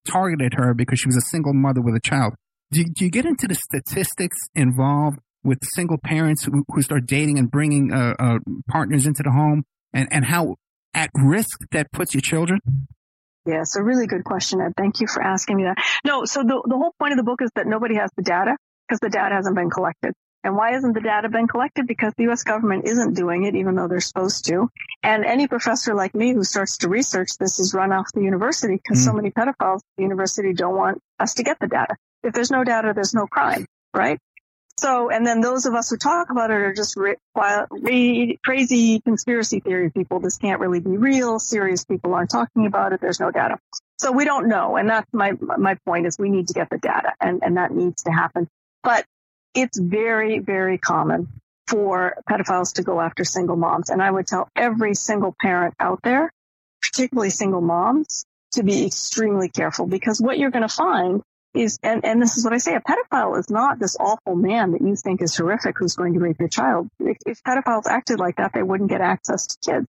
B: targeted her because she was a single mother with a child. Do, do you get into the statistics involved with single parents who, who start dating and bringing uh, uh, partners into the home, and and how at risk that puts your children?
D: Yeah, a really good question, Ed. Thank you for asking me that. No, so the, the whole point of the book is that nobody has the data because the data hasn't been collected. And why hasn't the data been collected? Because the U.S. government isn't doing it, even though they're supposed to. And any professor like me who starts to research this is run off the university because mm. so many pedophiles at the university don't want us to get the data. If there's no data, there's no crime, right? So, and then those of us who talk about it are just re- re- crazy conspiracy theory people. This can't really be real. Serious people aren't talking about it. There's no data. So we don't know. And that's my, my point is we need to get the data and, and that needs to happen. But it's very, very common for pedophiles to go after single moms. And I would tell every single parent out there, particularly single moms, to be extremely careful because what you're going to find is, and, and this is what I say, a pedophile is not this awful man that you think is horrific who's going to rape your child. If, if pedophiles acted like that, they wouldn't get access to kids.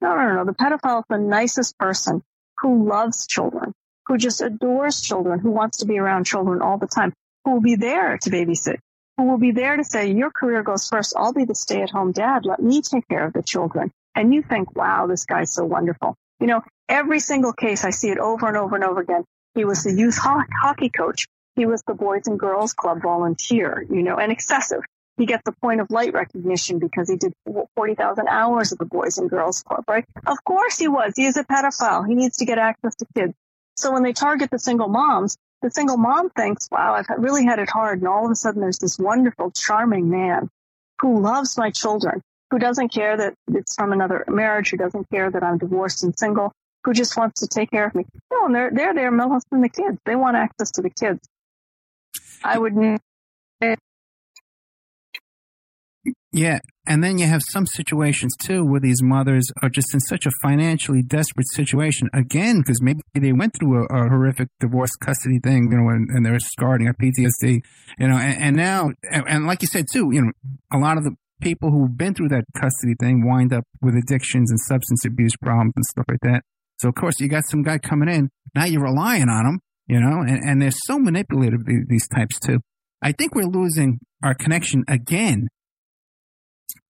D: No, no, no. No. The pedophile is the nicest person who loves children, who just adores children, who wants to be around children all the time, who will be there to babysit, who will be there to say, your career goes first. I'll be the stay at home dad. Let me take care of the children. And you think, wow, this guy's so wonderful. You know, every single case, I see it over and over and over again. He was the youth ho- hockey coach. He was the Boys and Girls Club volunteer, you know, and excessive. He gets the point of light recognition because he did 40,000 hours of the Boys and Girls Club, right? Of course he was. He is a pedophile. He needs to get access to kids. So when they target the single moms, the single mom thinks, wow, I've really had it hard. And all of a sudden there's this wonderful, charming man who loves my children, who doesn't care that it's from another marriage, who doesn't care that I'm divorced and single, who just wants to take care of me. No, and they're they're there molesting the kids. They want access to the kids. I would.
B: Yeah, and then you have some situations too where these mothers are just in such a financially desperate situation again because maybe they went through a, a, horrific divorce custody thing, you know, and, and they're and got PTSD, you know, and, and now, and, and like you said too, you know, a lot of the people who've been through that custody thing wind up with addictions and substance abuse problems and stuff like that. So of course you got some guy coming in. Now you're relying on him, you know, and, and they're so manipulative, these types too. I think we're losing our connection again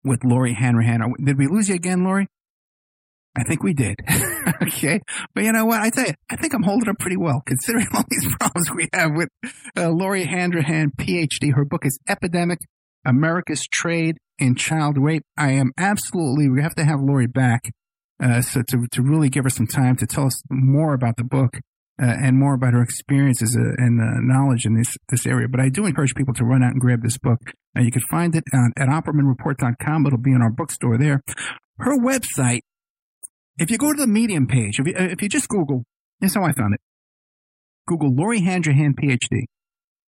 B: with Lori Handrahan. Did we lose you again, Lori? I think we did. (laughs) okay. But you know what? I tell you, I think I'm holding up pretty well considering (laughs) all these problems we have with uh, Lori Handrahan, PhD. Her book is Epidemic, America's Trade in Child Rape. I am absolutely, we have to have Lori back. Uh, so to, to really give her some time to tell us more about the book uh, and more about her experiences uh, and uh, knowledge in this this area. But I do encourage people to run out and grab this book. Uh, you can find it on, at oppermanreport.com. It'll be in our bookstore there. Her website, if you go to the Medium page, if you, uh, if you just Google, that's how I found it. Google Lori Handrahan, PhD.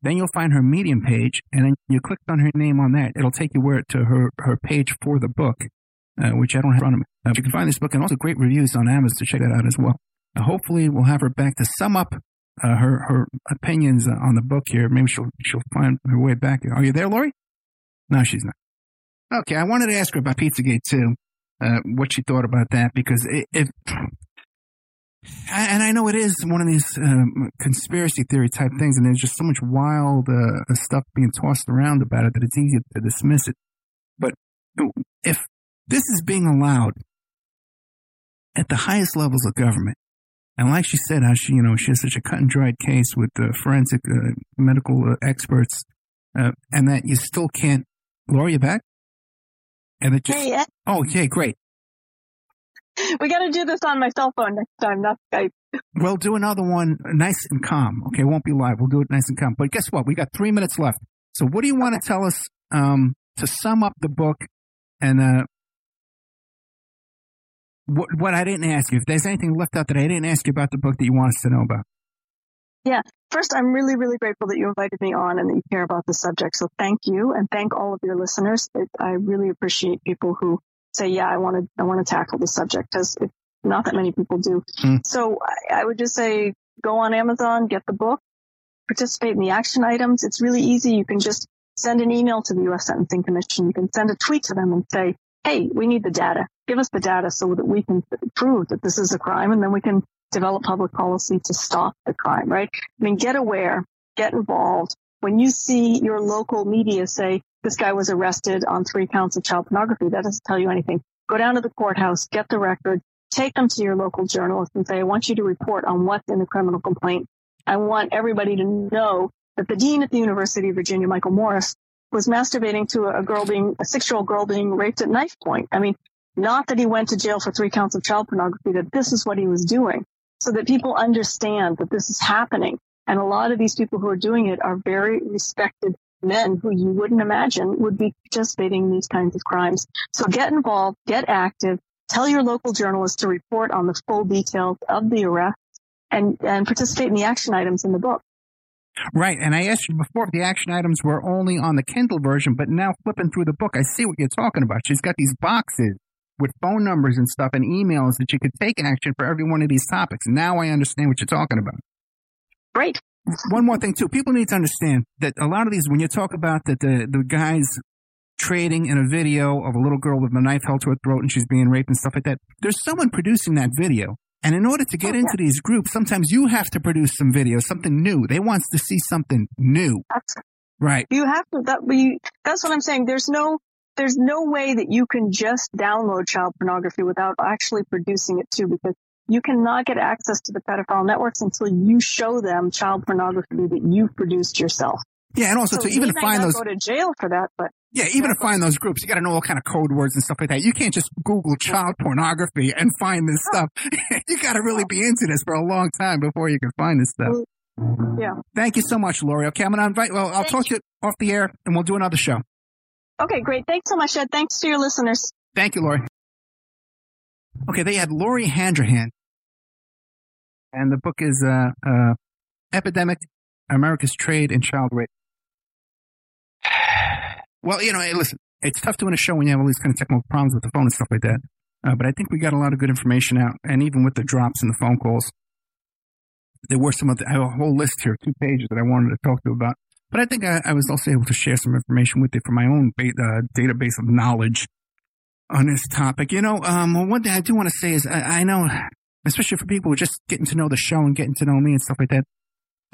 B: Then you'll find her Medium page, and then you click on her name on that. It'll take you where to her, her page for the book, uh, which I don't have on me. Uh, you can find this book and also great reviews on Amazon to check that out as well hopefully we'll have her back to sum up uh, her her opinions on the book here. Maybe she'll she'll find her way back. Are you there, Lori? No, she's not. Okay, I wanted to ask her about Pizzagate too. Uh, what she thought about that because if and I know it is one of these um, conspiracy theory type things, and there's just so much wild uh, stuff being tossed around about it that it's easy to dismiss it. But if this is being allowed at the highest levels of government, and like she said, how she, you know, she has such a cut and dried case with the forensic uh, medical uh, experts, uh, and that you still can't lure you back. And it just,
D: hey,
B: oh, okay, great. (laughs)
D: We got to do this on my cell phone next time, not Skype. (laughs)
B: We'll do another one nice and calm. Okay, it won't be live. We'll do it nice and calm. But guess what? We got three minutes left. So what do you want to tell us um, to sum up the book and uh, what, what I didn't ask you, if there's anything left out that I didn't ask you about the book that you want us to know about.
D: Yeah. First, I'm really, really grateful that you invited me on and that you care about the subject. So thank you. And thank all of your listeners. I really appreciate people who say, yeah, I want to, I want to tackle the subject because not that many people do. Mm. So I, I would just say go on Amazon, get the book, participate in the action items. It's really easy. You can just send an email to the U.S. Sentencing Commission. You can send a tweet to them and say, hey, we need the data. Give us the data so that we can prove that this is a crime and then we can develop public policy to stop the crime, right? I mean, get aware, get involved. When you see your local media say this guy was arrested on three counts of child pornography, that doesn't tell you anything. Go down to the courthouse, get the record, take them to your local journalist and say, I want you to report on what's in the criminal complaint. I want everybody to know that the dean at the University of Virginia, Michael Morris, was masturbating to a girl being, a six year old girl being raped at knife point. I mean, not that he went to jail for three counts of child pornography, that this is what he was doing so that people understand that this is happening. And a lot of these people who are doing it are very respected men who you wouldn't imagine would be participating in these kinds of crimes. So get involved, get active, tell your local journalist to report on the full details of the arrest and, and participate in the action items in the book.
B: Right. And I asked you before if the action items were only on the Kindle version, but now flipping through the book, I see what you're talking about. She's got these boxes with phone numbers and stuff and emails that you could take action for every one of these topics. Now I understand what you're talking about.
D: Great.
B: One more thing too. People need to understand that a lot of these, when you talk about that the, the guys trading in a video of a little girl with a knife held to her throat and she's being raped and stuff like that, there's someone producing that video. And in order to get oh, into these groups, sometimes you have to produce some video, something new. They want to see something new.
D: That's,
B: right.
D: You have to, that, you, that's what I'm saying. There's no, there's no way that you can just download child pornography without actually producing it too, because you cannot get access to the pedophile networks until you show them child pornography that you've produced yourself.
B: Yeah, and also
D: so
B: to even find those
D: go to jail for that, but
B: yeah, even to find those groups, you got to know all kind of code words and stuff like that. You can't just Google child pornography and find this stuff. (laughs) you got to really be into this for a long time before you can find this stuff.
D: Yeah.
B: Thank you so much, Lori. Okay, I'm gonna invite. Well, I'll Thank talk you. to you off the air, and we'll do another show.
D: Okay, great. Thanks so much, Ed. Thanks to your listeners.
B: Thank you, Lori. Okay, they had Lori Handrahan, and the book is uh, uh, Epidemic: America's Trade in Child Rape. Well, you know, hey, listen, it's tough doing a show when you have all these kind of technical problems with the phone and stuff like that. Uh, but I think we got a lot of good information out, and even with the drops and the phone calls, there were some of the, I have a whole list here, two pages that I wanted to talk to about. But I think I, I was also able to share some information with you from my own ba- uh, database of knowledge on this topic. You know, um, one thing I do want to say is I, I know, especially for people who are just getting to know the show and getting to know me and stuff like that.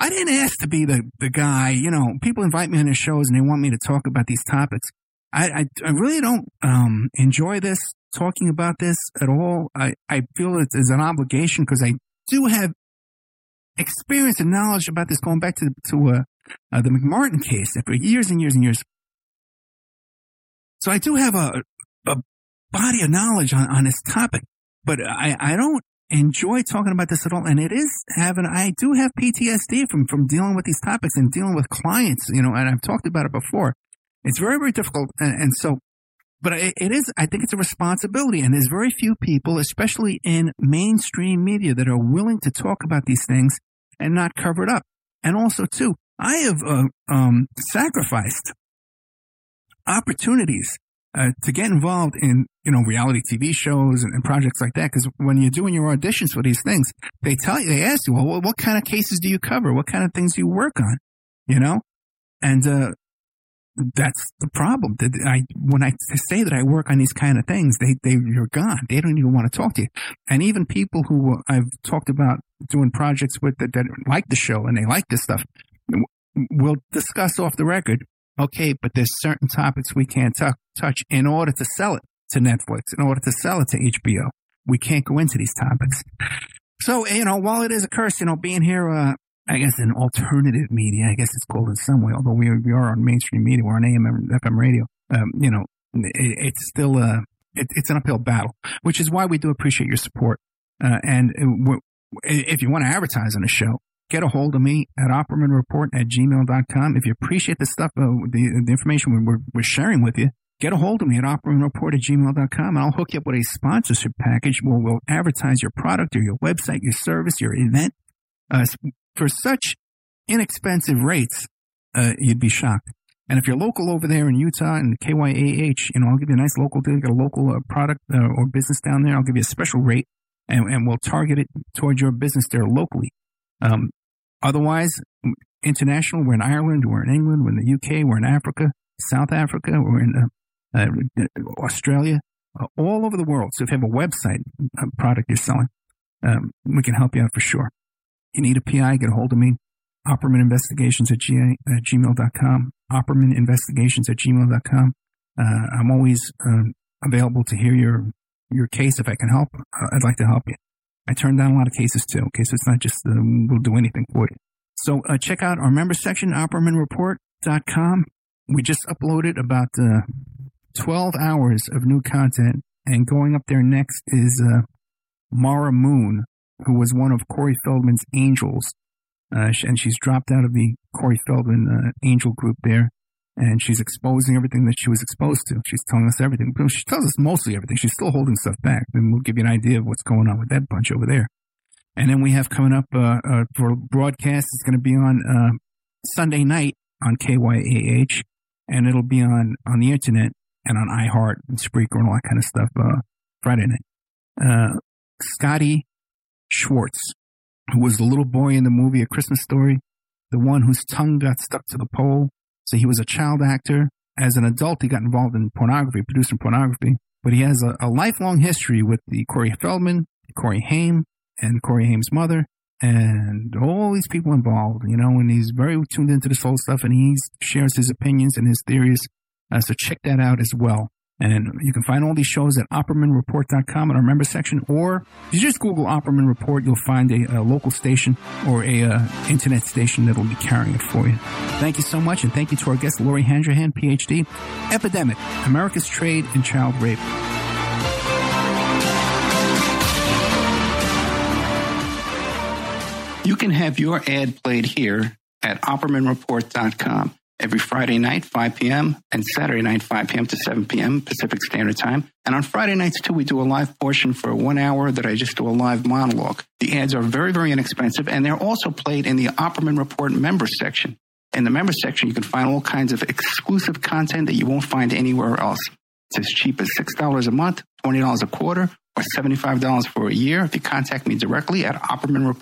B: I didn't ask to be the, the guy, you know, people invite me on their shows and they want me to talk about these topics. I, I, I really don't, um, enjoy this, talking about this at all. I, I feel it is an obligation because I do have experience and knowledge about this going back to, to, uh, uh, the McMartin case for years and years and years. So I do have a, a body of knowledge on, on this topic, but I, I don't enjoy talking about this at all. And it is having, I do have PTSD from, from dealing with these topics and dealing with clients, you know, and I've talked about it before. It's very, very difficult. And, and so, but it, is, I think it's a responsibility. And there's very few people, especially in mainstream media that are willing to talk about these things and not cover it up. And also too, I have, uh, um, sacrificed opportunities uh, to get involved in, you know, reality TV shows and, and projects like that. Because when you're doing your auditions for these things, they tell you, they ask you, well, what, what kind of cases do you cover? What kind of things do you work on? You know, and uh, that's the problem. That I when I say that I work on these kind of things, they they you're gone. They don't even want to talk to you. And even people who I've talked about doing projects with that, that like the show and they like this stuff, we'll discuss off the record Okay, but there's certain topics we can't t- touch in order to sell it to Netflix, in order to sell it to HBO. We can't go into these topics. So, you know, while it is a curse, you know, being here, uh, I guess in alternative media, I guess it's called in some way, although we, we are on mainstream media, we're on AM FM radio, um, you know, it, it's still, uh, it, it's an uphill battle, which is why we do appreciate your support. Uh, and if you want to advertise on a show, get a hold of me at oppermanreport at gmail.com. If you appreciate the stuff, uh, the, the information we're, we're sharing with you, get a hold of me at oppermanreport at gmail.com and I'll hook you up with a sponsorship package where we'll advertise your product or your website, your service, your event uh, for such inexpensive rates, uh, you'd be shocked. And if you're local over there in Utah and KYAH, you know, I'll give you a nice local deal. Get a local uh, product uh, or business down there. I'll give you a special rate and, and we'll target it towards your business there locally. Um, Otherwise, international, we're in Ireland, we're in England, we're in the UK, we're in Africa, South Africa, we're in uh, uh, Australia, uh, all over the world. So if you have a website a product you're selling, um, we can help you out for sure. You need a PI, get a hold of me. Opperman Investigations at, G- at gmail.com. Opperman Investigations at gmail.com. Uh, I'm always um, available to hear your your case if I can help. Uh, I'd like to help you. I turn down a lot of cases too. Okay, so it's not just uh, we'll do anything for you. So uh, check out our member section, oppermanreport.com. We just uploaded about uh, 12 hours of new content, and going up there next is uh, Mara Moon, who was one of Corey Feldman's angels, uh, and she's dropped out of the Corey Feldman uh, angel group there and she's exposing everything that she was exposed to. She's telling us everything. She tells us mostly everything. She's still holding stuff back. And we'll give you an idea of what's going on with that bunch over there. And then we have coming up uh, uh, for broadcast. It's going to be on uh, Sunday night on KYAH, and it'll be on on the internet and on iHeart and Spreaker and all that kind of stuff uh, Friday night. Uh, Scotty Schwartz, who was the little boy in the movie A Christmas Story, the one whose tongue got stuck to the pole so he was a child actor. As an adult, he got involved in pornography, producing pornography. But he has a, a lifelong history with the Corey Feldman, Corey Haim, and Corey Haim's mother, and all these people involved, you know, and he's very tuned into this whole stuff and he shares his opinions and his theories. Uh, so check that out as well. And you can find all these shows at OppermanReport.com in our member section, or if you just Google Opperman Report, you'll find a, a local station or a uh, internet station that will be carrying it for you. Thank you so much, and thank you to our guest, Lori Handrahan, PhD. Epidemic, America's Trade in Child Rape. You can have your ad played here at OppermanReport.com. every Friday night, 5 p.m., and Saturday night, 5 p.m. to 7 p.m. Pacific Standard Time. And on Friday nights, too, we do a live portion for one hour that I just do a live monologue. The ads are very, very inexpensive, and they're also played in the Opperman Report member section. In the member section, you can find all kinds of exclusive content that you won't find anywhere else. It's as cheap as $6 a month, $20 a quarter, or $75 for a year if you contact me directly at Opperman Report